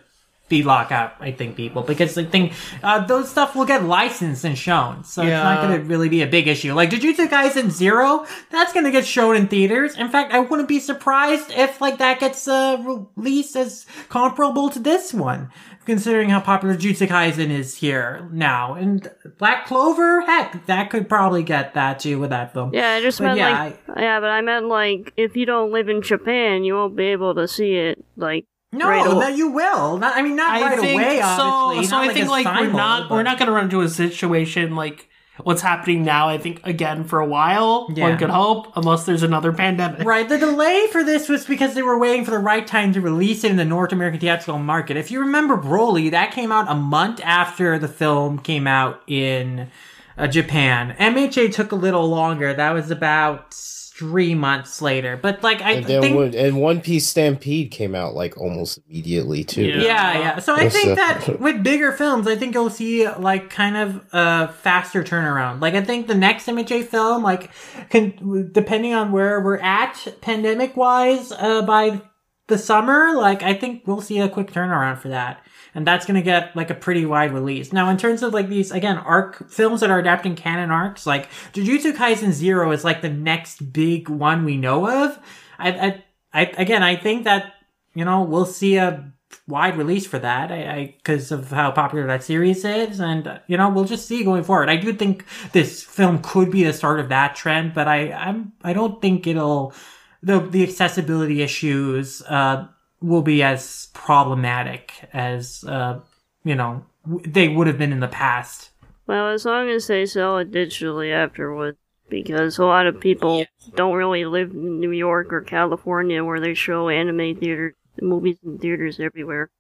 be lock out. I think people because I think uh, those stuff will get licensed and shown, so it's not going to really be a big issue. Like Jujutsu Kaisen Zero, that's going to get shown in theaters. In fact, I wouldn't be surprised if like that gets uh, released as comparable to this one. Considering how popular Jujutsu Kaisen is here now, and Black Clover, heck, that could probably get that too with that film. Yeah, I just But meant yeah, like yeah, but I meant like if you don't live in Japan, you won't be able to see it. Like No, Right, that you will. Not, I mean, not I right think away. so. Obviously, So not I like think like we're simul, not we're not going to run into a situation like what's happening now. I think again for a while. Yeah. One could hope, unless there's another pandemic. Right, the delay for this was because they were waiting for the right time to release it in the North American theatrical market. If you remember Broly, that came out a month after the film came out in uh, Japan. MHA took a little longer. That was about three months later. But like, I And then think. one, and One Piece Stampede came out like almost immediately too. Yeah. Yeah, yeah. So I think uh, that with bigger films, I think you'll see like kind of a faster turnaround. Like I think the next MHA film, like, can depending on where we're at pandemic wise, uh, by the summer, like I think we'll see a quick turnaround for that. And that's gonna get like a pretty wide release. Now, in terms of like these again arc films that are adapting canon arcs, like Jujutsu Kaisen Zero is like the next big one we know of. I, I, I again, I think that you know we'll see a wide release for that. I I because of how popular that series is, and you know we'll just see going forward. I do think this film could be the start of that trend, but I I'm I don't think it'll the the accessibility issues uh will be as problematic as uh you know w- they would have been in the past. well, as long as they sell it digitally afterwards, because a lot of people don't really live in New York or California where they show anime theater movies in theaters everywhere.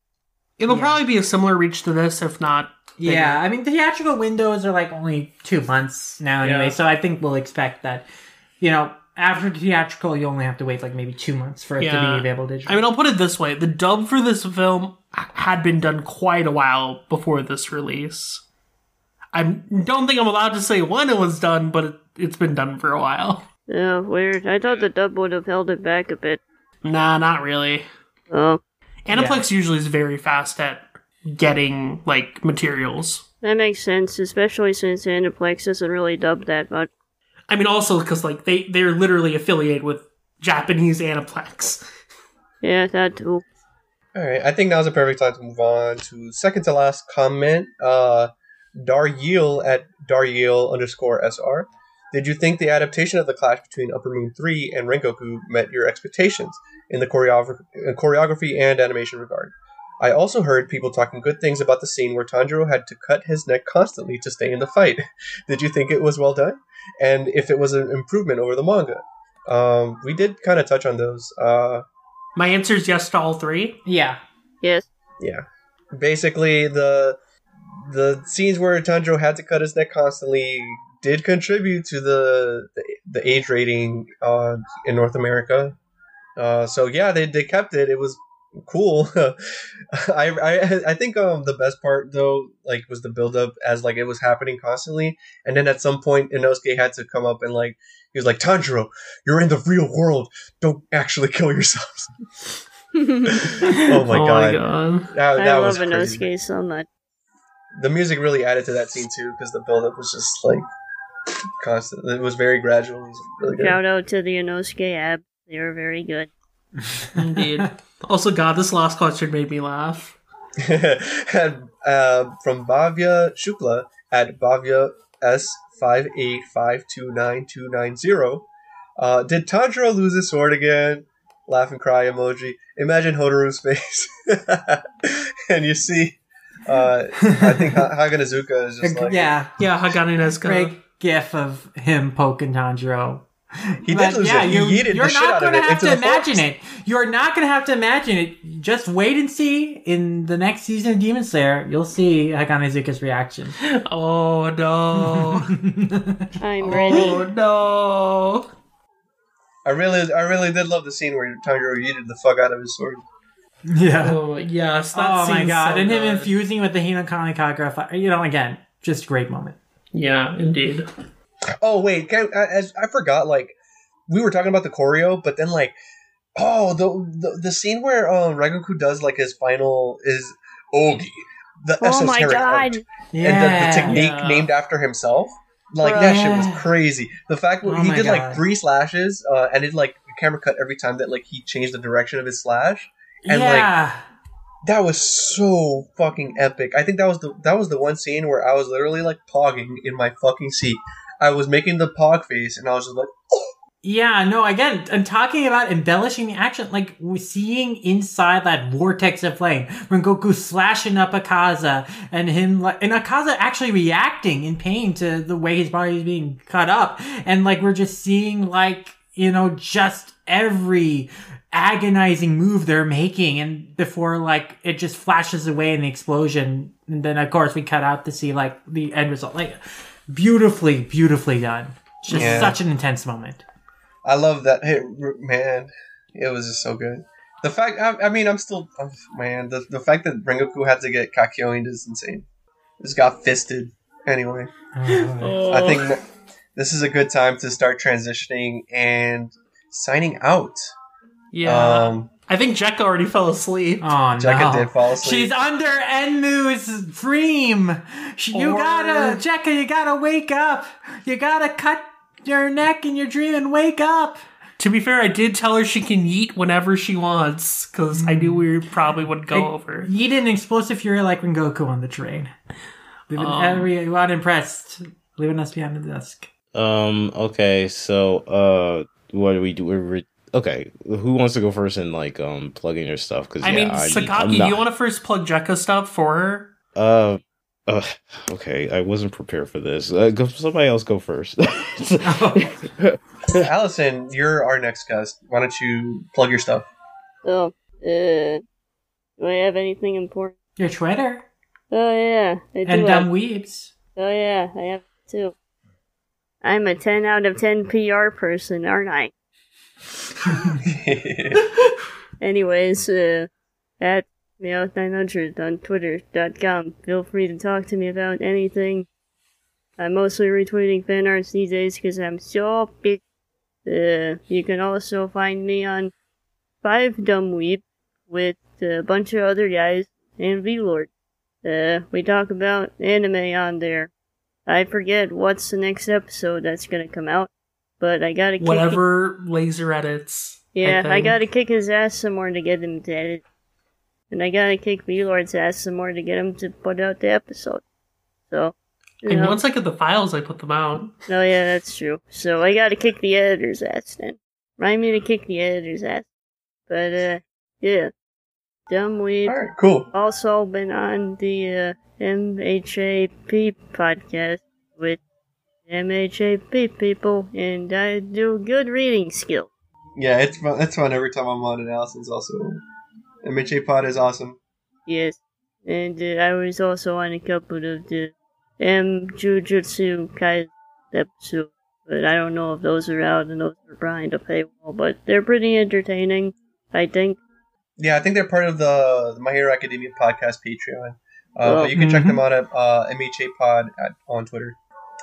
It'll Yeah. probably be a similar reach to this, if not. bigger. Yeah, I mean theatrical windows are like only two months now anyway, Yeah. so I think we'll expect that. You know, after theatrical, you only have to wait like maybe two months for it to be available digitally. I mean, I'll put it this way: the dub for this film had been done quite a while before this release. I don't think I'm allowed to say when it was done, but it, it's been done for a while. Yeah, weird. I thought the dub would have held it back a bit. Nah, not really. Oh, Aniplex usually is very fast at getting like materials. that makes sense, especially since Aniplex doesn't really dub that much. I mean, also because like they they're literally affiliated with Japanese Aniplex. Yeah, that too. All right, I think now's a perfect time to move on to second to last comment. Uh, Daryeel at Daryeel underscore SR. Did you think the adaptation of the clash between Upper Moon 3 and Rengoku met your expectations in the choreography, uh, choreography and animation regard? I also heard people talking good things about the scene where Tanjiro had to cut his neck constantly to stay in the fight. Did you think it was well done? And if it was an improvement over the manga? Um, we did kind of touch on those. Uh, My answer is yes to all three. yeah, Yes. yeah basically the the scenes where Tanjiro had to cut his neck constantly did contribute to the the, the age rating uh, in North America. Uh, so yeah, they, they kept it. It was cool. I, I I think um the best part though like was the build up as like it was happening constantly, and then at some point Inosuke had to come up and like he was like Tanjiro, you're in the real world. Don't actually kill yourselves. oh my god, that, I love was crazy Inosuke so much. the music really added to that scene too because the build up was just like constant. It was very gradual. It was really good. Shout out to the Inosuke abs. They are very good. Indeed. also, God, this last question made me laugh. and, uh, from Bhavya Shukla at Bhavya S five eight five two nine two nine zero. Uh, did Tanjiro lose his sword again? Laugh and cry emoji. Imagine Hotaru's face, and you see. Uh, I think Ha- Haganezuka is just like yeah, Yeah, Haganezuka. great gif of him poking Tanjiro. he But did lose yeah, it. He you, yeeted you're the shit not out of going to it have into to the imagine forest. it. You're not going to have to imagine it. Just wait and see. In the next season of Demon Slayer, you'll see Haganezuka's reaction. Oh no. I'm ready. oh no. I really, I really did love the scene where Tanjiro yeeted the fuck out of his sword. yeah. Oh yes. That Oh my god! so and him good. infusing with the Hinokami Kagura. You know, again, just great moment. Yeah, indeed. Oh wait, can I, as I forgot. Like we were talking about the choreo, but then like, oh the the, the scene where um Rengoku does like his final is Ogi, the Oh my esoteric art, god. and the, the technique Yeah. named after himself. Like Bruh. that shit was crazy. The fact Oh he did God. like three slashes, uh, and it like camera cut every time that like he changed the direction of his slash. And, like. That was so fucking epic. I think that was the that was the one scene where I was literally like pogging in my fucking seat. I was making the pog face, and I was just like, Yeah, no, again, I'm talking about embellishing the action. Like, seeing inside that vortex of flame, Rengoku slashing up Akaza, and him, like, and Akaza actually reacting in pain to the way his body is being cut up. And, like, we're just seeing, like, you know, just every agonizing move they're making, and before, like, it just flashes away in the explosion. And then, of course, we cut out to see, like, the end result. Like, beautifully, beautifully done. Just Yeah. such an intense moment. I love that. Hey, man, it was just so good. The fact, I, I mean, I'm still, oh, man, the, the fact that Rengoku had to get Kakyoined is insane. Just got fisted. Anyway, Oh. I think this is a good time to start transitioning and signing out. Yeah. Um, I think Jack already fell asleep. Oh no. Jecka did fall asleep. She's under Enmu's dream. She- You Or- gotta, Jecka, you gotta wake up. You gotta cut your neck in your dream and wake up. To be fair, I did tell her she can eat whenever she wants, because I knew we probably would go over. You did an explosive fury like Rengoku on the train. Leaving Um. everyone impressed. Leaving us behind the desk. Um. Okay. So, uh, what do we do? We're, we're okay. Who wants to go first and like um plug in your stuff? Because I mean, Sakaki, do you want to first plug Jecka stuff for her? Uh. Uh, okay, I wasn't prepared for this. Uh, go, somebody else go first. Allison, you're our next guest. Why don't you plug your stuff? Oh, uh, do I have anything important? Your Twitter Oh yeah, I do and have. dumb weebs. Oh yeah, I have too. I'm a 10 out of 10 PR person, aren't I? Anyways, uh, at Meowth900 on twitter.com. Feel free to talk to me about anything. I'm mostly retweeting fan arts these days because I'm so big. Uh, you can also find me on Five Dumb Weep with a bunch of other guys and V-Lord. Uh, we talk about anime on there. I forget what's the next episode that's gonna come out, but I gotta kick Whatever laser edits. yeah, I, think. gotta kick his ass some more to get him to edit. And I gotta kick V-Lord's ass some more to get him to put out the episode. So, And know. once I get the files, I put them out. Oh yeah, that's true. So I gotta kick the editor's ass then. Remind me to kick the editor's ass. But, uh, yeah. Dumb weed. All right, cool. Also been on the, uh, MHAP podcast with MHAP people, and I do good reading skill. Yeah, it's fun. It's fun every time I'm on. And Allison's also MHA Pod is awesome. Yes. And uh, I was also on a couple of the M Jujutsu Kaisen episodes, but I don't know if those are out and those are behind a paywall, but they're pretty entertaining, I think. Yeah, I think they're part of the My Hero Academia podcast Patreon. Uh, Oh. but you can check Mhm. them out at uh, MHA Pod at, on Twitter.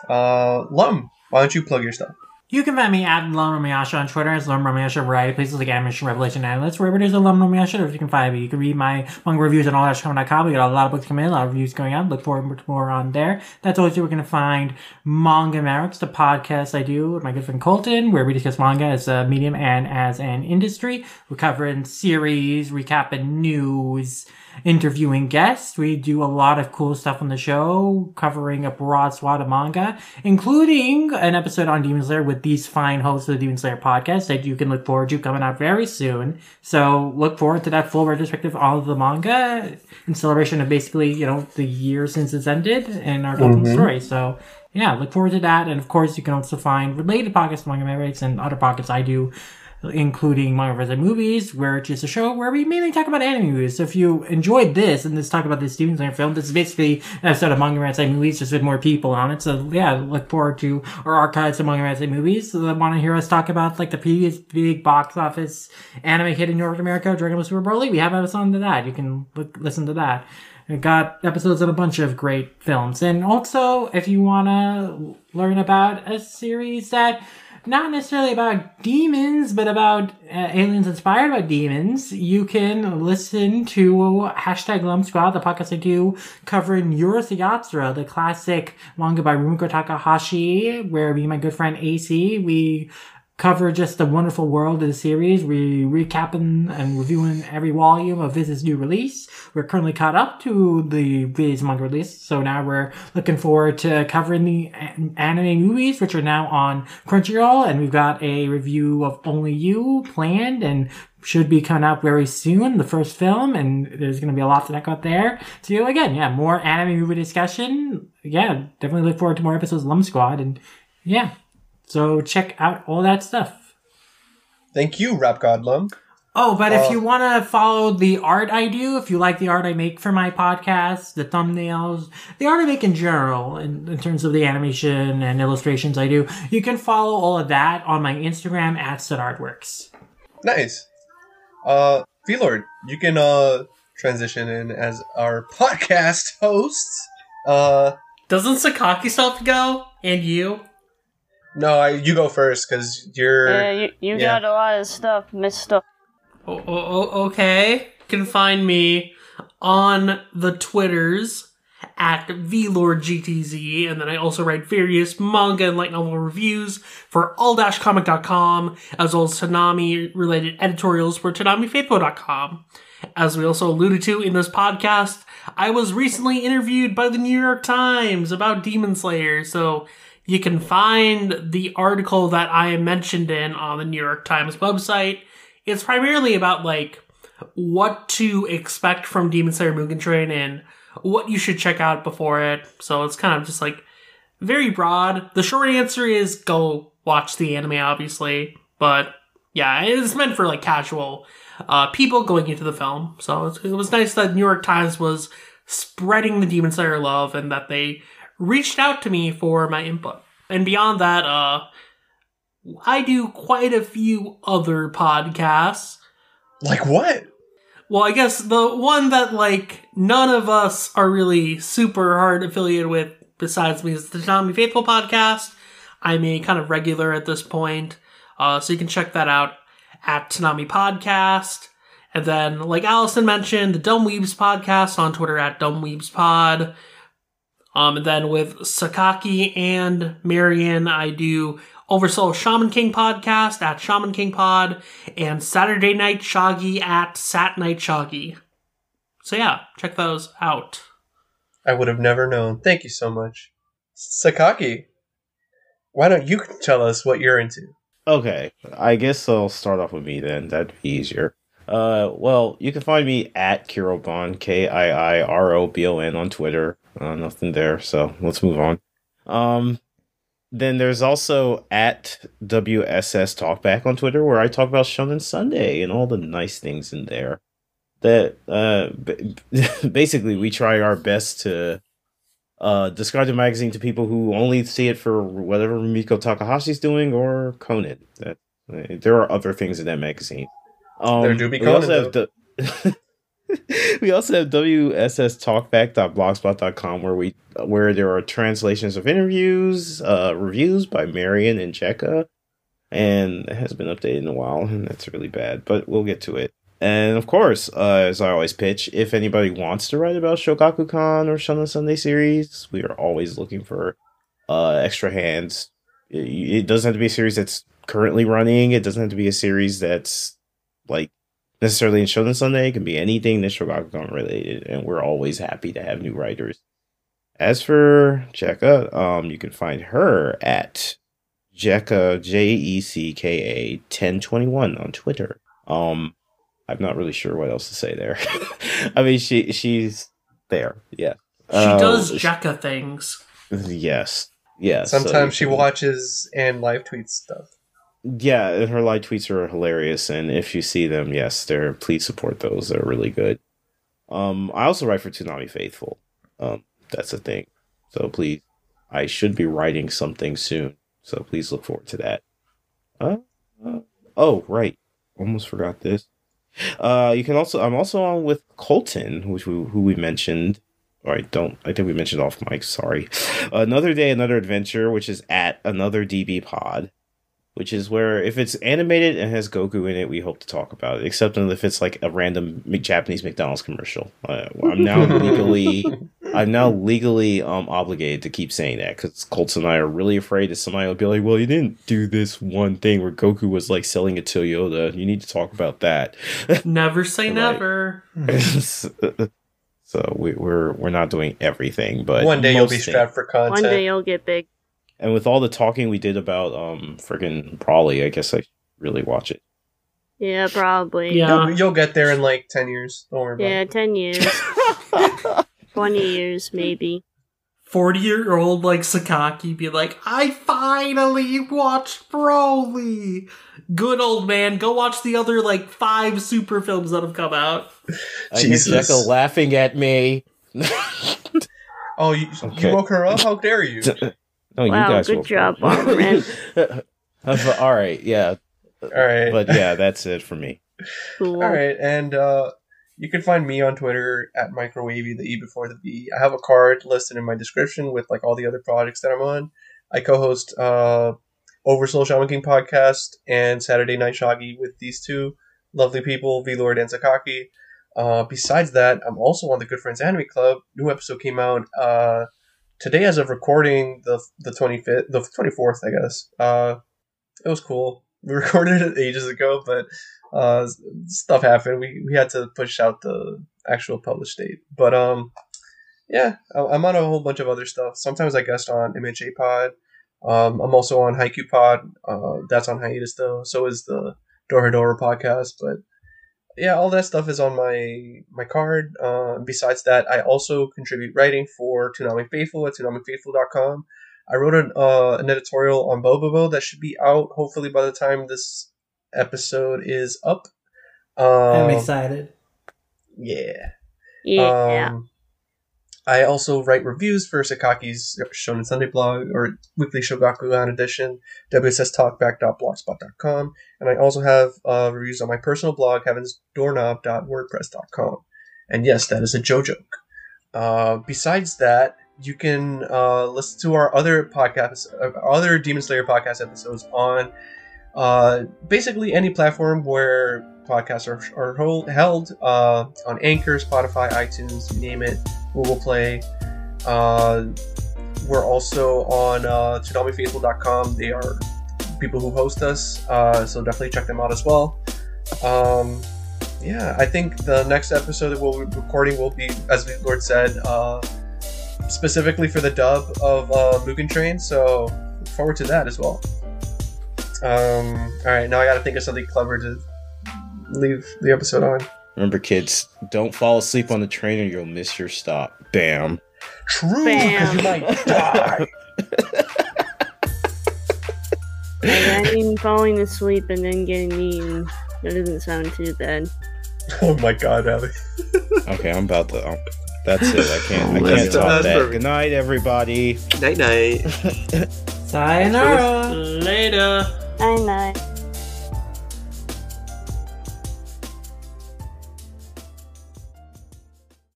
Uh, Lum, why don't you plug your stuff? You can find me at Romayasha on Twitter as LumRanmaYasha variety places like Animation Revelation Analyst. Wherever there's a LumRanmaYasha, you can find me. You can read my manga reviews on allashcom.com. We got a lot of books coming in, a lot of reviews going on. Look forward to more on there. That's also where you're going to find Manga Merrick's, the podcast I do with my good friend Colton, where we discuss manga as a medium and as an industry. We're covering series, recapping news, interviewing guests. We do a lot of cool stuff on the show, covering a broad swath of manga, including an episode on Demon Slayer with these fine hosts of the Demon Slayer podcast that you can look forward to coming out very soon. So look forward to that full retrospective of all the manga in celebration of basically, you know, the year since it's ended and our Golden mm-hmm. story. So yeah, look forward to that. And of course, you can also find related podcasts, manga merits, and other podcasts I do including Manga vs. Movies, where it's just a show where we mainly talk about anime movies. So if you enjoyed this and this talk about this Demon Slayer film, this is basically an episode of Manga vs. Movies just with more people on it. So yeah, look forward to our archives of Manga vs. Movies. So I want to hear us talk about like the previous big box office anime hit in North America, Dragon Ball Super Broly. We have episodes on that. You can look, listen to that. We got episodes of a bunch of great films. And also, if you want to learn about a series that not necessarily about demons, but about uh, aliens inspired by demons, you can listen to hashtag Lum Squad, the podcast I do covering Urusei Yatsura, the classic manga by Rumiko Takahashi, where me and my good friend AC, we cover just the wonderful world of the series. We recapping and reviewing every volume of this new release. We're currently caught up to the previous manga release, so now we're looking forward to covering the anime movies, which are now on Crunchyroll, and we've got a review of Only You planned and should be coming out very soon, the first film, and there's going to be a lot to check out there. So again, yeah, more anime movie discussion. Yeah, definitely look forward to more episodes of Lum Squad, and yeah, so check out all that stuff. Thank you, Rap Godlum. Oh, but Uh, if you want to follow the art I do, if you like the art I make for my podcast, the thumbnails, the art I make in general, in, in terms of the animation and illustrations I do, you can follow all of that on my Instagram at Artworks. Nice. Uh, Lord, you can uh transition in as our podcast host. Uh, Doesn't Sakaki stuff go? And you? No, I, you go first because you're. Yeah, you, you yeah. got a lot of stuff messed up. Oh, oh, oh, okay. You can find me on the Twitters at VLordGTZ, and then I also write various manga and light novel reviews for all-comic.com, as well as Toonami-related editorials for ToonamiFaithful.com. As we also alluded to in this podcast, I was recently interviewed by the New York Times about Demon Slayer, so you can find the article that I mentioned in on the New York Times website. It's primarily about like what to expect from Demon Slayer Mugen Train and what you should check out before it. So it's kind of just like very broad. The short answer is go watch the anime, obviously, but yeah, it's meant for like casual uh, people going into the film. So it was nice that New York Times was spreading the Demon Slayer love and that they reached out to me for my input. And beyond that, uh, I do quite a few other podcasts. like what? Well, I guess the one that like none of us are really super hard affiliated with besides me is the Toonami Faithful podcast. I'm a kind of regular at this point. Uh, so you can check that out at Toonami Podcast. And then, like Allison mentioned, the Dumb Weebs podcast on Twitter at Dumb Weebs Pod. Um, and then with Sakaki and Marion, I do Oversoul Shaman King podcast at Shaman King Pod and Saturday Night Shoggy at Sat Night Shoggy. So yeah, check those out. I would have never known. Thank you so much, Sakaki. Why don't you tell us what you're into? Okay, I guess I'll start off with me then. That'd be easier. Uh, well, you can find me at Kiirobon, K I I R O B O N on Twitter. Uh, nothing there, so let's move on. Um, then there's also at WSS Talkback on Twitter, where I talk about Shonen Sunday and all the nice things in there. That uh, basically we try our best to uh, describe the magazine to people who only see it for whatever Miko Takahashi's doing or Conan. That uh, there are other things in that magazine. Um, There do be we also have the- we also have WSSTalkback.blogspot.com where we where there are translations of interviews, uh, reviews by Marion and Jecka, and it has been updated in a while, and that's really bad, but we'll get to it. And of course, uh, as I always pitch, if anybody wants to write about Shogakukan or Shonen Sunday series, we are always looking for uh, extra hands. It, it doesn't have to be a series that's currently running. It doesn't have to be a series that's like necessarily in Shonen Sunday. It can be anything that's Shogakukan related, and we're always happy to have new writers. As for Jecka, um, you can find her at Jecka J E C K A ten twenty one on Twitter. Um, I'm not really sure what else to say there. I mean, she she's there. Yeah, She Uh, does Jecka things. Yes, yes. so Sometimes she can- watches and live tweets stuff. Yeah, her live tweets are hilarious, and if you see them, yes, they're please support those. They're really good. Um, I also write for Toonami Faithful. Um, that's a thing. So please, I should be writing something soon. So please look forward to that. Uh, uh, oh, right, almost forgot this. Uh, you can also I'm also on with Colton, which we, who we mentioned. Or I don't. I think we mentioned off mic. Sorry. Another day, another adventure, which is at another DB Pod which is where if it's animated and has Goku in it, we hope to talk about it. Except if it's like a random Japanese McDonald's commercial. Uh, I'm now legally, I'm now legally um obligated to keep saying that because Colts and I are really afraid that somebody will be like, "Well, you didn't do this one thing where Goku was like selling a Toyota. You need to talk about that." Never say never. so we, we're we're not doing everything, but One day you'll most be things- strapped for cuts. One day you'll get big. And with all the talking we did about um friggin' Broly, I guess I really watch it. Yeah, probably. Yeah. You'll, you'll get there in like ten years. Don't worry about Yeah, it. 10 years. 20 years, maybe. 40 year old like Sakaki be like, I finally watched Broly. Good old man, go watch the other like five super films that have come out. I hear Jesus. Laughing at me. Oh, you, Okay. you woke her up? How dare you? No, you Wow, guys good woke job, up. Bomberman. All right, yeah, All right. but yeah, that's it for me. Cool. All right, and uh, you can find me on Twitter at microwavy, the E before the V. I have a card listed in my description with like all the other projects that I'm on. I co-host uh, Oversoul Shaman King podcast and Saturday Night Shaggy with these two lovely people, V Lord and Sakaki. Uh, besides that, I'm also on the Good Friends Anime Club. New episode came out uh, today, as of recording the the 25th, the 24th, I guess. Uh, it was cool. We recorded it ages ago, but uh, stuff happened. We we had to push out the actual published date. But um, yeah, I'm on a whole bunch of other stuff. Sometimes I guest on MHA Pod. Um, I'm also on Haikyu Pod. Uh, that's on hiatus though. So is the Doradora podcast. But yeah, all that stuff is on my my card. Uh, besides that, I also contribute writing for Toonami Faithful at ToonamiFaithful.com. I wrote an, uh, an editorial on Bobobo that should be out hopefully by the time this episode is up. Um, I'm excited. Yeah. Yeah. Um, I also write reviews for Sakaki's Shonen Sunday blog or Weekly Shogakukan edition, wsstalkback.blogspot.com, and I also have uh, reviews on my personal blog, heavensdoorknob.wordpress.com. And yes, that is a JoJo joke. Uh, besides that, you can uh, listen to our other podcasts, uh, other Demon Slayer podcast episodes on uh, basically any platform where podcasts are, are hold, held uh, on Anchor, Spotify, iTunes, name it, Google Play. Uh, we're also on uh. They are people who host us, uh, so definitely check them out as well. Um, yeah, I think the next episode that we'll be recording will be, as the Lord said, uh, specifically for the dub of uh, Mugen Train. So look forward to that as well. Um, all right, now I got to think of something clever to leave the episode on. Remember, kids, don't fall asleep on the train or you'll miss your stop. Bam. True, Bam. you might die. I mean, falling asleep and then getting eaten. That doesn't sound too bad. oh my god, Abby. Okay, I'm about to. Um, that's it. I can't. I can't top that's that. perfect. Good night, everybody. Night night. Sayonara. Later. Night night.